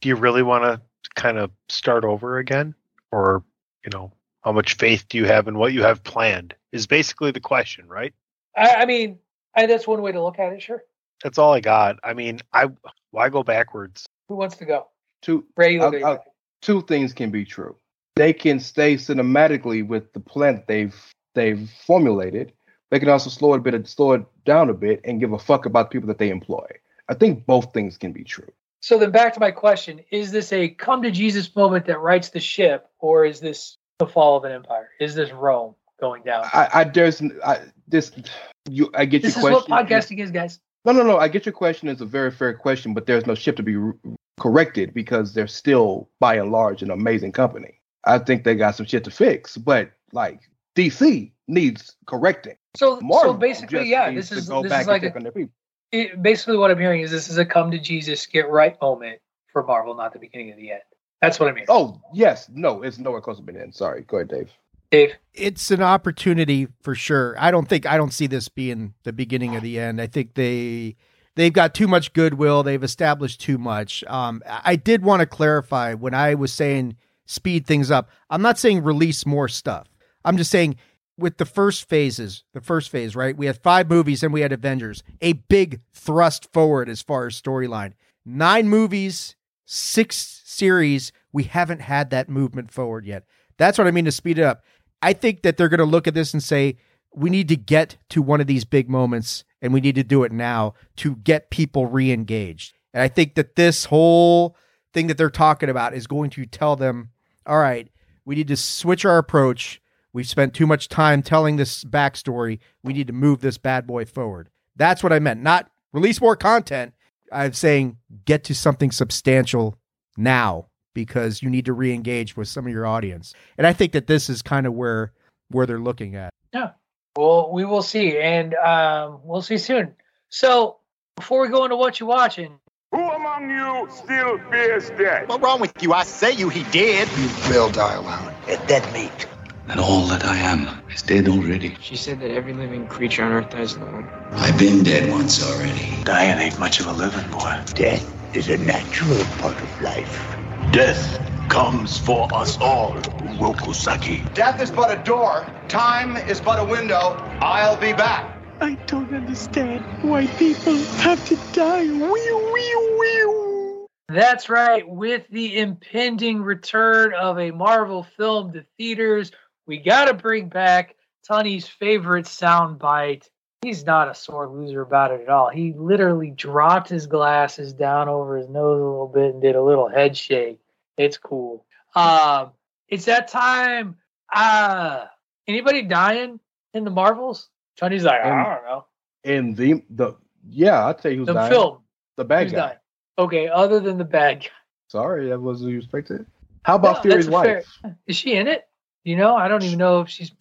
do you really want to kind of start over again, or you know, how much faith do you have in what you have planned? Is basically the question, right? I, I mean, I, that's one way to look at it. Sure. That's all I got. I mean, I why go backwards? Who wants to go? Two, Rey, you I'll- I'll- two things can be true. They can stay cinematically with the plan that they've they've formulated. They can also slow it a bit, slow it down a bit, and give a fuck about the people that they employ. I think both things can be true. So then back to my question: Is this a come to Jesus moment that rights the ship, or is this the fall of an empire? Is this Rome going down? I, I there's I, this you I get this is your what question. podcasting is, guys. No, no, no. I get your question. It's a very fair question, but there's no ship to be r- corrected because they're still, by and large, an amazing company. I think they got some shit to fix, but like DC needs correcting. So, so basically, yeah, this is this is like a, check on their people. it, basically what I'm hearing is this is a come to Jesus, get right moment for Marvel, not the beginning of the end. That's what I mean. Oh yes, no, it's nowhere close to being in. Sorry, go ahead, Dave. Dave, it's an opportunity for sure. I don't think I don't see this being the beginning of the end. I think they they've got too much goodwill. They've established too much. Um, I did want to clarify when I was saying speed things up. I'm not saying release more stuff. I'm just saying with the first phases, the first phase, right? We had five movies and we had Avengers, a big thrust forward as far as storyline. Nine movies, six series. We haven't had that movement forward yet. That's what I mean to speed it up. I think that they're going to look at this and say, we need to get to one of these big moments and we need to do it now to get people re engaged. And I think that this whole thing that they're talking about is going to tell them, all right, we need to switch our approach. We've spent too much time telling this backstory. We need to move this bad boy forward. That's what I meant. Not release more content. I'm saying get to something substantial now because you need to re-engage with some of your audience. And I think that this is kind of where where they're looking at. Yeah. Well, we will see, and um, we'll see soon. So, before we go into what you're watching, Who among you still fears death? What's wrong with you? I say you, he did. You will die alone. A dead meat. And all that I am is dead already. She said that every living creature on Earth dies alone. I've been dead once already. Dying ain't much of a living, boy. Death is a natural part of life. Death comes for us all, Rokusaki. Death is but a door. Time is but a window. I'll be back. I don't understand why people have to die. Wee, wee, wee. That's right. With the impending return of a Marvel film to theaters, we got to bring back Tunney's favorite soundbite. He's not a sore loser about it at all. He literally dropped his glasses down over his nose a little bit and did a little head shake. It's cool. Um, it's that time. Uh, anybody dying in the Marvels? Tunney's like, I Um, don't know. In the the yeah, tell you who's The dying. film. The bad Who's guy. dying? Okay, other than the bad guy. Sorry, that wasn't you expected. How about No, Fury's a fair- wife? Is she in it? You know, I don't even know if she's.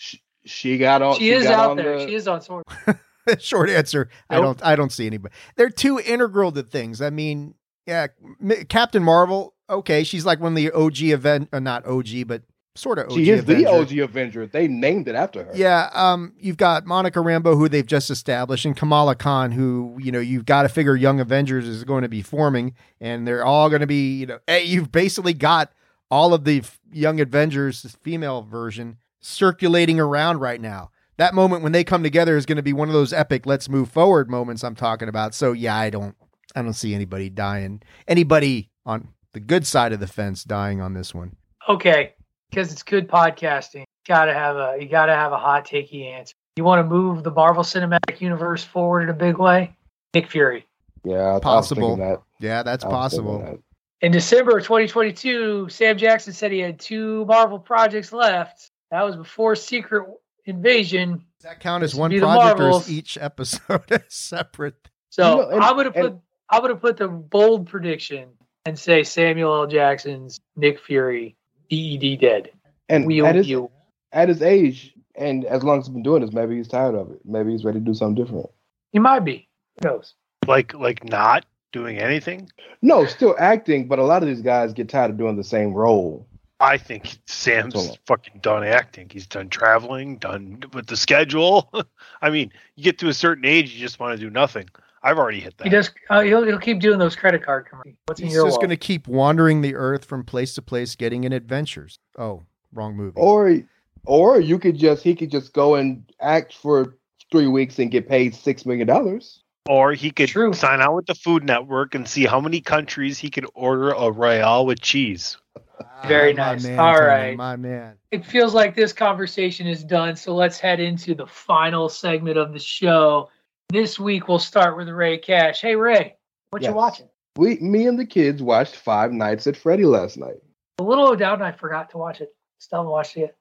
She got on. She is got out on there. the- She is on sword. [LAUGHS] Short answer, I don't I don't see anybody. They're too integral to things. I mean, yeah, M- Captain Marvel, okay, she's like one of the OG event uh, not OG, but sort of OG Avengers. She is the OG Avenger. They named it after her. Yeah, um, you've got Monica Rambeau, who they've just established, and Kamala Khan, who you know you've got to figure Young Avengers is going to be forming, and they're all going to be, you know, hey, you've basically got all of the f- Young Avengers female version circulating around right now. That moment when they come together is going to be one of those epic "let's move forward" moments I'm talking about. So yeah, I don't, I don't see anybody dying. Anybody on the good side of the fence dying on this one. Okay, because it's good podcasting. Gotta have a you gotta have a hot takey answer. You want to move the Marvel Cinematic Universe forward in a big way? Nick Fury. Yeah, I- I was Possible. that. Yeah, that's I was thinking possible. that. In December of 2022, Sam Jackson said he had two Marvel projects left. That was before Secret Invasion. Does that count as one would be the project or is each episode [LAUGHS] is separate? So You know, and- I would gonna put and- I'm gonna put the bold prediction and say Samuel L. Jackson's Nick Fury, DED dead. And we at his, wheel. at his age, and as long as he's been doing this, maybe he's tired of it. Maybe he's ready to do something different. He might be. Who knows? Like like not doing anything. No, still acting, but a lot of these guys get tired of doing the same role. I think Sam's Totally. fucking done acting. He's done traveling, done with the schedule. [LAUGHS] I mean, you get to a certain age, you just want to do nothing. I've already hit that. He does. Uh, he'll, he'll keep doing those credit card commercials. What's in He's your just going to keep wandering the earth from place to place, getting in adventures. Oh, wrong movie. Or, or you could just he could just go and act for three weeks and get paid six million dollars. Or he could True. sign out with the Food Network and see how many countries he could order a royale with cheese. Ah, Very My nice. man, All Tunney, right. my man. It feels like this conversation is done, so let's head into the final segment of the show. This week we'll start with Rey Cash. Hey Rey, what you watching? We, me and the kids watched Five Nights at Freddy last night. A little O'Dowd and I forgot to watch it. Still haven't watched it yet.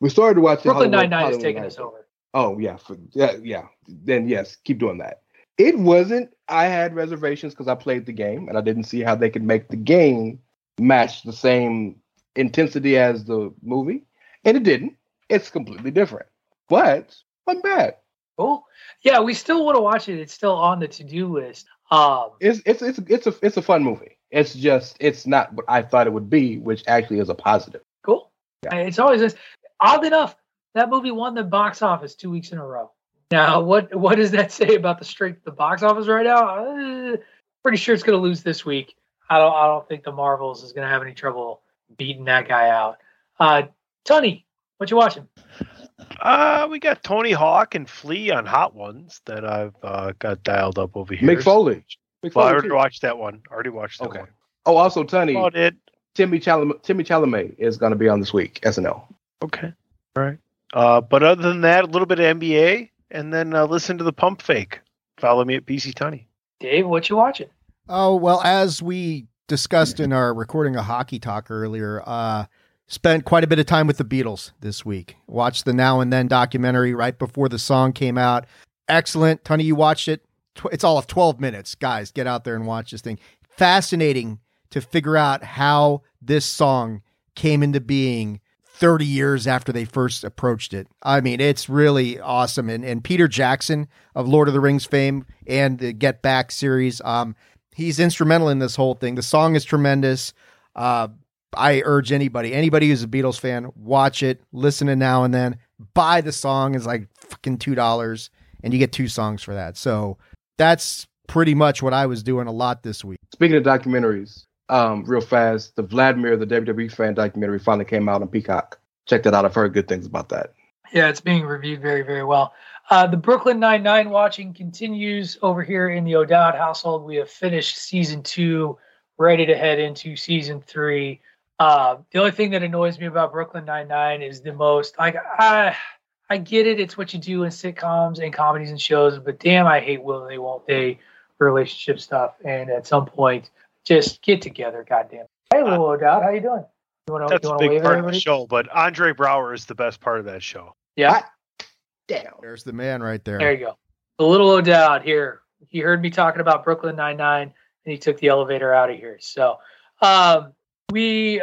We started watching Brooklyn Nine Nine is taking Nights. us over. Oh yeah, for, yeah, yeah. Then yes, keep doing that. It wasn't. I had reservations because I played the game and I didn't see how they could make the game match the same intensity as the movie, and it didn't. It's completely different, but wasn't bad. Cool. Yeah, we still want to watch it. It's still on the to-do list. Um, It's it's it's it's a it's a fun movie. It's just it's not what I thought it would be, which actually is a positive. cool. Yeah. It's always this. Odd enough, that movie won the box office two weeks in a row. Now, what what does that [LAUGHS] say about the strength of the box office right now? Uh, pretty sure it's going to lose this week. I don't I don't think the Marvels is going to have any trouble beating that guy out. Uh, Tunney, what you watching? Uh, we got Tony Hawk and Flea on Hot Ones that I've uh, got dialed up over here. Mick Foley. Mick Well, I already too. watched that one. Already watched that Okay. one. Oh, also Tunney. About it. Timmy Chalamet, Timmy Chalamet is going to be on this week SNL. Okay. All right. Uh, but other than that, a little bit of NBA, and then uh, listen to the Pump Fake. Follow me at PC Tunney. Dave, what you watching? Oh, well, as we discussed in our recording a hockey talk earlier, uh, spent quite a bit of time with the Beatles this week. Watched the Now and Then documentary right before the song came out. Excellent. Tunney, you watched it. It's all of 12 minutes. Guys, get out there and watch this thing. Fascinating to figure out how this song came into being 30 years after they first approached it. I mean, it's really awesome. And, and Peter Jackson of Lord of the Rings fame and the Get Back series, um, he's instrumental in this whole thing. The song is tremendous. Uh, I urge anybody, anybody who's a Beatles fan, watch it, listen to now and then, buy the song is like fucking two dollars, and you get two songs for that. So that's pretty much what I was doing a lot this week. Speaking of documentaries, um, real fast, the Vladimir, the WWE fan documentary finally came out on Peacock. Check that out. I've heard good things about that. Yeah, it's being reviewed very, very well. Uh, the Brooklyn Nine Nine watching continues over here in the O'Dowd household. We have finished season two, ready to head into season three. Uh, the only thing that annoys me about Brooklyn Nine Nine is the most like I I get it, it's what you do in sitcoms and comedies and shows, but damn, I hate will they won't they relationship stuff. And at some point, just get together, goddamn. Hey, little O'Dowd, how you doing? You want to That's you a big wave at part of the show, but Andre Braugher is the best part of that show. Yeah. Damn. There's the man right there. There you go. The little O'Dowd here. He heard me talking about Brooklyn Nine Nine, and he took the elevator out of here. So, um, we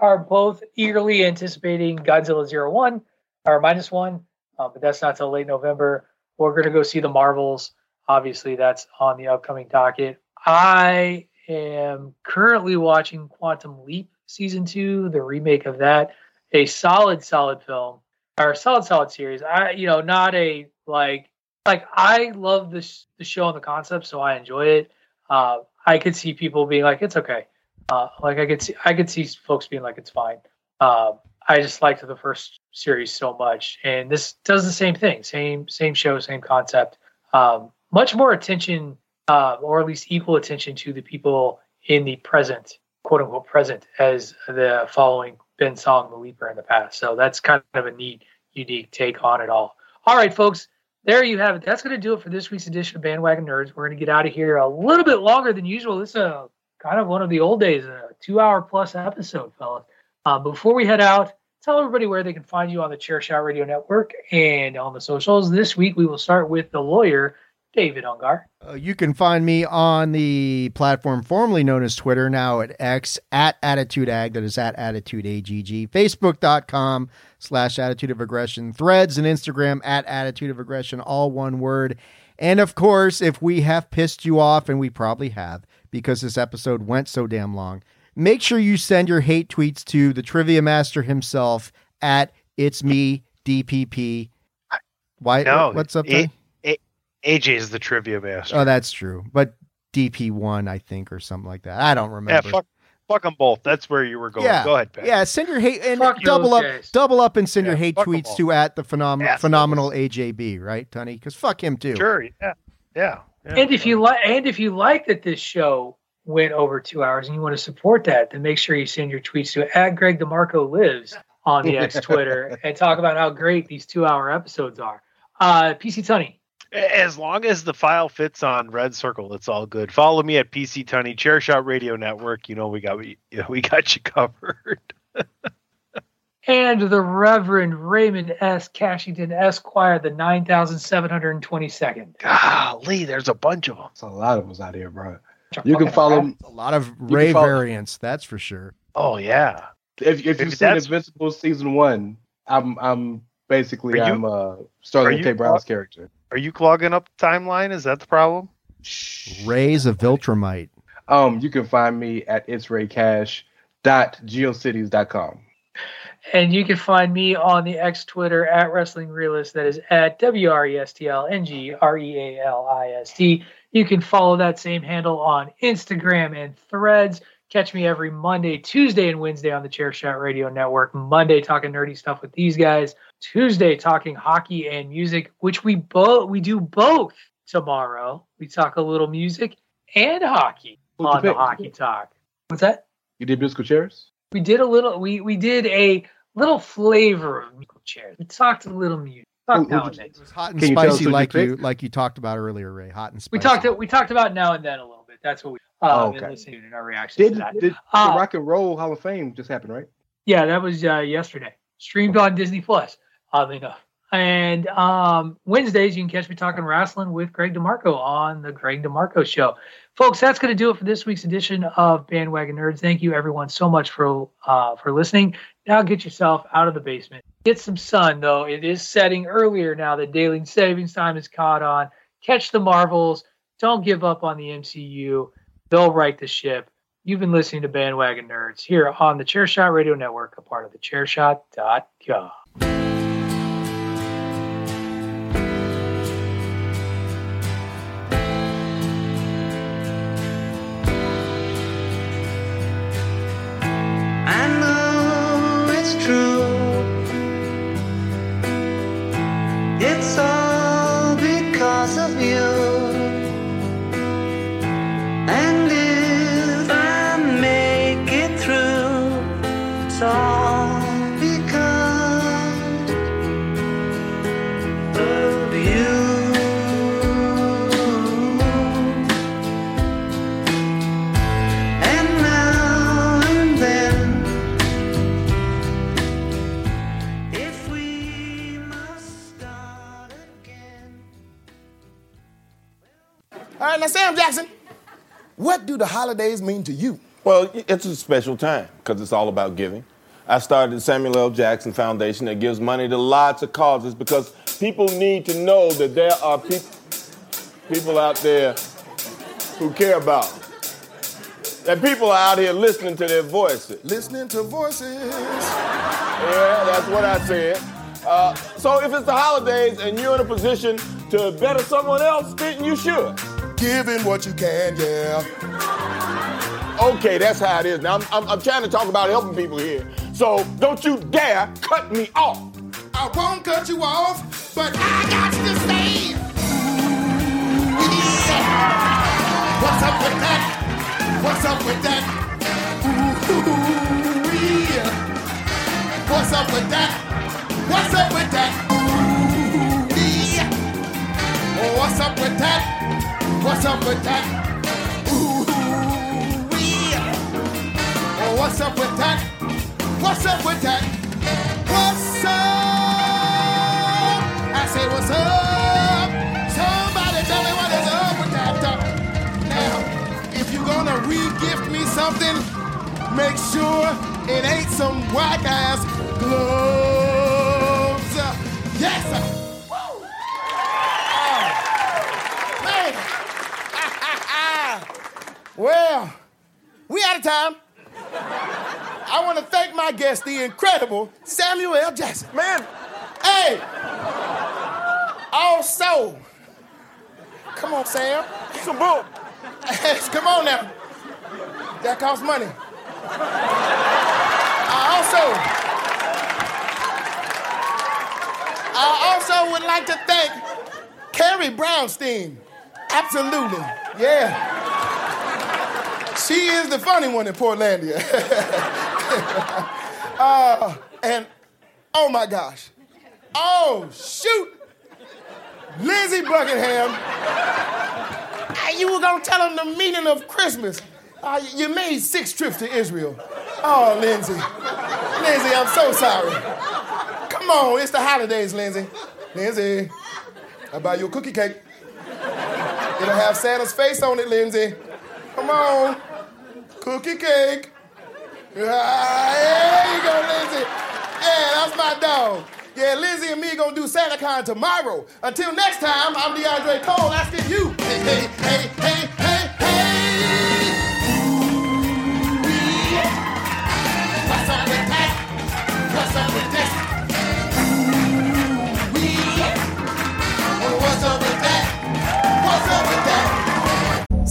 are both eagerly anticipating Godzilla Zero One or minus one, uh, but that's not till late November. We're going to go see the Marvels. Obviously, that's on the upcoming docket. I am currently watching Quantum Leap season two, the remake of that. A solid, solid film or solid, solid series. I, you know, not a like, like I love this the show and the concept, so I enjoy it. Uh, I could see people being like, it's okay. Uh, like I could see, I could see folks being like, it's fine. Um, I just liked the first series so much, and this does the same thing, same same show, same concept. Um, much more attention uh, or at least equal attention to the people in the present, quote unquote present, as the following Ben Song, the Leaper in the past. So that's kind of a neat, unique take on it all. All right, folks, there you have it. That's going to do it for this week's edition of Bandwagon Nerds. We're going to get out of here a little bit longer than usual. This is a, kind of one of the old days, a two hour plus episode, fellas. Uh, before we head out, tell everybody where they can find you on the Chairshot Radio Network and on the socials. This week, we will start with the lawyer, David Ungar. Uh, you can find me on the platform formerly known as Twitter, now at X, at Attitude Ag, that is at AttitudeAGG, Facebook.com slash Attitude of Aggression, Threads and Instagram at Attitude of Aggression, all one word. And of course, if we have pissed you off, and we probably have because this episode went so damn long, make sure you send your hate tweets to the Trivia Master himself at It's Me DPP. Why? No, what's up? A- AJ is the trivia master. Oh, that's true. But DP one, I think, or something like that. I don't yeah, remember. fuck, fuck them both. That's where you were going. yeah, Go ahead, Pat. Yeah, send your hate and Fuck double up, guys. double up, and send your hate tweets to at the phenom- Assholes. phenomenal AJB, right, Tony? Because fuck him too. Sure. Yeah. Yeah. yeah. And if you like, and if you like that this show went over two hours and you want to support that, then make sure you send your tweets to at Greg DeMarco lives on the X [LAUGHS] Twitter and talk about how great these two hour episodes are. Uh, PC Tunney, As long as the file fits on Red Circle, it's all good. Follow me at PC Tunney, Chairshot Radio Network. You know we got we, [LAUGHS] we got you covered. [LAUGHS] and the Reverend Raymond S. Cashington Esquire, the nine thousand seven hundred twenty second. Golly, there's a bunch of them. It's a lot of us out here, bro. You can follow A lot of Rey follow- variants, that's for sure. Oh yeah. if if you've seen Invincible season one. I'm I'm basically Are you- I'm uh are starting you- Tate Brown's character. Are you clogging up the timeline? Is that the problem? Rays of Viltrumite. Um, you can find me at it's Rey Cash dot geocities.com. And you can find me on the X Twitter at Wrestling Realist. That is at W R E S T L N G R E A L I S T. You can follow that same handle on Instagram and threads. Catch me every Monday, Tuesday, and Wednesday on the Chairshot Radio Network. Monday talking nerdy stuff with these guys. Tuesday talking hockey and music, which we both we do both tomorrow. We talk a little music and hockey Who's on the the pick? hockey talk. What's that? You did musical chairs? we did a little we we did a little flavor of musical chairs. We talked a little music. Talked Who- who now and did- then. Hot and Can you tell us spicy, who'd you like you pick? like you talked about earlier, Rey. Hot and spicy. We talked we talked about now and then a little bit. That's what we uh Oh, okay. listening to in our reaction Did, to that. did Uh, the Rock and Roll Hall of Fame just happen, right? Yeah, that was uh, yesterday. Streamed on Disney Plus, oddly enough. And um, Wednesdays, you can catch me talking wrestling with Greg DeMarco on the Greg DeMarco Show. Folks, that's going to do it for this week's edition of Bandwagon Nerds. Thank you, everyone, so much for uh, for listening. Now get yourself out of the basement. Get some sun, though. It is setting earlier now that daylight savings time is caught on. Catch the Marvels. Don't give up on the MCU. They'll right the ship. You've been listening to Bandwagon Nerds here on the Chairshot Radio Network, a part of the Chairshot.com. do the holidays mean to you? Well, it's a special time because it's all about giving. I started the Samuel L. Jackson Foundation that gives money to lots of causes because people need to know that there are peop people out there who care about them. That people are out here listening to their voices. Listening to voices. Yeah, that's what I said. Uh, so if it's the holidays and you're in a position to better someone else, then you should. Giving what you can, yeah. Okay, that's how it is. Now, I'm, I'm, I'm trying to talk about helping people here. So don't you dare cut me off. I won't cut you off, but I got to say. What's up with that? What's up with that? What's up with that? Ooh-wee. Oh, what's up with that? What's up with that? Ooh-wee. Oh, what's up with that? What's up with that? What's up? I say, what's up? Somebody tell me what is up with that. Now, if you're gonna re-gift me something, make sure it ain't some whack ass gloves. Yes, sir. Woo. Oh, man. Well, we out of time. I want to thank my guest, the incredible Samuel L. Jackson. Man, hey, also, come on, Sam. Some bull. [LAUGHS] come on now. That costs money. I also, I also would like to thank Carrie Brownstein. Absolutely, yeah. She is the funny one in Portlandia. [LAUGHS] uh, and oh my gosh. Oh, shoot. Lindsey Buckingham. Ah, You were gonna tell him the meaning of Christmas. Uh, you made six trips to Israel. Oh, Lindsey. Lindsey, I'm so sorry. Come on, it's the holidays, Lindsey. Lindsey, I'll buy you a cookie cake. It'll have Santa's face on it, Lindsey. Come on. Cookie cake. Ah, there you go, Lindsey. Yeah, that's my dog. Yeah, Lindsey and me gonna do SantaCon tomorrow. Until next time, I'm DeAndre Cole asking you. Hey, hey, hey, hey, hey, hey.